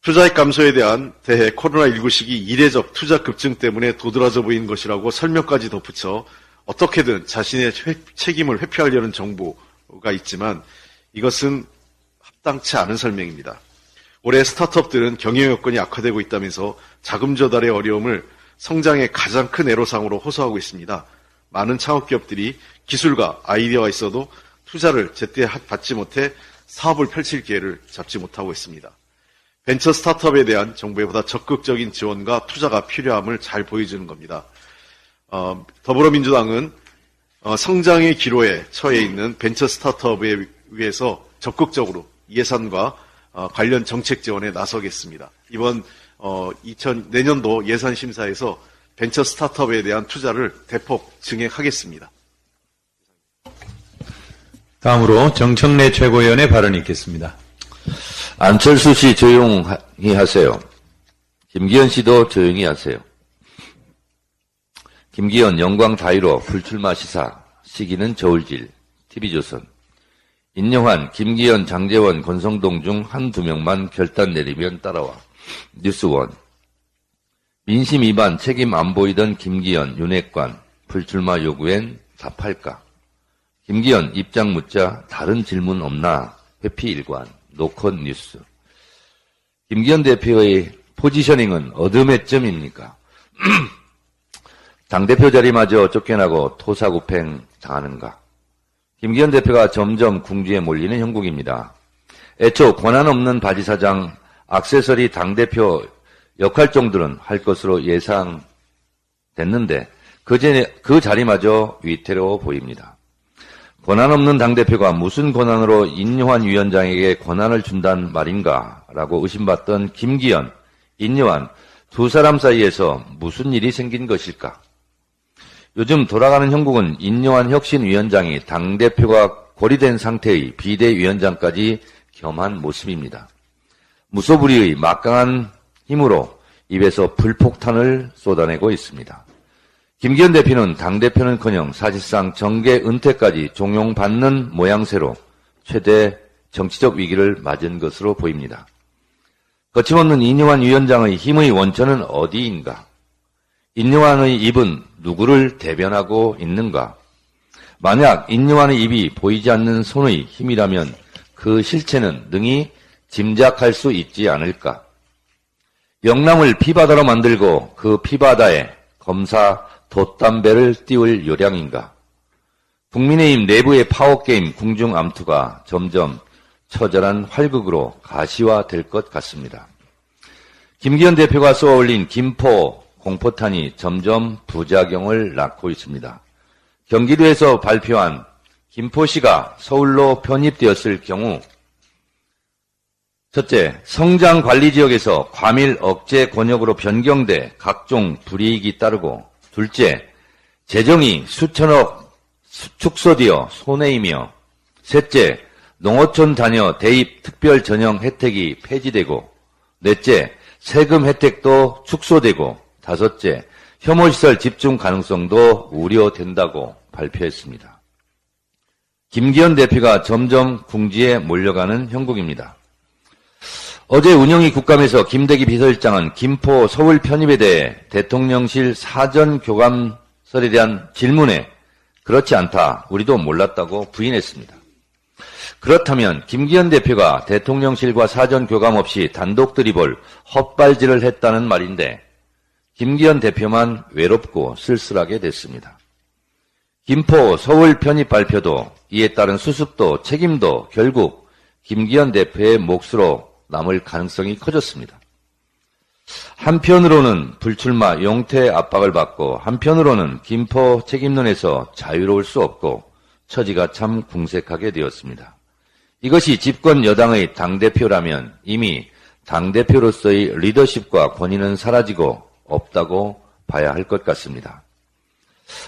투자액 감소에 대한 대해 코로나19 시기 이례적 투자 급증 때문에 도드라져 보이는 것이라고 설명까지 덧붙여 어떻게든 자신의 책임을 회피하려는 정부가 있지만 이것은 합당치 않은 설명입니다. 올해 스타트업들은 경영 여건이 악화되고 있다면서 자금 조달의 어려움을 성장의 가장 큰 애로사항으로 호소하고 있습니다. 많은 창업기업들이 기술과 아이디어가 있어도 투자를 제때 받지 못해 사업을 펼칠 기회를 잡지 못하고 있습니다. 벤처 스타트업에 대한 정부의 보다 적극적인 지원과 투자가 필요함을 잘 보여주는 겁니다. 어, 더불어민주당은 어, 성장의 기로에 처해 있는 벤처 스타트업에 위해서 적극적으로 예산과 어, 관련 정책 지원에 나서겠습니다. 이번 2000 어, 내년도 예산 심사에서 벤처 스타트업에 대한 투자를 대폭 증액하겠습니다. 다음으로 정청래 최고위원의 발언이 있겠습니다. 안철수 씨 조용히 하세요. 김기현 씨도 조용히 하세요. 김기현 영광 다이로 불출마 시사 시기는 저울질 TV조선 인영환, 김기현, 장재원, 권성동 중 한두 명만 결단 내리면 따라와 뉴스원 민심 위반 책임 안 보이던 김기현, 윤핵관 불출마 요구엔 답할까? 김기현 입장 묻자 다른 질문 없나? 회피 일관 노컷 뉴스 김기현 대표의 포지셔닝은 어둠의 점입니까? 당대표 자리마저 쫓겨나고 토사구팽 당하는가? 김기현 대표가 점점 궁지에 몰리는 형국입니다. 애초 권한 없는 바지사장 악세서리 당대표 역할 정도는 할 것으로 예상됐는데 그, 제, 그 자리마저 위태로워 보입니다. 권한 없는 당대표가 무슨 권한으로 인요한 위원장에게 권한을 준단 말인가 라고 의심받던 김기현, 인요한 두 사람 사이에서 무슨 일이 생긴 것일까? 요즘 돌아가는 형국은 인요한 혁신위원장이 당대표가 고리된 상태의 비대위원장까지 겸한 모습입니다. 무소불위의 막강한 힘으로 입에서 불폭탄을 쏟아내고 있습니다. 김기현 대표는 당대표는커녕 사실상 정계 은퇴까지 종용받는 모양새로 최대 정치적 위기를 맞은 것으로 보입니다. 거침없는 이뇨한 위원장의 힘의 원천은 어디인가? 인요한의 입은 누구를 대변하고 있는가? 만약 인요한의 입이 보이지 않는 손의 힘이라면 그 실체는 능히 짐작할 수 있지 않을까? 영남을 피바다로 만들고 그 피바다에 검사 돛단배를 띄울 요량인가? 국민의힘 내부의 파워게임 궁중 암투가 점점 처절한 활극으로 가시화될 것 같습니다. 김기현 대표가 쏘아올린 김포 공포탄이 점점 부작용을 낳고 있습니다. 경기도에서 발표한 김포시가 서울로 편입되었을 경우 첫째, 성장 관리 지역에서 과밀 억제 권역으로 변경돼 각종 불이익이 따르고 둘째, 재정이 수천억 축소되어 손해이며 셋째, 농어촌 자녀 대입 특별 전형 혜택이 폐지되고 넷째, 세금 혜택도 축소되고 다섯째, 혐오시설 집중 가능성도 우려된다고 발표했습니다. 김기현 대표가 점점 궁지에 몰려가는 형국입니다. 어제 운영위 국감에서 김대기 비서실장은 김포 서울 편입에 대해 대통령실 사전 교감설에 대한 질문에 그렇지 않다. 우리도 몰랐다고 부인했습니다. 그렇다면 김기현 대표가 대통령실과 사전 교감 없이 단독 들이볼 헛발질을 했다는 말인데 김기현 대표만 외롭고 쓸쓸하게 됐습니다. 김포 서울 편입 발표도 이에 따른 수습도 책임도 결국 김기현 대표의 몫으로 남을 가능성이 커졌습니다. 한편으로는 불출마 용태 압박을 받고 한편으로는 김포 책임론에서 자유로울 수 없고 처지가 참 궁색하게 되었습니다. 이것이 집권 여당의 당대표라면 이미 당대표로서의 리더십과 권위는 사라지고 없다고 봐야 할 것 같습니다.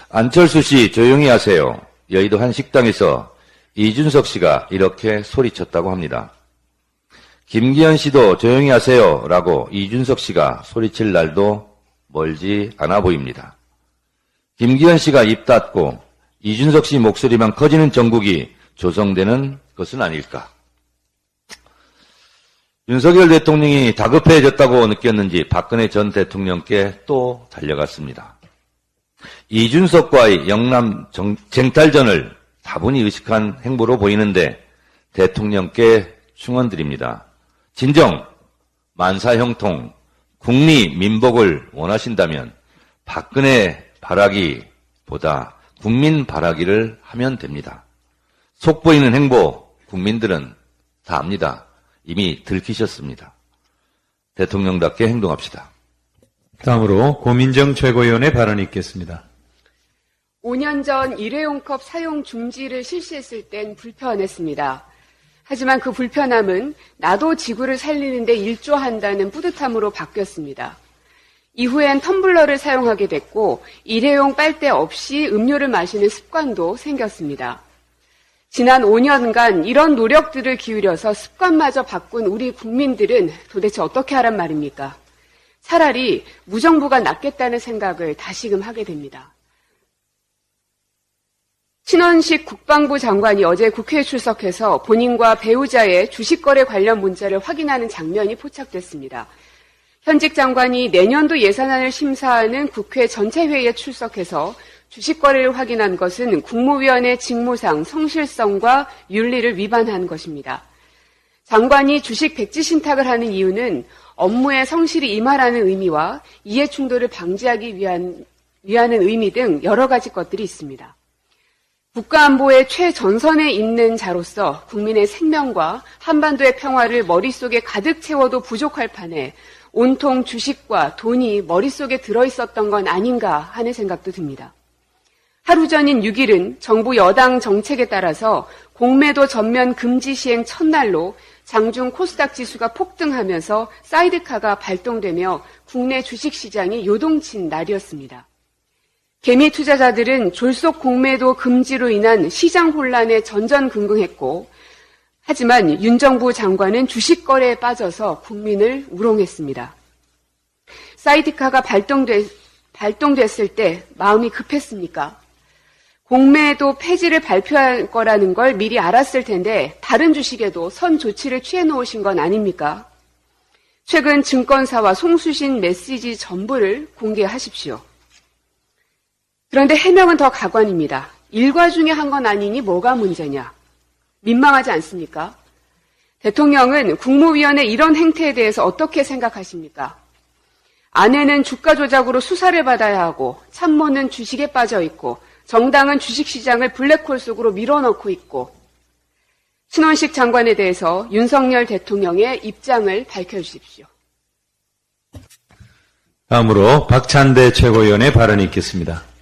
안철수 씨 조용히 하세요. 여의도 한 식당에서 이준석 씨가 이렇게 소리쳤다고 합니다. 김기현 씨도 조용히 하세요. 라고 이준석 씨가 소리칠 날도 멀지 않아 보입니다. 김기현 씨가 입 닫고 이준석 씨 목소리만 커지는 정국이 조성되는 것은 아닐까. 윤석열 대통령이 다급해졌다고 느꼈는지 박근혜 전 대통령께 또 달려갔습니다. 이준석과의 영남 쟁탈전을 다분히 의식한 행보로 보이는데 대통령께 충원드립니다. 진정, 만사 형통, 국리 민복을 원하신다면 박근혜 바라기보다 국민 바라기를 하면 됩니다. 속 보이는 행보 국민들은 다 압니다. 이미 들키셨습니다. 대통령답게 행동합시다. 다음으로 고민정 최고위원의 발언이 있겠습니다. 5년 전 일회용컵 사용 중지를 실시했을 땐 불편했습니다. 하지만 그 불편함은 나도 지구를 살리는데 일조한다는 뿌듯함으로 바뀌었습니다. 이후엔 텀블러를 사용하게 됐고 일회용 빨대 없이 음료를 마시는 습관도 생겼습니다. 지난 5년간 이런 노력들을 기울여서 습관마저 바꾼 우리 국민들은 도대체 어떻게 하란 말입니까? 차라리 무정부가 낫겠다는 생각을 다시금 하게 됩니다. 신원식 국방부 장관이 어제 국회에 출석해서 본인과 배우자의 주식거래 관련 문자를 확인하는 장면이 포착됐습니다. 현직 장관이 내년도 예산안을 심사하는 국회 전체 회의에 출석해서 주식거래를 확인한 것은 국무위원의 직무상 성실성과 윤리를 위반한 것입니다. 장관이 주식 백지 신탁을 하는 이유는 업무에 성실히 임하라는 의미와 이해 충돌을 방지하기 위한, 위하는 의미 등 여러 가지 것들이 있습니다. 국가안보의 최전선에 있는 자로서 국민의 생명과 한반도의 평화를 머릿속에 가득 채워도 부족할 판에 온통 주식과 돈이 머릿속에 들어있었던 건 아닌가 하는 생각도 듭니다. 하루 전인 6일은 정부 여당 정책에 따라서 공매도 전면 금지 시행 첫날로 장중 코스닥 지수가 폭등하면서 사이드카가 발동되며 국내 주식시장이 요동친 날이었습니다. 개미 투자자들은 졸속 공매도 금지로 인한 시장 혼란에 전전긍긍했고 하지만 윤 정부 장관은 주식 거래에 빠져서 국민을 우롱했습니다. 사이드카가 발동됐, 발동됐을 때 마음이 급했습니까? 공매도 폐지를 발표할 거라는 걸 미리 알았을 텐데 다른 주식에도 선 조치를 취해 놓으신 건 아닙니까? 최근 증권사와 송수신 메시지 전부를 공개하십시오. 그런데 해명은 더 가관입니다. 일과 중에 한 건 아니니 뭐가 문제냐? 민망하지 않습니까? 대통령은 국무위원회 이런 행태에 대해서 어떻게 생각하십니까? 아내는 주가 조작으로 수사를 받아야 하고 참모는 주식에 빠져 있고 정당은 주식시장을 블랙홀 속으로 밀어넣고 있고 신원식 장관에 대해서 윤석열 대통령의 입장을 밝혀주십시오. 다음으로 박찬대 최고위원의 발언이 있겠습니다.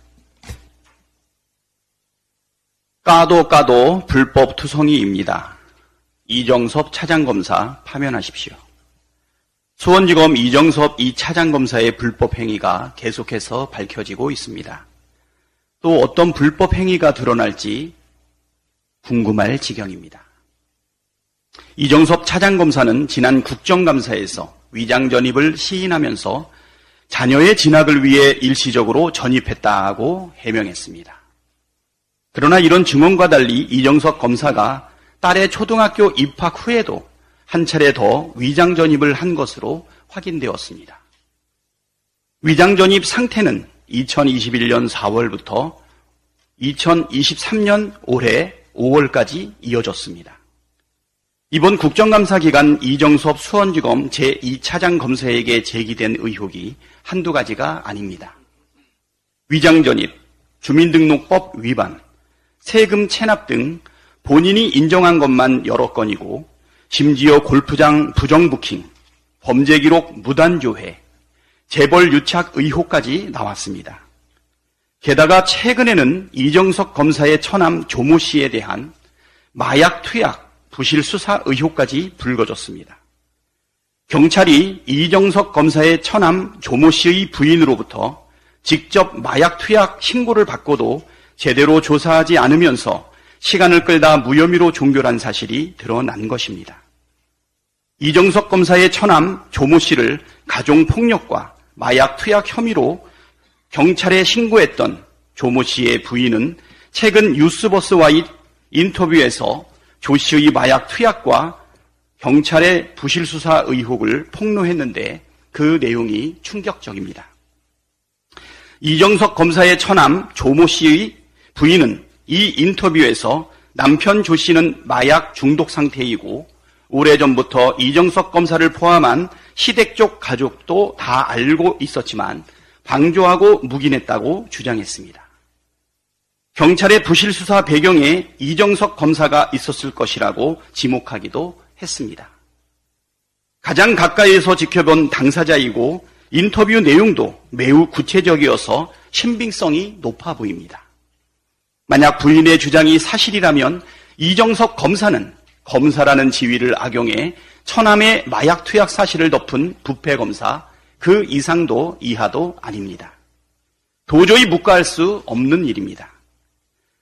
까도 까도 불법 투성이입니다. 이정섭 차장검사 파면하십시오. 수원지검 이정섭 이 차장검사의 불법 행위가 계속해서 밝혀지고 있습니다. 또 어떤 불법 행위가 드러날지 궁금할 지경입니다. 이정섭 차장검사는 지난 국정감사에서 위장 전입을 시인하면서 자녀의 진학을 위해 일시적으로 전입했다고 해명했습니다. 그러나 이런 증언과 달리 이정석 검사가 딸의 초등학교 입학 후에도 한 차례 더 위장 전입을 한 것으로 확인되었습니다. 위장 전입 상태는 2021년 4월부터 2023년 올해 5월까지 이어졌습니다. 이번 국정감사 기간 이정섭 수원지검 제2차장 검사에게 제기된 의혹이 한두 가지가 아닙니다. 위장 전입, 주민등록법 위반, 세금 체납 등 본인이 인정한 것만 여러 건이고 심지어 골프장 부정 부킹, 범죄 기록 무단 조회, 재벌 유착 의혹까지 나왔습니다. 게다가 최근에는 이정석 검사의 처남 조모 씨에 대한 마약 투약, 부실 수사 의혹까지 불거졌습니다. 경찰이 이정석 검사의 처남 조모 씨의 부인으로부터 직접 마약 투약 신고를 받고도 제대로 조사하지 않으면서 시간을 끌다 무혐의로 종결한 사실이 드러난 것입니다. 이정석 검사의 처남 조모 씨를 가종폭력과 마약 투약 혐의로 경찰에 신고했던 조모 씨의 부인은 최근 뉴스버스와의 인터뷰에서 조 씨의 마약 투약과 경찰의 부실 수사 의혹을 폭로했는데 그 내용이 충격적입니다. 이정석 검사의 처남 조모 씨의 부인은 이 인터뷰에서 남편 조 씨는 마약 중독 상태이고 오래전부터 이정석 검사를 포함한 시댁 쪽 가족도 다 알고 있었지만 방조하고 묵인했다고 주장했습니다. 경찰의 부실 수사 배경에 이정석 검사가 있었을 것이라고 지목하기도 했습니다. 가장 가까이에서 지켜본 당사자이고 인터뷰 내용도 매우 구체적이어서 신빙성이 높아 보입니다. 만약 부인의 주장이 사실이라면 이정석 검사는 검사라는 지위를 악용해 처남의 마약 투약 사실을 덮은 부패 검사 그 이상도 이하도 아닙니다. 도저히 묵과할 수 없는 일입니다.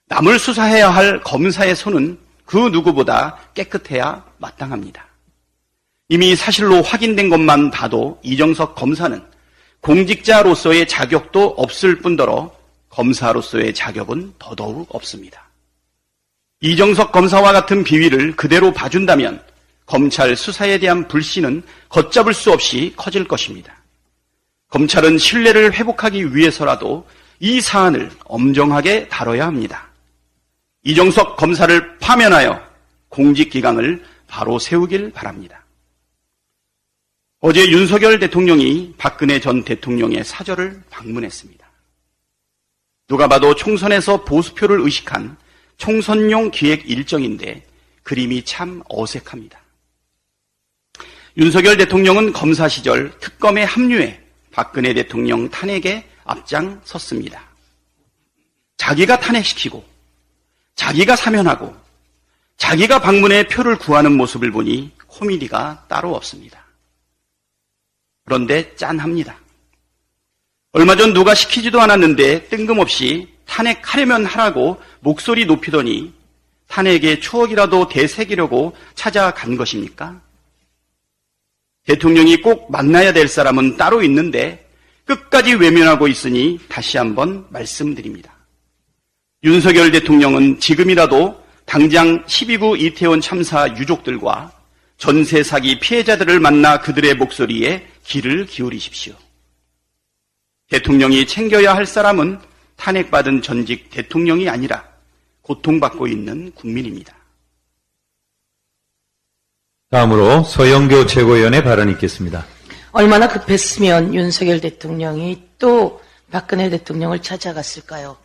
남을 수사해야 할 검사의 손은 그 누구보다 깨끗해야 마땅합니다. 이미 사실로 확인된 것만 봐도 이정석 검사는 공직자로서의 자격도 없을 뿐더러 검사로서의 자격은 더더욱 없습니다. 이정석 검사와 같은 비위를 그대로 봐준다면 검찰 수사에 대한 불신은 걷잡을 수 없이 커질 것입니다. 검찰은 신뢰를 회복하기 위해서라도 이 사안을 엄정하게 다뤄야 합니다. 이정석 검사를 파면하여 공직기강을 바로 세우길 바랍니다. 어제 윤석열 대통령이 박근혜 전 대통령의 사절을 방문했습니다. 누가 봐도 총선에서 보수표를 의식한 총선용 기획 일정인데 그림이 참 어색합니다. 윤석열 대통령은 검사 시절 특검에 합류해 박근혜 대통령 탄핵에 앞장섰습니다. 자기가 탄핵시키고 자기가 사면하고 자기가 방문해 표를 구하는 모습을 보니 코미디가 따로 없습니다. 그런데 짠합니다. 얼마 전 누가 시키지도 않았는데 뜬금없이 탄핵하려면 하라고 목소리 높이더니 탄핵의 추억이라도 되새기려고 찾아간 것입니까? 대통령이 꼭 만나야 될 사람은 따로 있는데 끝까지 외면하고 있으니 다시 한번 말씀드립니다. 윤석열 대통령은 지금이라도 당장 12구 이태원 참사 유족들과 전세 사기 피해자들을 만나 그들의 목소리에 귀를 기울이십시오. 대통령이 챙겨야 할 사람은 탄핵받은 전직 대통령이 아니라 고통받고 있는 국민입니다. 다음으로 서영교 최고위원의 발언이 있겠습니다. 얼마나 급했으면 윤석열 대통령이 또 박근혜 대통령을 찾아갔을까요?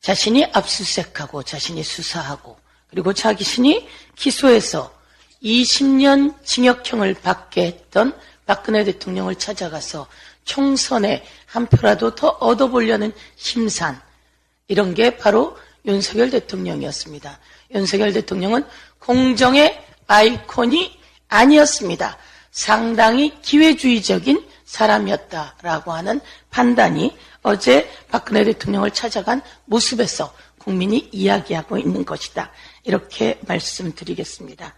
자신이 압수수색하고 자신이 수사하고 그리고 자신이 기소해서 20년 징역형을 받게 했던 박근혜 대통령을 찾아가서 총선에 한 표라도 더 얻어보려는 심산 이런 게 바로 윤석열 대통령이었습니다. 윤석열 대통령은 공정의 아이콘이 아니었습니다. 상당히 기회주의적인 사람이었다라고 하는 판단이 어제 박근혜 대통령을 찾아간 모습에서 국민이 이야기하고 있는 것이다. 이렇게 말씀드리겠습니다.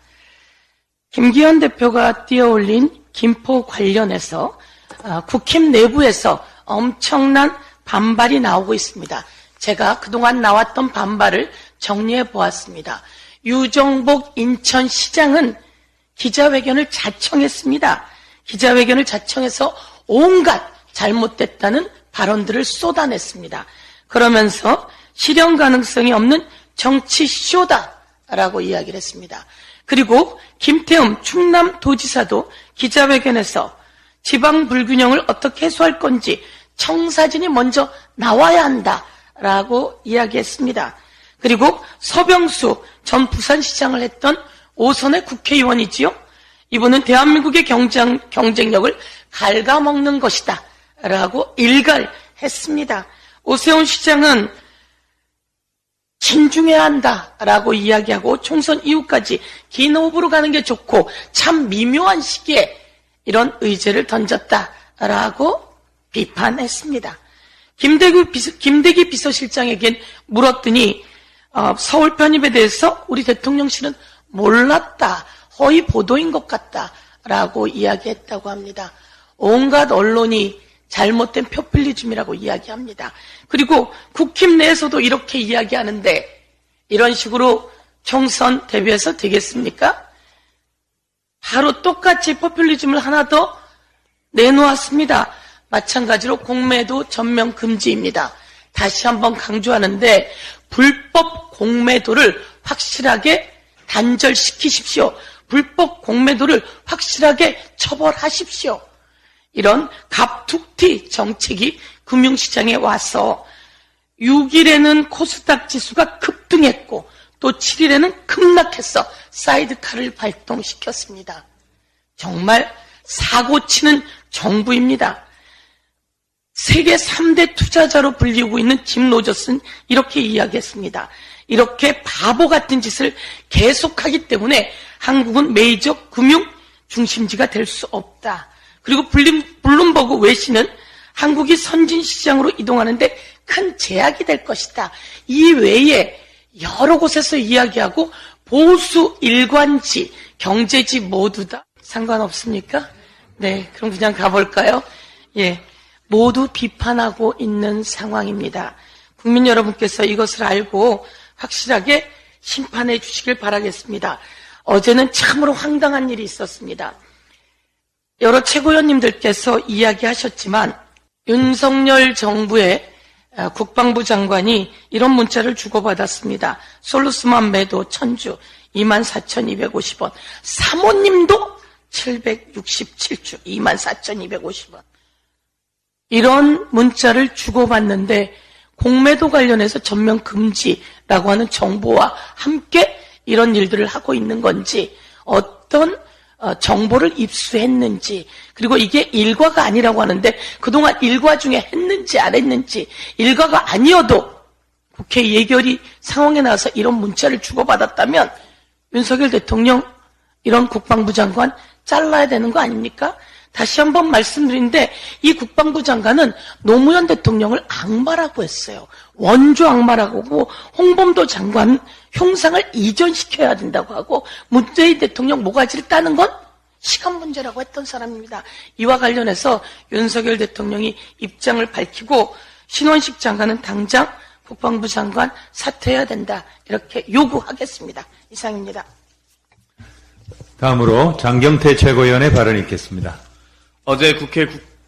김기현 대표가 띄어올린 김포 관련해서 어, 국힘 내부에서 엄청난 반발이 나오고 있습니다. 제가 그동안 나왔던 반발을 정리해 보았습니다. 유정복 인천시장은 기자회견을 자청했습니다. 기자회견을 자청해서 온갖 잘못됐다는 발언들을 쏟아냈습니다. 그러면서 실현 가능성이 없는 정치 쇼다라고 이야기를 했습니다. 그리고 김태흠 충남 도지사도 기자회견에서 지방 불균형을 어떻게 해소할 건지 청사진이 먼저 나와야 한다라고 이야기했습니다. 그리고 서병수 전 부산시장을 했던 오선의 국회의원이지요. 이분은 대한민국의 경쟁, 경쟁력을 갉아먹는 것이다. 라고 일갈했습니다. 오세훈 시장은 진중해야 한다. 라고 이야기하고 총선 이후까지 긴 호흡으로 가는 게 좋고 참 미묘한 시기에 이런 의제를 던졌다. 라고 비판했습니다. 김대기, 비서, 김대기 비서실장에겐 물었더니 어, 서울 편입에 대해서 우리 대통령실은 몰랐다. 허위 보도인 것 같다. 라고 이야기했다고 합니다. 온갖 언론이 잘못된 표퓰리즘이라고 이야기합니다. 그리고 국힘 내에서도 이렇게 이야기하는데 이런 식으로 총선 대비해서 되겠습니까? 바로 똑같이 포퓰리즘을 하나 더 내놓았습니다. 마찬가지로 공매도 전면 금지입니다. 다시 한번 강조하는데 불법 공매도를 확실하게 단절시키십시오. 불법 공매도를 확실하게 처벌하십시오. 이런 갑툭튀 정책이 금융시장에 와서 6일에는 코스닥 지수가 급등했고 또 7일에는 급락해서 사이드카를 발동시켰습니다. 정말 사고치는 정부입니다. 세계 3대 투자자로 불리고 있는 짐 로저스는 이렇게 이야기했습니다. 이렇게 바보 같은 짓을 계속하기 때문에 한국은 메이저 금융 중심지가 될 수 없다. 그리고 블룸버그 외신은 한국이 선진 시장으로 이동하는데 큰 제약이 될 것이다. 이 외에 여러 곳에서 이야기하고 보수 일관지, 경제지 모두 다 상관없습니까? 네, 그럼 그냥 가볼까요? 예, 모두 비판하고 있는 상황입니다. 국민 여러분께서 이것을 알고 확실하게 심판해 주시길 바라겠습니다. 어제는 참으로 황당한 일이 있었습니다. 여러 최고위원님들께서 이야기하셨지만 윤석열 정부의 아, 국방부 장관이 이런 문자를 주고받았습니다. 솔루스만 매도 천주 24,250원. 사모님도 767주 24,250원. 이런 문자를 주고받는데 공매도 관련해서 전면 금지라고 하는 정보와 함께 이런 일들을 하고 있는 건지 어떤 어, 정보를 입수했는지 그리고 이게 일과가 아니라고 하는데 그동안 일과 중에 했는지 안 했는지 일과가 아니어도 국회 예결위 상황에 나와서 이런 문자를 주고받았다면 윤석열 대통령 이런 국방부 장관 잘라야 되는 거 아닙니까? 다시 한번 말씀드린데 이 국방부 장관은 노무현 대통령을 악마라고 했어요. 원조 악마라고 하고 홍범도 장관 형상을 이전시켜야 된다고 하고 문재인 대통령 모가지를 따는 건 시간 문제라고 했던 사람입니다. 이와 관련해서 윤석열 대통령이 입장을 밝히고 신원식 장관은 당장 국방부 장관 사퇴해야 된다. 이렇게 요구하겠습니다. 이상입니다. 다음으로 장경태 최고위원의 발언이 있겠습니다. 어제 국회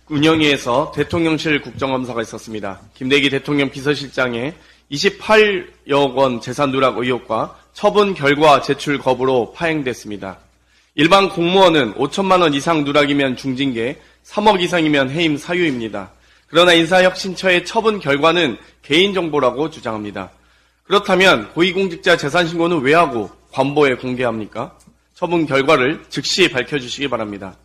운영위에서 대통령실 국정감사가 있었습니다. 김대기 대통령 비서실장의 28여 원 재산 누락 의혹과 처분 결과 제출 거부로 파행됐습니다. 일반 공무원은 5천만 원 이상 누락이면 중징계, 3억 이상이면 해임 사유입니다. 그러나 인사혁신처의 처분 결과는 개인정보라고 주장합니다. 그렇다면 고위공직자 재산 신고는 왜 하고 관보에 공개합니까? 처분 결과를 즉시 밝혀주시기 바랍니다.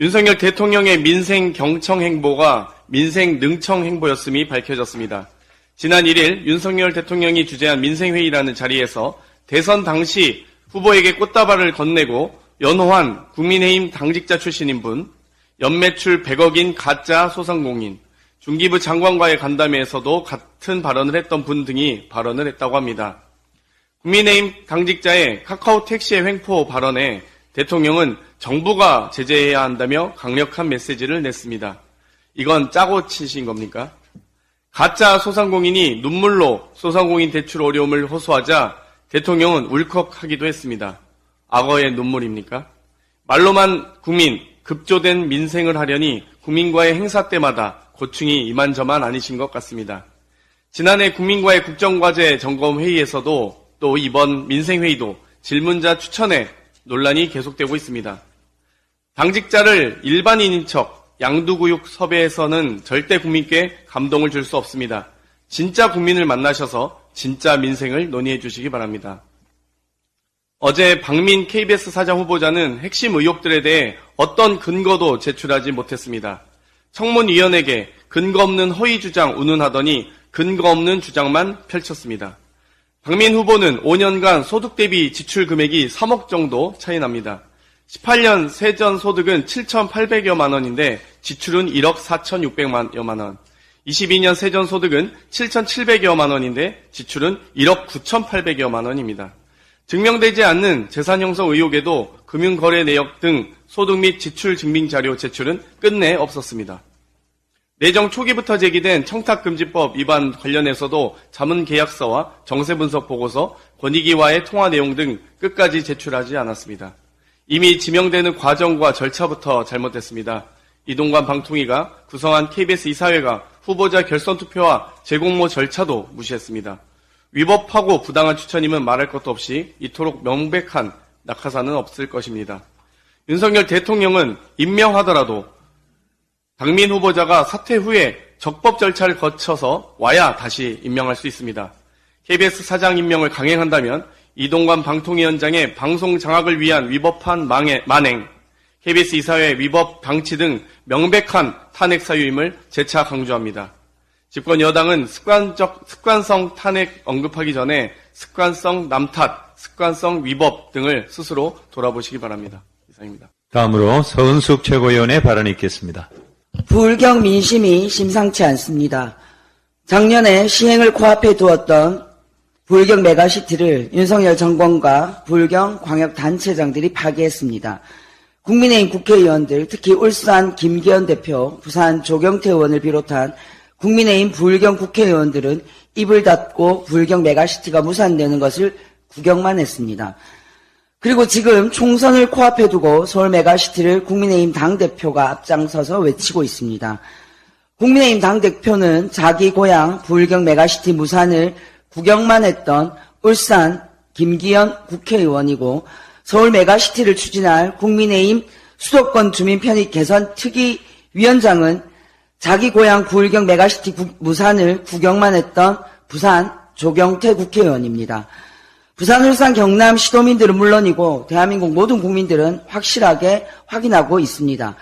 윤석열 대통령의 민생 경청 행보가 민생 능청 행보였음이 밝혀졌습니다. 지난 1일 윤석열 대통령이 주재한 민생회의라는 자리에서 대선 당시 후보에게 꽃다발을 건네고 연호한 국민의힘 당직자 출신인 분, 연매출 100억인 가짜 소상공인, 중기부 장관과의 간담회에서도 같은 발언을 했던 분 등이 발언을 했다고 합니다. 국민의힘 당직자의 카카오 택시의 횡포 발언에 대통령은 정부가 제재해야 한다며 강력한 메시지를 냈습니다. 이건 짜고 치신 겁니까? 가짜 소상공인이 눈물로 소상공인 대출 어려움을 호소하자 대통령은 울컥하기도 했습니다. 악어의 눈물입니까? 말로만 국민, 급조된 민생을 하려니 국민과의 행사 때마다 고충이 이만저만 아니신 것 같습니다. 지난해 국민과의 국정과제 점검 회의에서도 또 이번 민생회의도 질문자 추천에 논란이 계속되고 있습니다. 당직자를 일반인인 척 양두구육 섭외해서는 절대 국민께 감동을 줄 수 없습니다. 진짜 국민을 만나셔서 진짜 민생을 논의해 주시기 바랍니다. 어제 박민 KBS 사장 후보자는 핵심 의혹들에 대해 어떤 근거도 제출하지 못했습니다. 청문위원에게 근거 없는 허위 주장 운운하더니 근거 없는 주장만 펼쳤습니다. 박민 후보는 5년간 소득 대비 지출 금액이 3억 정도 차이 납니다. 18년 세전 소득은 7,800여만 원인데 지출은 1억 4,600여만 원. 22년 세전 소득은 7,700여만 원인데 지출은 1억 9,800여만 원입니다. 증명되지 않는 재산 형성 의혹에도 금융거래 내역 등 소득 및 지출 증빙 자료 제출은 끝내 없었습니다. 내정 초기부터 제기된 청탁금지법 위반 관련해서도 자문계약서와 정세분석 보고서, 권익위와의 통화 내용 등 끝까지 제출하지 않았습니다. 이미 지명되는 과정과 절차부터 잘못됐습니다. 이동관 방통위가 구성한 KBS 이사회가 후보자 결선 투표와 재공모 절차도 무시했습니다. 위법하고 부당한 추천임은 말할 것도 없이 이토록 명백한 낙하산은 없을 것입니다. 윤석열 대통령은 임명하더라도 박민 후보자가 사퇴 후에 적법 절차를 거쳐서 와야 다시 임명할 수 있습니다. KBS 사장 임명을 강행한다면 이동관 방통위원장의 방송 장악을 위한 위법한 망해, 만행, KBS 이사회 위법 방치 등 명백한 탄핵 사유임을 재차 강조합니다. 집권 여당은 습관적, 습관성 탄핵 언급하기 전에 습관성 남탓, 습관성 위법 등을 스스로 돌아보시기 바랍니다. 이상입니다. 다음으로 서은숙 최고위원의 발언이 있겠습니다. 불경 민심이 심상치 않습니다. 작년에 시행을 코앞에 두었던 부울경 메가시티를 윤석열 정권과 부울경 광역단체장들이 파기했습니다. 국민의힘 국회의원들, 특히 울산 김기현 대표, 부산 조경태 의원을 비롯한 국민의힘 부울경 국회의원들은 입을 닫고 부울경 메가시티가 무산되는 것을 구경만 했습니다. 그리고 지금 총선을 코앞에 두고 서울 메가시티를 국민의힘 당대표가 앞장서서 외치고 있습니다. 국민의힘 당대표는 자기 고향 부울경 메가시티 무산을 구경만 했던 울산 김기현 국회의원이고 서울 메가시티를 추진할 국민의힘 수도권 주민 편익 개선 특위 위원장은 자기 고향 부울경 메가시티 구, 무산을 구경만 했던 부산 조경태 국회의원입니다. 부산, 울산, 경남 시도민들은 물론이고 대한민국 모든 국민들은 확실하게 확인하고 있습니다.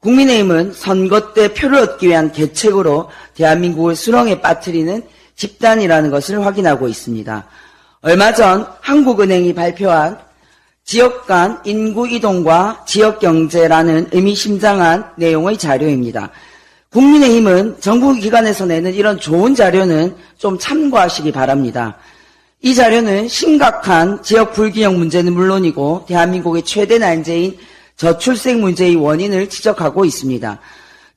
국민의힘은 선거 때 표를 얻기 위한 계책으로 대한민국을 수렁에 빠뜨리는 집단이라는 것을 확인하고 있습니다. 얼마 전 한국은행이 발표한 지역 간 인구 이동과 지역 경제라는 의미심장한 내용의 자료입니다. 국민의힘은 정부 기관에서 내는 이런 좋은 자료는 좀 참고하시기 바랍니다. 이 자료는 심각한 지역 불균형 문제는 물론이고 대한민국의 최대 난제인 저출생 문제의 원인을 지적하고 있습니다.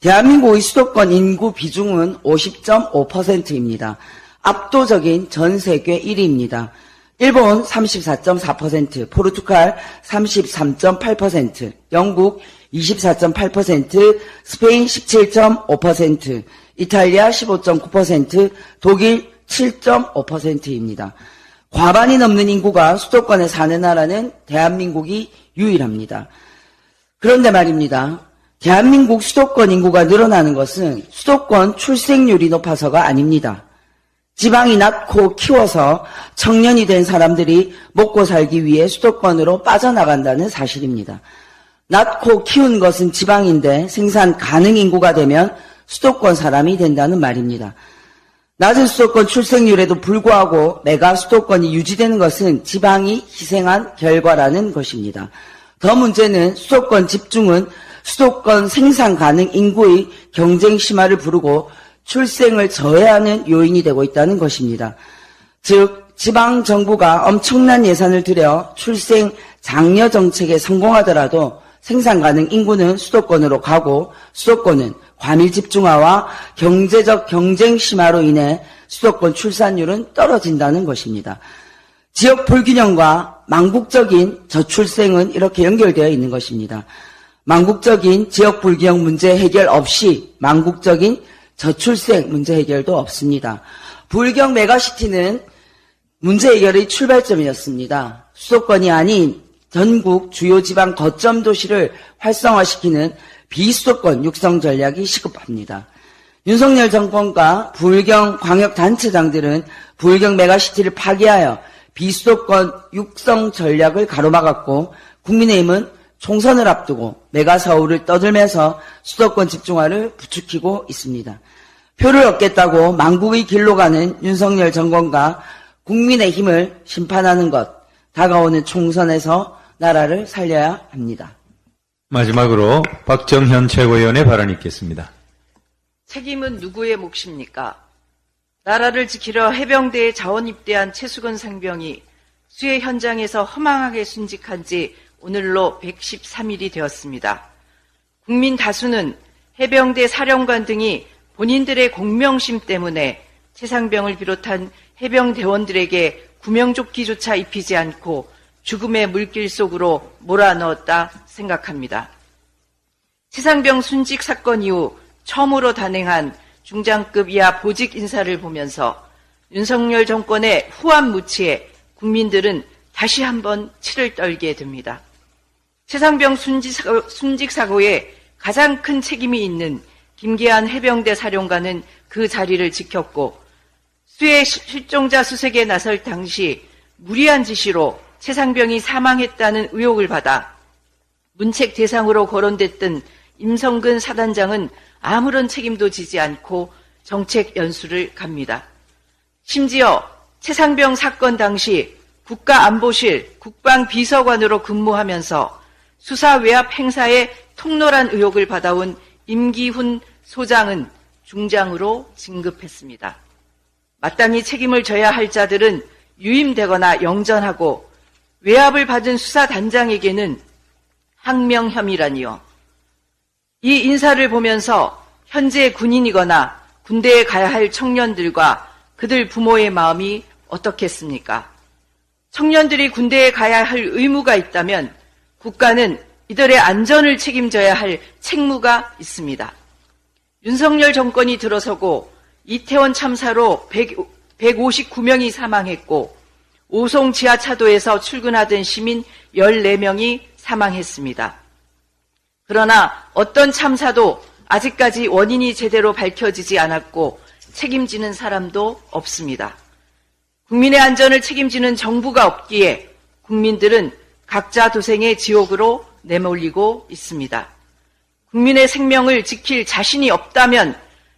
대한민국의 수도권 인구 비중은 50.5%입니다. 압도적인 전 세계 1위입니다. 일본 34.4%, 포르투갈 33.8%, 영국 24.8%, 스페인 17.5%, 이탈리아 15.9%, 독일 7.5%입니다. 과반이 넘는 인구가 수도권에 사는 나라는 대한민국이 유일합니다. 그런데 말입니다. 대한민국 수도권 인구가 늘어나는 것은 수도권 출생률이 높아서가 아닙니다. 지방이 낳고 키워서 청년이 된 사람들이 먹고 살기 위해 수도권으로 빠져나간다는 사실입니다. 낳고 키운 것은 지방인데 생산 가능 인구가 되면 수도권 사람이 된다는 말입니다. 낮은 수도권 출생률에도 불구하고 메가 수도권이 유지되는 것은 지방이 희생한 결과라는 것입니다. 더 문제는 수도권 집중은 수도권 생산 가능 인구의 경쟁 심화를 부르고 출생을 저해하는 요인이 되고 있다는 것입니다. 즉, 지방 정부가 엄청난 예산을 들여 출생 장려 정책에 성공하더라도 생산 가능 인구는 수도권으로 가고 수도권은 과밀 집중화와 경제적 경쟁 심화로 인해 수도권 출산율은 떨어진다는 것입니다. 지역 불균형과 망국적인 저출생은 이렇게 연결되어 있는 것입니다. 망국적인 지역 불균형 문제 해결 없이 망국적인 저출생 문제 해결도 없습니다. 불경 메가시티는 문제 해결의 출발점이었습니다. 수도권이 아닌 전국 주요 지방 거점 도시를 활성화시키는 비수도권 육성 전략이 시급합니다. 윤석열 정권과 불경 광역단체장들은 불경 메가시티를 파기하여 비수도권 육성 전략을 가로막았고 국민의힘은 총선을 앞두고 메가서울을 떠들면서 수도권 집중화를 부추기고 있습니다. 표를 얻겠다고 망국의 길로 가는 윤석열 정권과 국민의 힘을 심판하는 것, 다가오는 총선에서 나라를 살려야 합니다. 마지막으로 박정현 최고위원의 발언이 있겠습니다. 책임은 누구의 몫입니까? 나라를 지키려 해병대에 자원 입대한 최수근 상병이 수해 현장에서 허망하게 순직한 지 오늘로 113일이 되었습니다. 국민 다수는 해병대 사령관 등이 본인들의 공명심 때문에 최상병을 비롯한 해병대원들에게 구명조끼조차 입히지 않고 죽음의 물길 속으로 몰아넣었다 생각합니다. 최상병 순직 사건 이후 처음으로 단행한 중장급 이하 보직 인사를 보면서 윤석열 정권의 후한 무치에 국민들은 다시 한번 치를 떨게 됩니다. 최상병 순직 사고에 가장 큰 책임이 있는 김기한 해병대 사령관은 그 자리를 지켰고 수해 실종자 수색에 나설 당시 무리한 지시로 최상병이 사망했다는 의혹을 받아 문책 대상으로 거론됐던 임성근 사단장은 아무런 책임도 지지 않고 정책 연수를 갑니다. 심지어 최상병 사건 당시 국가안보실 국방비서관으로 근무하면서 수사 외압 행사에 통로란 의혹을 받아온 임기훈 소장은 중장으로 진급했습니다. 마땅히 책임을 져야 할 자들은 유임되거나 영전하고 외압을 받은 수사단장에게는 항명 혐의라니요. 이 인사를 보면서 현재 군인이거나 군대에 가야 할 청년들과 그들 부모의 마음이 어떻겠습니까? 청년들이 군대에 가야 할 의무가 있다면 국가는 이들의 안전을 책임져야 할 책무가 있습니다. 윤석열 정권이 들어서고 이태원 참사로 100, 159명이 사망했고 오송 지하차도에서 출근하던 시민 14명이 사망했습니다. 그러나 어떤 참사도 아직까지 원인이 제대로 밝혀지지 않았고 책임지는 사람도 없습니다. 국민의 안전을 책임지는 정부가 없기에 국민들은 각자 도생의 지옥으로 내몰리고 있습니다. 국민의 생명을 지킬 자신이 없다면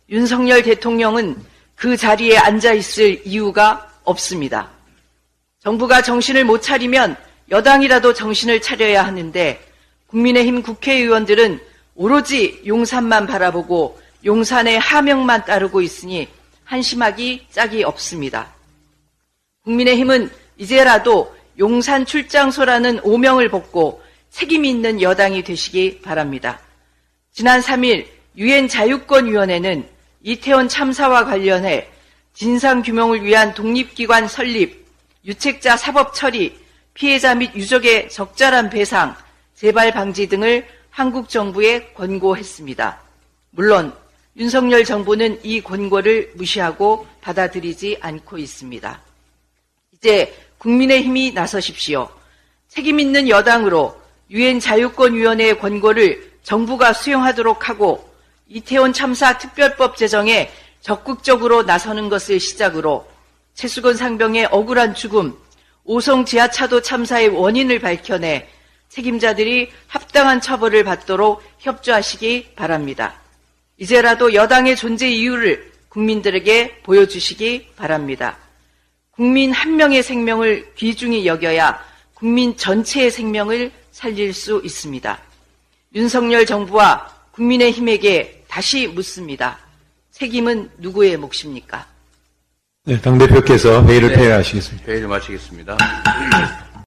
윤석열 대통령은 그 자리에 앉아 있을 이유가 없습니다. 정부가 정신을 못 차리면 여당이라도 정신을 차려야 하는데 국민의힘 국회의원들은 오로지 용산만 바라보고 용산의 하명만 따르고 있으니 한심하기 짝이 없습니다. 국민의힘은 이제라도 용산 출장소라는 오명을 벗고 책임 있는 여당이 되시기 바랍니다. 지난 3일 유엔 자유권위원회는 이태원 참사와 관련해 진상규명을 위한 독립기관 설립, 유책자 사법 처리, 피해자 및 유족의 적절한 배상, 재발 방지 등을 한국 정부에 권고했습니다. 물론 윤석열 정부는 이 권고를 무시하고 받아들이지 않고 있습니다. 이제 국민의힘이 나서십시오. 책임 있는 여당으로 유엔 자유권위원회의 권고를 정부가 수용하도록 하고 이태원 참사 특별법 제정에 적극적으로 나서는 것을 시작으로 최수건 상병의 억울한 죽음, 오송 지하차도 참사의 원인을 밝혀내 책임자들이 합당한 처벌을 받도록 협조하시기 바랍니다. 이제라도 여당의 존재 이유를 국민들에게 보여주시기 바랍니다. 국민 한 명의 생명을 귀중히 여겨야 국민 전체의 생명을 살릴 수 있습니다. 윤석열 정부와 국민의힘에게 다시 묻습니다. 책임은 누구의 몫입니까? 네, 당대표께서 회의를 네, 폐회하시겠습니다. 회의를 마치겠습니다.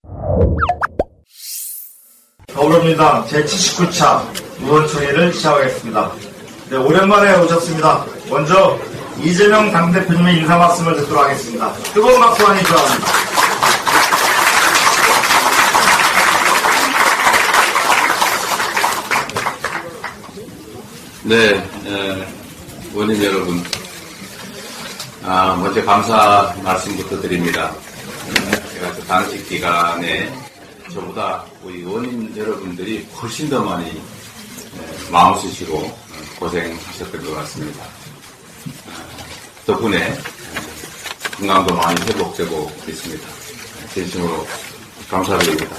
더불어민주당 제79차 의원총회를 시작하겠습니다. 네, 오랜만에 오셨습니다. 먼저 이재명 당대표님의 인사 말씀을 듣도록 하겠습니다. 뜨거운 박수 많이 부탁합니다. 네, 에, 원인 여러분, 아, 먼저 감사 말씀부터 드립니다. 에, 제가 그 당시 기간에 저보다 우리 원인 여러분들이 훨씬 더 많이 에, 마음 쓰시고 고생하셨던 것 같습니다. 에, 덕분에 에, 건강도 많이 회복되고 있습니다. 진심으로 감사드립니다.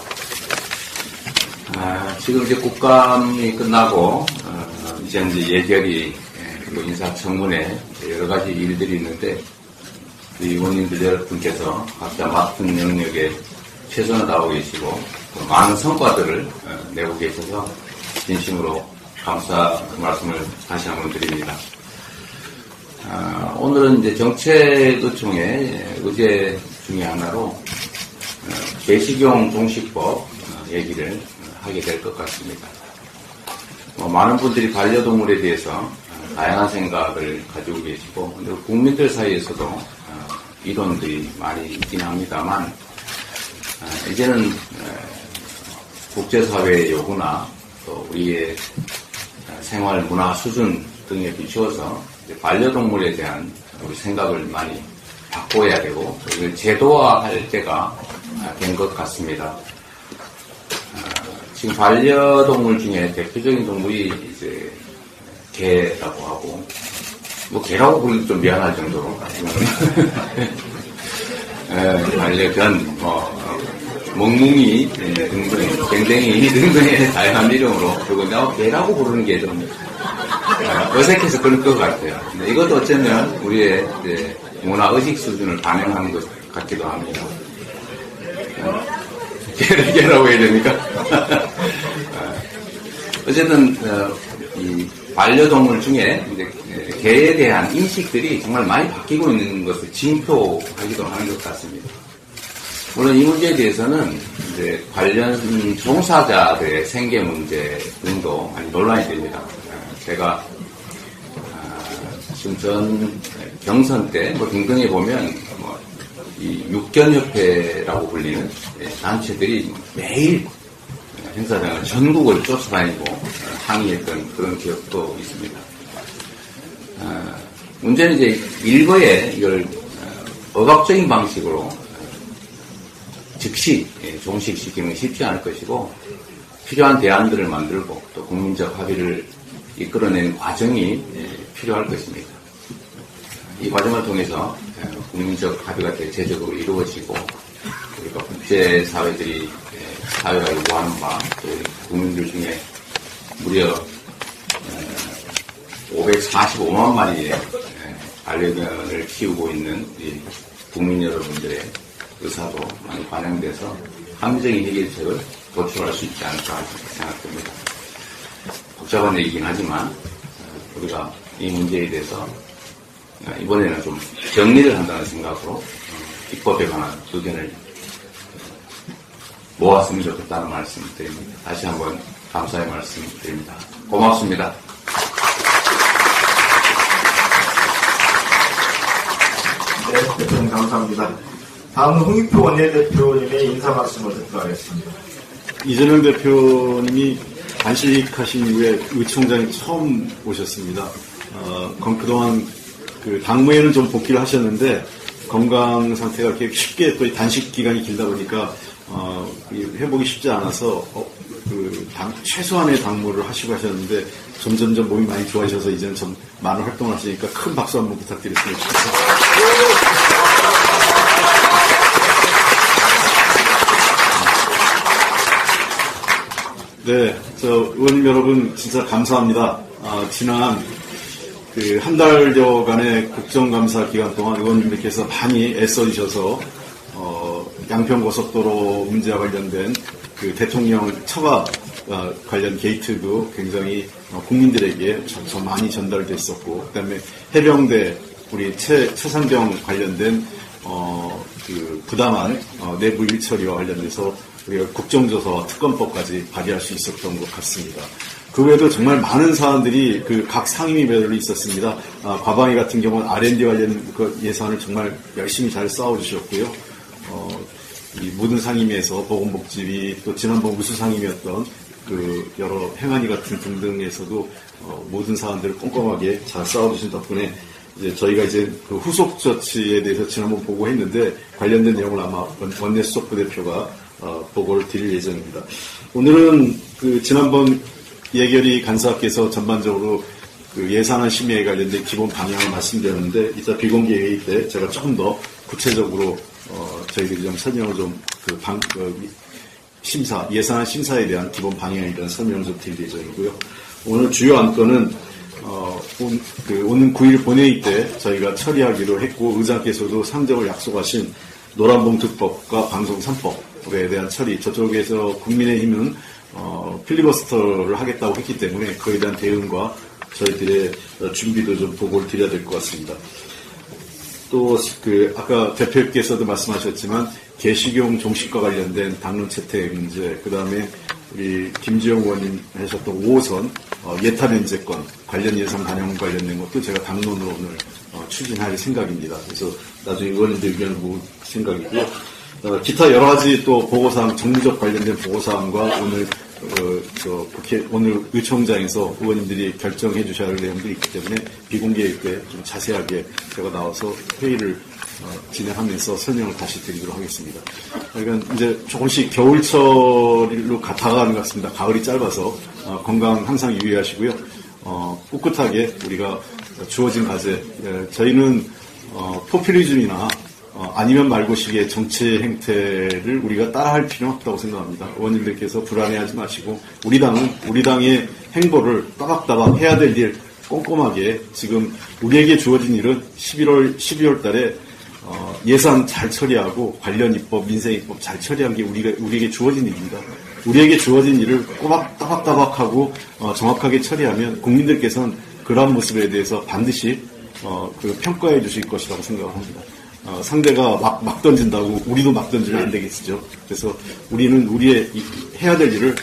아, 지금 이제 국감이 끝나고 어, 이제 이제 예결위 예, 그리고 인사청문회 여러 가지 일들이 있는데 우리 의원님들 여러분께서 각자 맡은 영역에 최선을 다하고 계시고 또 많은 성과들을 어, 내고 계셔서 진심으로 감사 말씀을 다시 한번 드립니다. 아, 오늘은 이제 정책의총의 의제 중에 하나로 어, 개식용 동식법 어, 얘기를 하게 될 것 같습니다. 뭐 많은 분들이 반려동물에 대해서 어, 다양한 생각을 가지고 계시고 국민들 사이에서도 어, 이론들이 많이 있긴 합니다만 어, 이제는 국제사회의 요구나 또 우리의 생활 문화 수준 등에 비추어서 반려동물에 대한 우리 생각을 많이 바꿔야 되고 이걸 제도화할 때가 된 것 같습니다. 지금 반려동물 중에 대표적인 동물이 이제 개라고 하고 뭐 개라고 부르기 좀 미안할 정도로 예, 반려견, 뭐 멍뭉이 등등, 댕댕이 등등의 다양한 이름으로 그리고 내가 개라고 부르는 게 좀 어색해서 그럴 것 같아요. 근데 이것도 어쩌면 우리의 문화 의식 수준을 반영하는 것 같기도 합니다. 개라고 해야 됩니까? 어쨌든 어, 이 반려동물 중에 이제 개에 대한 인식들이 정말 많이 바뀌고 있는 것을 징표하기도 하는 것 같습니다. 물론 이 문제에 대해서는 이제 관련 종사자들의 생계 문제 등도 많이 논란이 됩니다. 어, 제가 아, 지금 전 경선 때 뭐 등등에 보면 뭐 이 육견협회라고 불리는 예, 단체들이 매일 행사장을 전국을 쫓아다니고 항의했던 그런 기억도 있습니다. 아, 문제는 이제 일거에 이걸 어, 억압적인 방식으로 즉시 예, 종식시키는 게 쉽지 않을 것이고 필요한 대안들을 만들고 또 국민적 합의를 이끌어내는 과정이 예, 필요할 것입니다. 이 과정을 통해서 예, 국민적 합의가 대체적으로 이루어지고 그리고 국제 사회들이 사회가 요구하는 바, 또 국민들 중에 무려 545만 마리의 반려견을 키우고 있는 국민 여러분들의 의사도 많이 반영돼서 합리적인 해결책을 도출할 수 있지 않을까 생각됩니다. 복잡한 얘기긴 하지만 우리가 이 문제에 대해서 이번에는 좀 정리를 한다는 생각으로 입법에 관한 의견을 모았으면 좋겠다는 말씀 드립니다. 다시 한번 감사의 말씀 드립니다. 고맙습니다. 네, 대표님 감사합니다. 다음은 홍익표 원내대표님의 인사 말씀을 듣도록 하겠습니다. 이재명 대표님이 단식하신 이후에 의총장이 처음 오셨습니다. 어, 그동안 그 당무에는 좀 복귀를 하셨는데 건강 상태가 이렇게 쉽게 또 단식 기간이 길다 보니까 어, 회복이 쉽지 않아서 어, 그 당, 최소한의 당무를 하시고 하셨는데 점점점 몸이 많이 좋아지셔서 이제는 좀 많은 활동을 하시니까 큰 박수 한번 부탁드리겠습니다. 네, 저 의원님 여러분 진짜 감사합니다. 아, 지난 그 한 달여간의 국정감사 기간 동안 의원님들께서 많이 애써주셔서 어, 양평고속도로 문제와 관련된 그 대통령 처가 어, 관련 게이트도 굉장히 어, 국민들에게 좀 많이 전달됐었고 그다음에 해병대 우리 최, 최상병 관련된 어, 그 부담한 어, 내부 일처리와 관련돼서 우리가 국정조사와 특검법까지 발의할 수 있었던 것 같습니다. 그 외에도 정말 많은 사안들이 그 각 상임위별로 있었습니다. 아, 과방위 같은 경우는 R&D 관련 그 예산을 정말 열심히 잘 싸워주셨고요. 어, 이 모든 상임위에서 보건복지위 또 지난번 우수상임이었던 그 여러 행안위 같은 등등에서도 어, 모든 사안들을 꼼꼼하게 잘 싸워주신 덕분에 이제 저희가 이제 그 후속 조치에 대해서 지난번 보고했는데 관련된 내용을 아마 원내 수석 부 대표가 어, 보고를 드릴 예정입니다. 오늘은 그 지난번 예결위 간사께서 전반적으로 그 예산안 심의에 관련된 기본 방향을 말씀드렸는데 이따 비공개 회의 때 제가 조금 더 구체적으로 어, 저희들이 좀 설명을 좀그 방, 그 심사 예산안 심사에 대한 기본 방향에 대한 설명을 좀 드릴 예정이고요. 오늘 주요 안건은 어, 온, 그 오는 9일 본회의 때 저희가 처리하기로 했고 의장께서도 상정을 약속하신 노란봉투법과 방송 3법에 대한 처리 저쪽에서 국민의힘은 어, 필리버스터를 하겠다고 했기 때문에 그에 대한 대응과 저희들의 준비도 좀 보고를 드려야 될 것 같습니다. 또 그 아까 대표께서도 말씀하셨지만 개식용 종식과 관련된 당론 채택 문제, 그 다음에 우리 김지영 의원님 하셨던 5호선 어, 예타 면제권 관련 예산 반영 관련된 것도 제가 당론으로 오늘 어, 추진할 생각입니다. 그래서 나중에 의원님들 의견을 모을 생각이고요. 어, 기타 여러 가지 또 보고사항, 정무적 관련된 보고사항과 오늘 어, 저 국회 오늘 의총장에서 의원님들이 결정해 주셔야 할 내용들이 있기 때문에 비공개 때좀 자세하게 제가 나와서 회의를 어, 진행하면서 설명을 다시 드리도록 하겠습니다. 그러니까 이제 조금씩 겨울철로 다가가는 것 같습니다. 가을이 짧아서 어, 건강 항상 유의하시고요. 어, 꿋꿋하게 우리가 주어진 과제, 예, 저희는 어, 포퓰리즘이나 어, 아니면 말고식의 정치 행태를 우리가 따라할 필요는 없다고 생각합니다. 의원님들께서 불안해하지 마시고 우리 당은 우리 당의 행보를 따박따박 해야 될 일 꼼꼼하게 지금 우리에게 주어진 일은 11월 12월 달에 어, 예산 잘 처리하고 관련 입법, 민생 입법 잘 처리한 게 우리가 우리에게 주어진 일입니다. 우리에게 주어진 일을 꼬박 따박따박하고 어, 정확하게 처리하면 국민들께서는 그러한 모습에 대해서 반드시 어, 그 평가해 주실 것이라고 생각을 합니다. 어, 상대가 막, 막 던진다고 우리도 막 던지면 안 되겠죠. 그래서 우리는 우리의 이- 해야 될 일을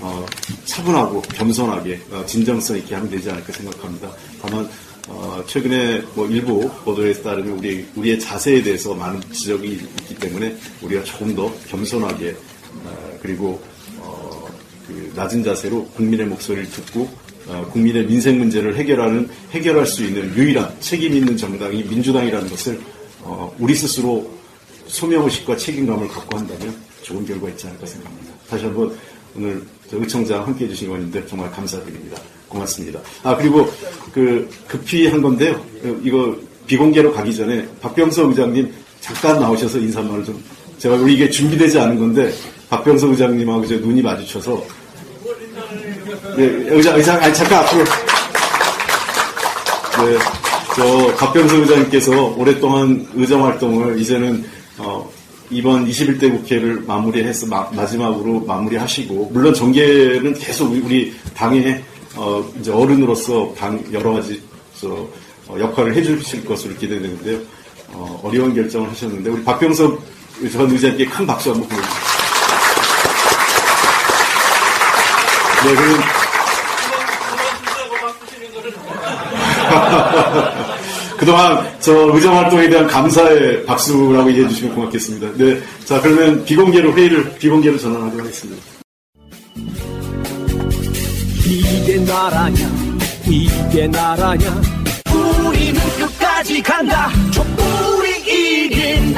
어, 차분하고 겸손하게 어, 진정성 있게 하면 되지 않을까 생각합니다. 다만 어, 최근에 뭐 일부 보도에 따르면 우리 우리의 자세에 대해서 많은 지적이 있기 때문에 우리가 조금 더 겸손하게 어, 그리고 어, 그 낮은 자세로 국민의 목소리를 듣고 어, 국민의 민생 문제를 해결하는 해결할 수 있는 유일한 책임 있는 정당이 민주당이라는 것을 어, 우리 스스로 소명의식과 책임감을 갖고 한다면 좋은 결과 있지 않을까 생각합니다. 다시 한번 오늘 저 의청장 함께 해주신 의원님들 정말 감사드립니다. 고맙습니다. 아, 그리고 그 급히 한 건데요. 그 이거 비공개로 가기 전에 박병석 의장님 잠깐 나오셔서 인사말을 좀 제가 우리 이게 준비되지 않은 건데 박병석 의장님하고 제 눈이 마주쳐서 네, 의장, 의장, 아니, 잠깐 앞으로. 네, 저, 박병석 의장님께서 오랫동안 의정 활동을 이제는, 어, 이번 21대 국회를 마무리해서 마, 마지막으로 마무리하시고, 물론 정계는 계속 우리, 당의, 어, 이제 어른으로서 당 여러 가지, 저, 어, 역할을 해주실 것으로 기대되는데요. 어, 어려운 결정을 하셨는데, 우리 박병석 전 의장님께 큰 박수 한번 보내주십시오. 네, 그럼 그동안 저 의정 활동에 대한 감사의 박수라고 이해해 주시면 고맙겠습니다. 네. 자, 그러면 비공개로 회의를 비공개로 전환하도록 하겠습니다. 이게 나라냐 이게 나라냐 우리는 끝까지 간다 촛불이 이길